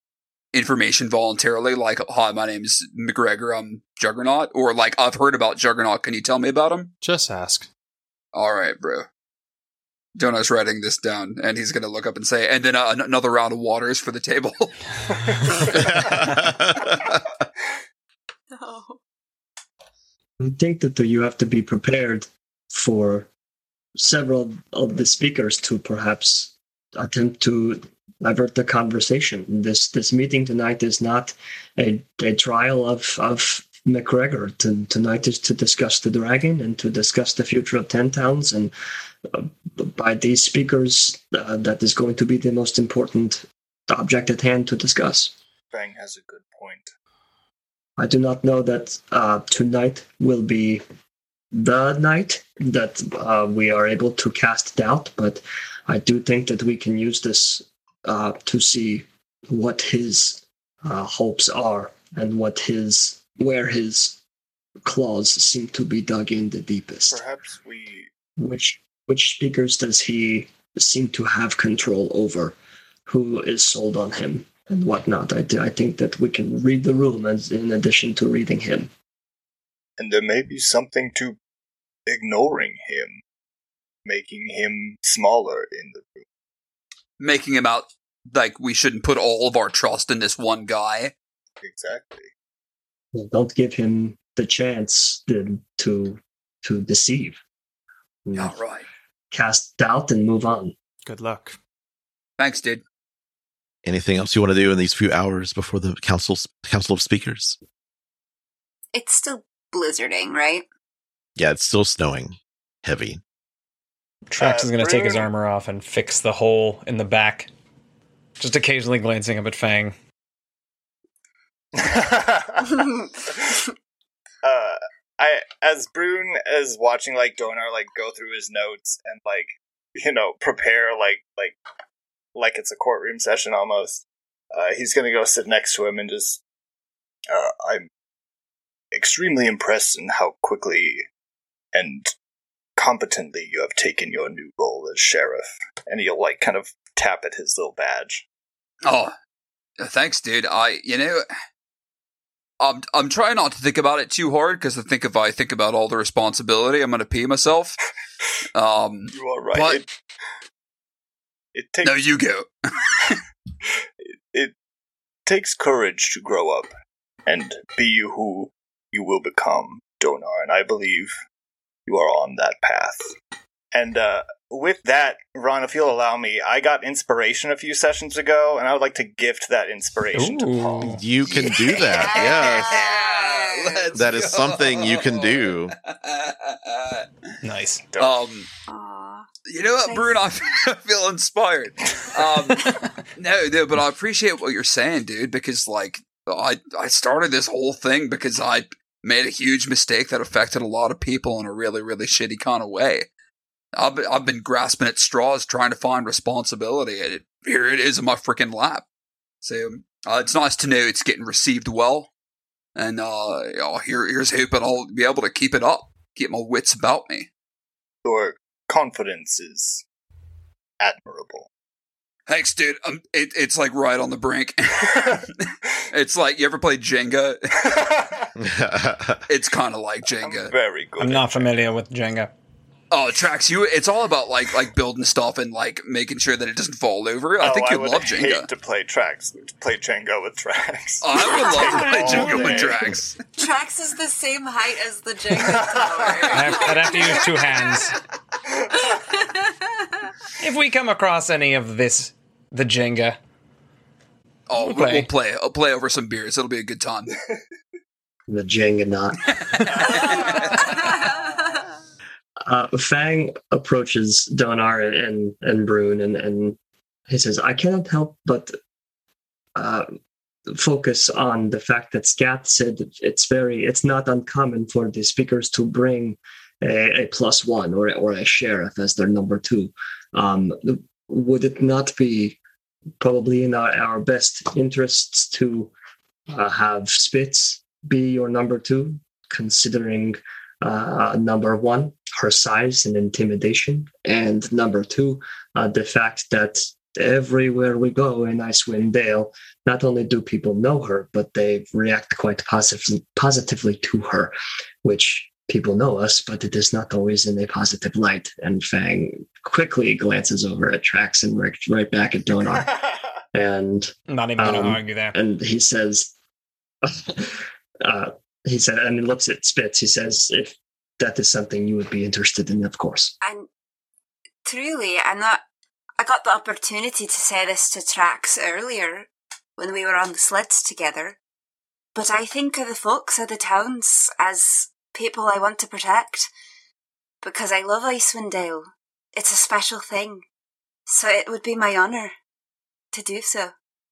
information voluntarily? Like, hi, my name's McGregor. I'm Juggernaut. Or like, I've heard about Juggernaut. Can you tell me about him?
Just ask.
All right, bro. Jonah's writing this down, and he's going to look up and say, and then uh, an- another round of waters for the table.
no.
I think that you have to be prepared for several of the speakers to perhaps attempt to divert the conversation. This this meeting tonight is not a, a trial of of McGregor. To, tonight is to discuss the dragon and to discuss the future of Ten Towns. And uh, by these speakers, uh, that is going to be the most important object at hand to discuss.
Fang has a good point.
I do not know that uh, tonight will be the night that uh, we are able to cast doubt, but I do think that we can use this uh, to see what his uh, hopes are and what his where his claws seem to be dug in the deepest.
Perhaps we.
Which which speakers does he seem to have control over? Who is sold on him and whatnot? I, I think that we can read the room as in addition to reading him.
And there may be something to ignoring him, making him smaller in the room.
Making him out like we shouldn't put all of our trust in this one guy.
Exactly.
Don't give him the chance to to, to deceive.
Yeah, right.
Cast doubt and move on.
Good luck.
Thanks, dude.
Anything else you want to do in these few hours before the council council of speakers?
It's still blizzarding, right?
Yeah, it's still snowing, heavy.
Trax
Uh,
is going to take his armor off and fix the hole in the back. Just occasionally glancing up at Fang.
uh, I as Bruin is watching like Donaar like go through his notes and like you know prepare like like like it's a courtroom session almost. Uh, he's gonna go sit next to him and just. Uh, I'm extremely impressed in how quickly and competently you have taken your new role as sheriff, and he'll like kind of tap at his little badge.
Oh, thanks, dude. I, you know, I'm I'm trying not to think about it too hard because I think if I think about all the responsibility, I'm gonna pee myself. Um,
You are right.
But-
it, it takes
no, you go.
it takes courage to grow up and be you who you will become, Donaar, and I believe you are on that path. And uh, with that, Ron, if you'll allow me, I got inspiration a few sessions ago, and I would like to gift that inspiration to Paul.
You can do that. Yes.
Yeah,
That is
go.
something you can do.
Nice.
um,
Aw.
you know what,
Thanks.
Bruno? I feel- I feel inspired. Um, no, no, but I appreciate what you're saying, dude, because like I I started this whole thing because I made a huge mistake that affected a lot of people in a really really shitty kind of way. I've I've been grasping at straws trying to find responsibility, and it, here it is in my freaking lap. So uh, it's nice to know it's getting received well, and uh, you know, here here's hoping I'll be able to keep it up, keep my wits about me.
Your confidence is admirable.
Thanks, dude. Um, it, it's like right on the brink. it's like you ever played Jenga? It's kind of like
I'm
Jenga.
very good.
I'm
at
not familiar with Jenga.
Oh, Trax you. It's all about like like building stuff and like making sure that it doesn't fall over. I
Oh,
think you
would
love
hate
Jenga.
to play Trax, to play Jenga with Trax.
I would love to play Jenga with Trax.
Trax. Is the same height as the Jenga
I have, I'd have to use two hands. If we come across any of this, the Jenga,
Oh,
We'll
we'll,
play.
we'll play. I'll play over some beers. It'll be a good time.
The Jenga knot. Uh, Fang approaches Donaar and and, and Bruin, and, and he says, "I cannot help but uh, focus on the fact that Scath said it's very it's not uncommon for the speakers to bring a, a plus one or or a sheriff as their number two. Um, would it not be probably in our, our best interests to uh, have Spitz be your number two, considering uh, number one, her size and intimidation, and number two, uh, the fact that everywhere we go in Icewind Dale, not only do people know her, but they react quite positively positively to her, which people know us, but it is not always in a positive light. And Fang quickly glances over at Trax and right, right back at Donaar. and
Not even going to
Um,
argue there.
and he says, uh, he said, and he looks at Spitz. He says, if that is something you would be interested in, of course.
And truly, I'm not. I got the opportunity to say this to Trax earlier when we were on the sleds together. But I think of the folks of the towns as people I want to protect because I love Icewind Dale. It's a special thing. So it would be my honour to do so.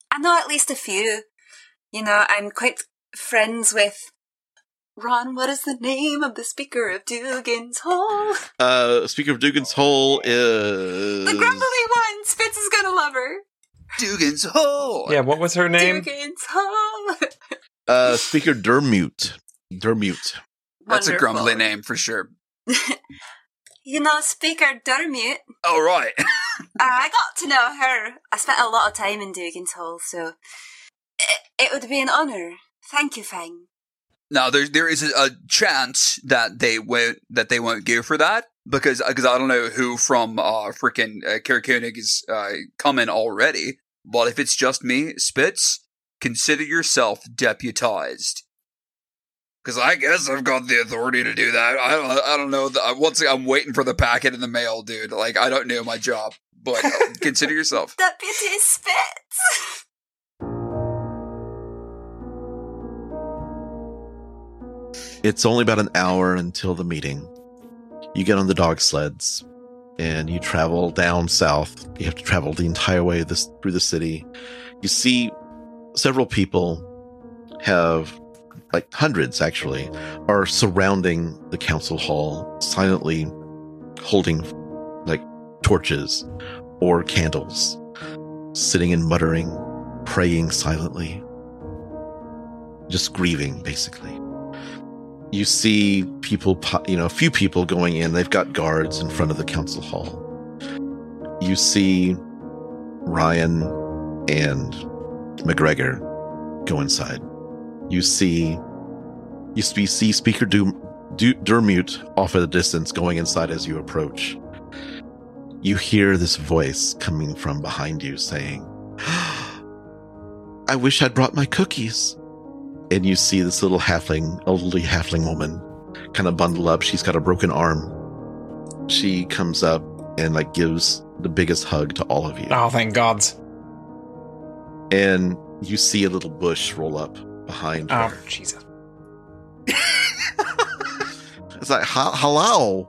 I know at least a few. You know, I'm quite friends with Ron, what is the name of the speaker of Dougan's Hall?
Uh, speaker of Dougan's Hole is
The grumbly one! Spitz is gonna love her.
Dougan's Hole.
Yeah, what was her name?
Dougan's Hall!
uh, Speaker Durmoot. Durmoot.
That's a grumbly name for sure.
You know, Speaker Durmoot,
Oh, right.
I got to know her. I spent a lot of time in Dougan's Hall, so it, it would be an honour. Thank you, Fang.
Now there there is a, a chance that they won't that they won't go for that because because I don't know who from uh freaking uh, Caer-Konig is uh, coming already. But if it's just me, Spitz, consider yourself deputized. Because I guess I've got the authority to do that. I don't I don't know. The, once I'm waiting for the packet in the mail, dude. Like I don't know my job, but uh, consider yourself.
Deputy Spitz!
It's only about an hour until the meeting. You get on the dog sleds and you travel down south. You have to travel the entire way this through the city. You see several people have like hundreds actually are surrounding the council hall silently holding like torches or candles sitting and muttering praying silently just grieving basically you see people, you know, a few people going in. They've got guards in front of the council hall. You see Ryan and McGregor go inside. You see, you see, see Speaker Doom, Durmoot off at a distance going inside as you approach. You hear this voice coming from behind you saying, I wish I'd brought my cookies and you see this little halfling, elderly halfling woman, kind of bundled up. She's got a broken arm. She comes up and like gives the biggest hug to all of you.
Oh, thank God.
And you see a little bush roll up behind
Oh,
her.
Jesus.
It's like, hello.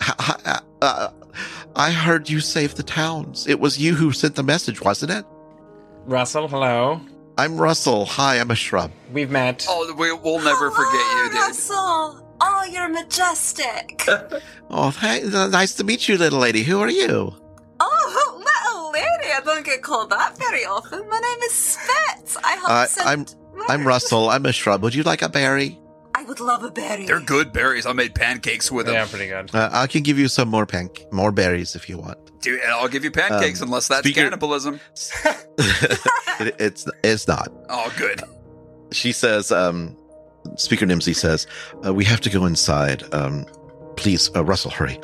Ha- ha- uh, I heard you saved the towns. It was you who sent the message, wasn't it?
Russell, hello.
I'm Russell. Hi, I'm a shrub.
We've met.
Oh, we, we'll never forget you, dude.
Russell! Oh, you're majestic!
Oh, hey, nice to meet you, little lady. Who are you?
oh, little lady! I don't get called that very often. My name is Spitz. I help
Uh,
send
I'm- I'm. Russell. I'm a shrub. Would you like a berry?
I would love a berry.
They're good berries. I made pancakes with them.
yeah, pretty good.
Uh, I can give you some more pan- more berries if you want.
Dude, I'll give you pancakes
Um,
unless that's
speaker-
cannibalism.
it, it's it's not.
Oh, good.
She says. Um, Speaker Nimsy says, uh, "We have to go inside. Um, please, uh, Russell, hurry."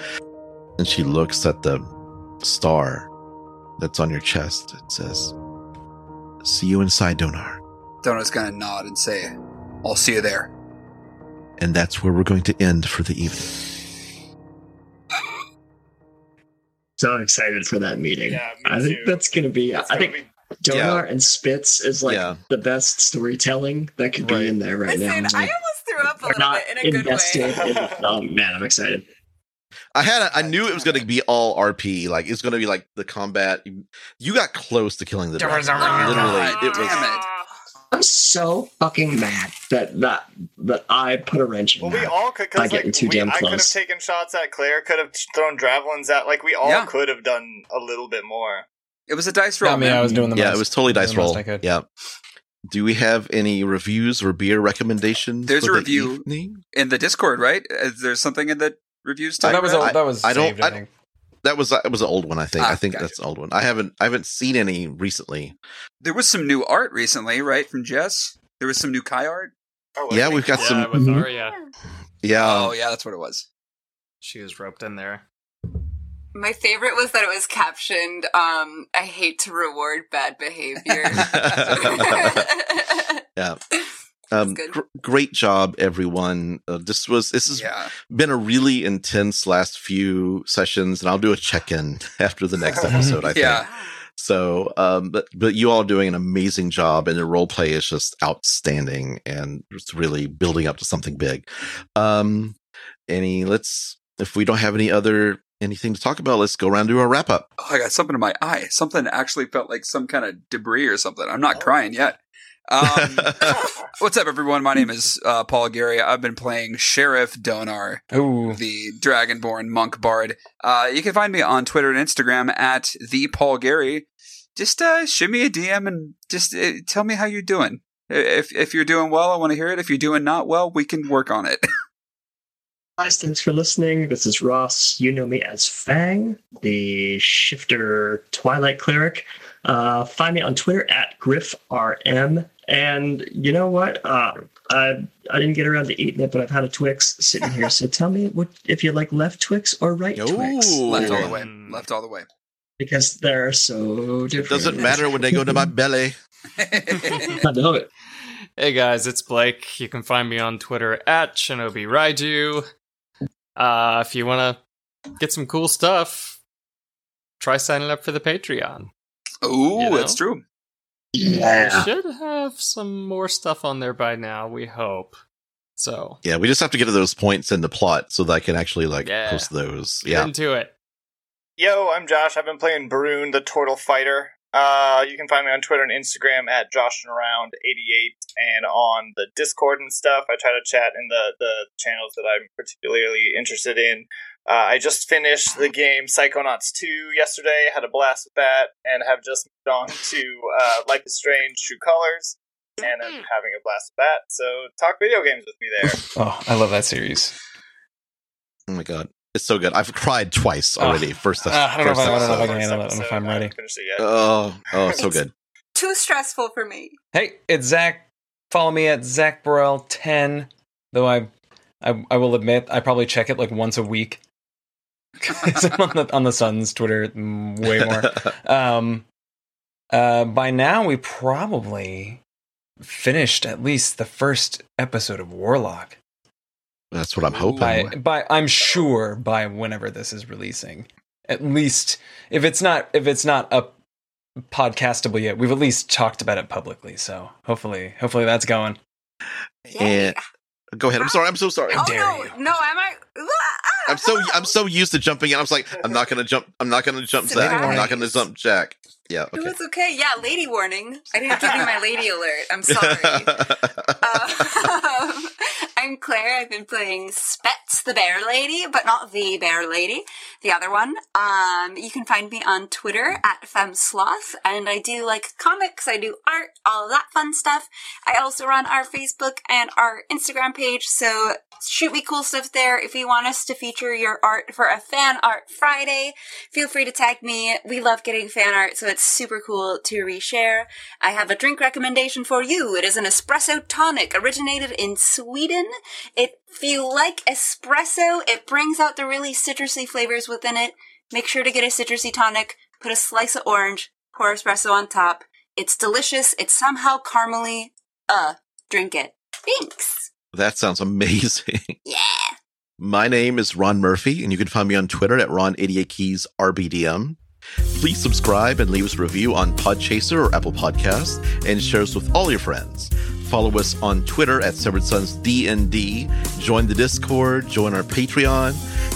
And she looks at the star that's on your chest. It says, "See you inside, Donaar."
Donut's gonna nod and say, I'll see you there.
And that's where we're going to end for the evening.
So excited for that meeting.
Yeah, me
I think that's going to be,
It's
I
gonna
think
be-
Donaar and Spitz is like
Yeah.
the best storytelling that could
Right.
be in there right
Listen,
now.
I almost threw up a
We're
little
not
bit in a good way.
in, oh man, I'm excited.
I had, a, I knew it was going to be all RP. Like it's going to be like the combat. You got close to killing the dragon.
Oh,
Literally, it was.
Damn it.
I'm so fucking mad that that that I put a wrench in
Well, we all could
By
because
getting
like
too
we,
damn
I could have taken shots at Claire, could have thrown javelins at like we all
Yeah.
could have done a little bit more.
It was a dice roll.
I mean,
man.
I was doing the
yeah,
most.
it was totally dice roll.
I could.
Yeah. Do we have any reviews or beer recommendations?
There's
for
a
the
review.
evening?
in the Discord, right? Is there something in the reviews?
So
talking
that was
about
that was
I don't-
saved,
I
I
don't-
think.
That was that was an old one, I think.
Ah,
I think
gotcha.
that's an old one. I haven't I haven't seen any recently.
There was some new art recently, right, from Jess. There was some new Kai art.
Oh,
Yeah, we've got
yeah,
some.
with. Arya.
Yeah,
oh, yeah, that's what it was.
She was roped in there.
My favorite was that it was captioned, um, I hate to reward bad behavior.
yeah. Um, gr- great job, everyone. Uh, this was this has
Yeah.
been a really intense last few sessions, and I'll do a check in after the next episode. I think. So, um, but but you all doing an amazing job, and the role play is just outstanding, and it's really building up to something big. Um, any let's if we don't have any other anything to talk about, let's go around do our wrap up.
Oh, I got something in my eye. Something actually felt like some kind of debris or something. I'm not crying yet. Um, what's up, everyone? My name is uh, Paul Gary. I've been playing Sheriff Donaar,
Ooh.
the Dragonborn monk bard. Uh, you can find me on Twitter and Instagram at the Paul Gary. Just uh, shoot me a DM and just uh, tell me how you're doing. If if you're doing well, I want to hear it. If you're doing not well, we can work on it.
Guys, thanks for listening. This is Ross. You know me as Fang, the shifter Twilight cleric. Uh, find me on Twitter at GriffRM. And you know what? Uh, I I didn't get around to eating it, but I've had a Twix sitting here. So tell me what if you like left Twix or right Twix,
Left all the way.
Mm.
Left all the way.
because they're so different.
Doesn't matter when they go to my belly.
I know it.
Hey guys, it's Blake. You can find me on Twitter at Shinobi Raiju. Uh, if you want to get some cool stuff, try signing up for the Patreon.
Ooh,
You know?
that's true.
We
Yeah.
should have some more stuff on there by now, we hope. So,
Yeah, we just have to get to those points in the plot so that I can actually like
Yeah.
post those.
get
Yeah.
into it.
Yo, I'm Josh. I've been playing Bruin, the Turtle Fighter. Uh, you can find me on Twitter and Instagram at JoshinAround88 and on the Discord and stuff. I try to chat in the, the channels that I'm particularly interested in. Uh, I just finished the game Psychonauts 2 yesterday, had a blast with that, and have just moved on to uh, Life is Strange True Colors, and I'm having a blast with that. So talk video games with me there.
Oh, I love that series.
Oh my god, it's so good. I've cried twice
Oh.
already. First,
Uh, I don't know if
first
I, I don't know if I can handle it. if I'm ready.
haven't finished it yet.
Oh, oh, so good.
Too stressful for me.
Hey, it's Zach. Follow me at Zach Burrell 10. Though I, I, I will admit, I probably check it like once a week. 'Cause I'm on the on the Sun's Twitter mm, way more. Um, uh, by now we probably finished at least the first episode of Warlock.
That's what I'm hoping.
By by, I'm sure by whenever this is releasing. At least if it's not if it's not up podcastable yet, we've at least talked about it publicly. So hopefully, hopefully that's going.
Yay.
And go ahead. I'm sorry. I'm so sorry.
oh
dare
no,
you.
no, am I?
I'm so I'm so used to jumping in. I was like, I'm not gonna jump. I'm not gonna jump Zach. I'm not gonna jump Jack. Yeah. Okay.
it's okay. Yeah, lady warning. I didn't give you my lady alert. I'm sorry. Um, I'm Claire. I've been playing Spitz the Bear Lady, but not the Bear Lady, the other one. Um, you can find me on Twitter at FemmeSloth, and I do like comics, I do art, all of that fun stuff. I also run our Facebook and our Instagram page, so shoot me cool stuff there. If you want us to feature your art for a Fan Art Friday, feel free to tag me. We love getting fan art, so it's super cool to reshare. I have a drink recommendation for you. It is an espresso tonic originated in Sweden. It, if you like espresso, it brings out the really citrusy flavors within it. Make sure to get a citrusy tonic, put a slice of orange, pour espresso on top. It's delicious. It's somehow caramely. Uh, drink it. Thanks.
that sounds amazing.
Yeah.
My name is Ron Murphy, and you can find me on Twitter at Ron88Keys RBDM. Please subscribe and leave us a review on Podchaser or Apple Podcasts, and share us with all your friends. Follow us on Twitter at Severed Sons DND. Join the Discord. Join our Patreon.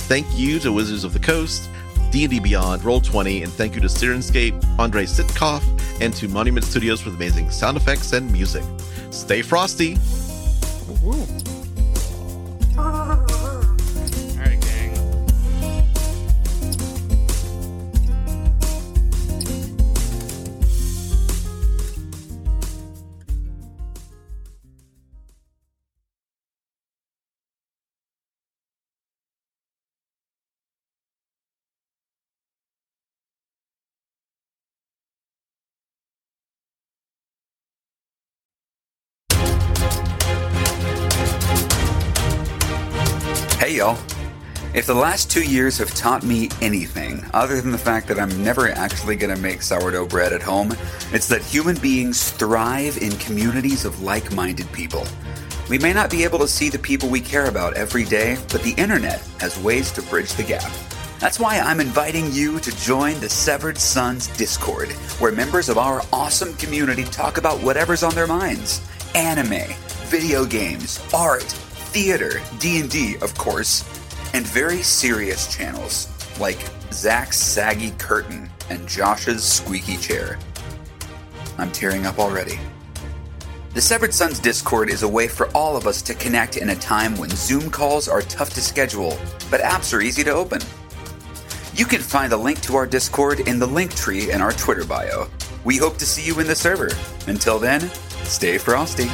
Thank you to Wizards of the Coast. D&D Beyond, Roll20, and thank you to Syrinscape, Andre Sitkoff, and to Monument Studios for amazing sound effects and music. Stay frosty!
Alright,
If the last two years have taught me anything, other than the fact that I'm never actually going to make sourdough bread at home, it's that human beings thrive in communities of like minded people. We may not be able to see the people we care about every day, but the internet has ways to bridge the gap. That's why I'm inviting you to join the Severed Sons Discord, where members of our awesome community talk about whatever's on their minds anime, video games, art, theater, D&D, of course, and very serious channels like Zach's Saggy Curtain and Josh's Squeaky Chair. I'm tearing up already. The Severed Sons Discord is a way for all of us to connect in a time when Zoom calls are tough to schedule, but apps are easy to open. You can find a link to our Discord in the link tree in our Twitter bio. We hope to see you in the server. Until then, stay frosty.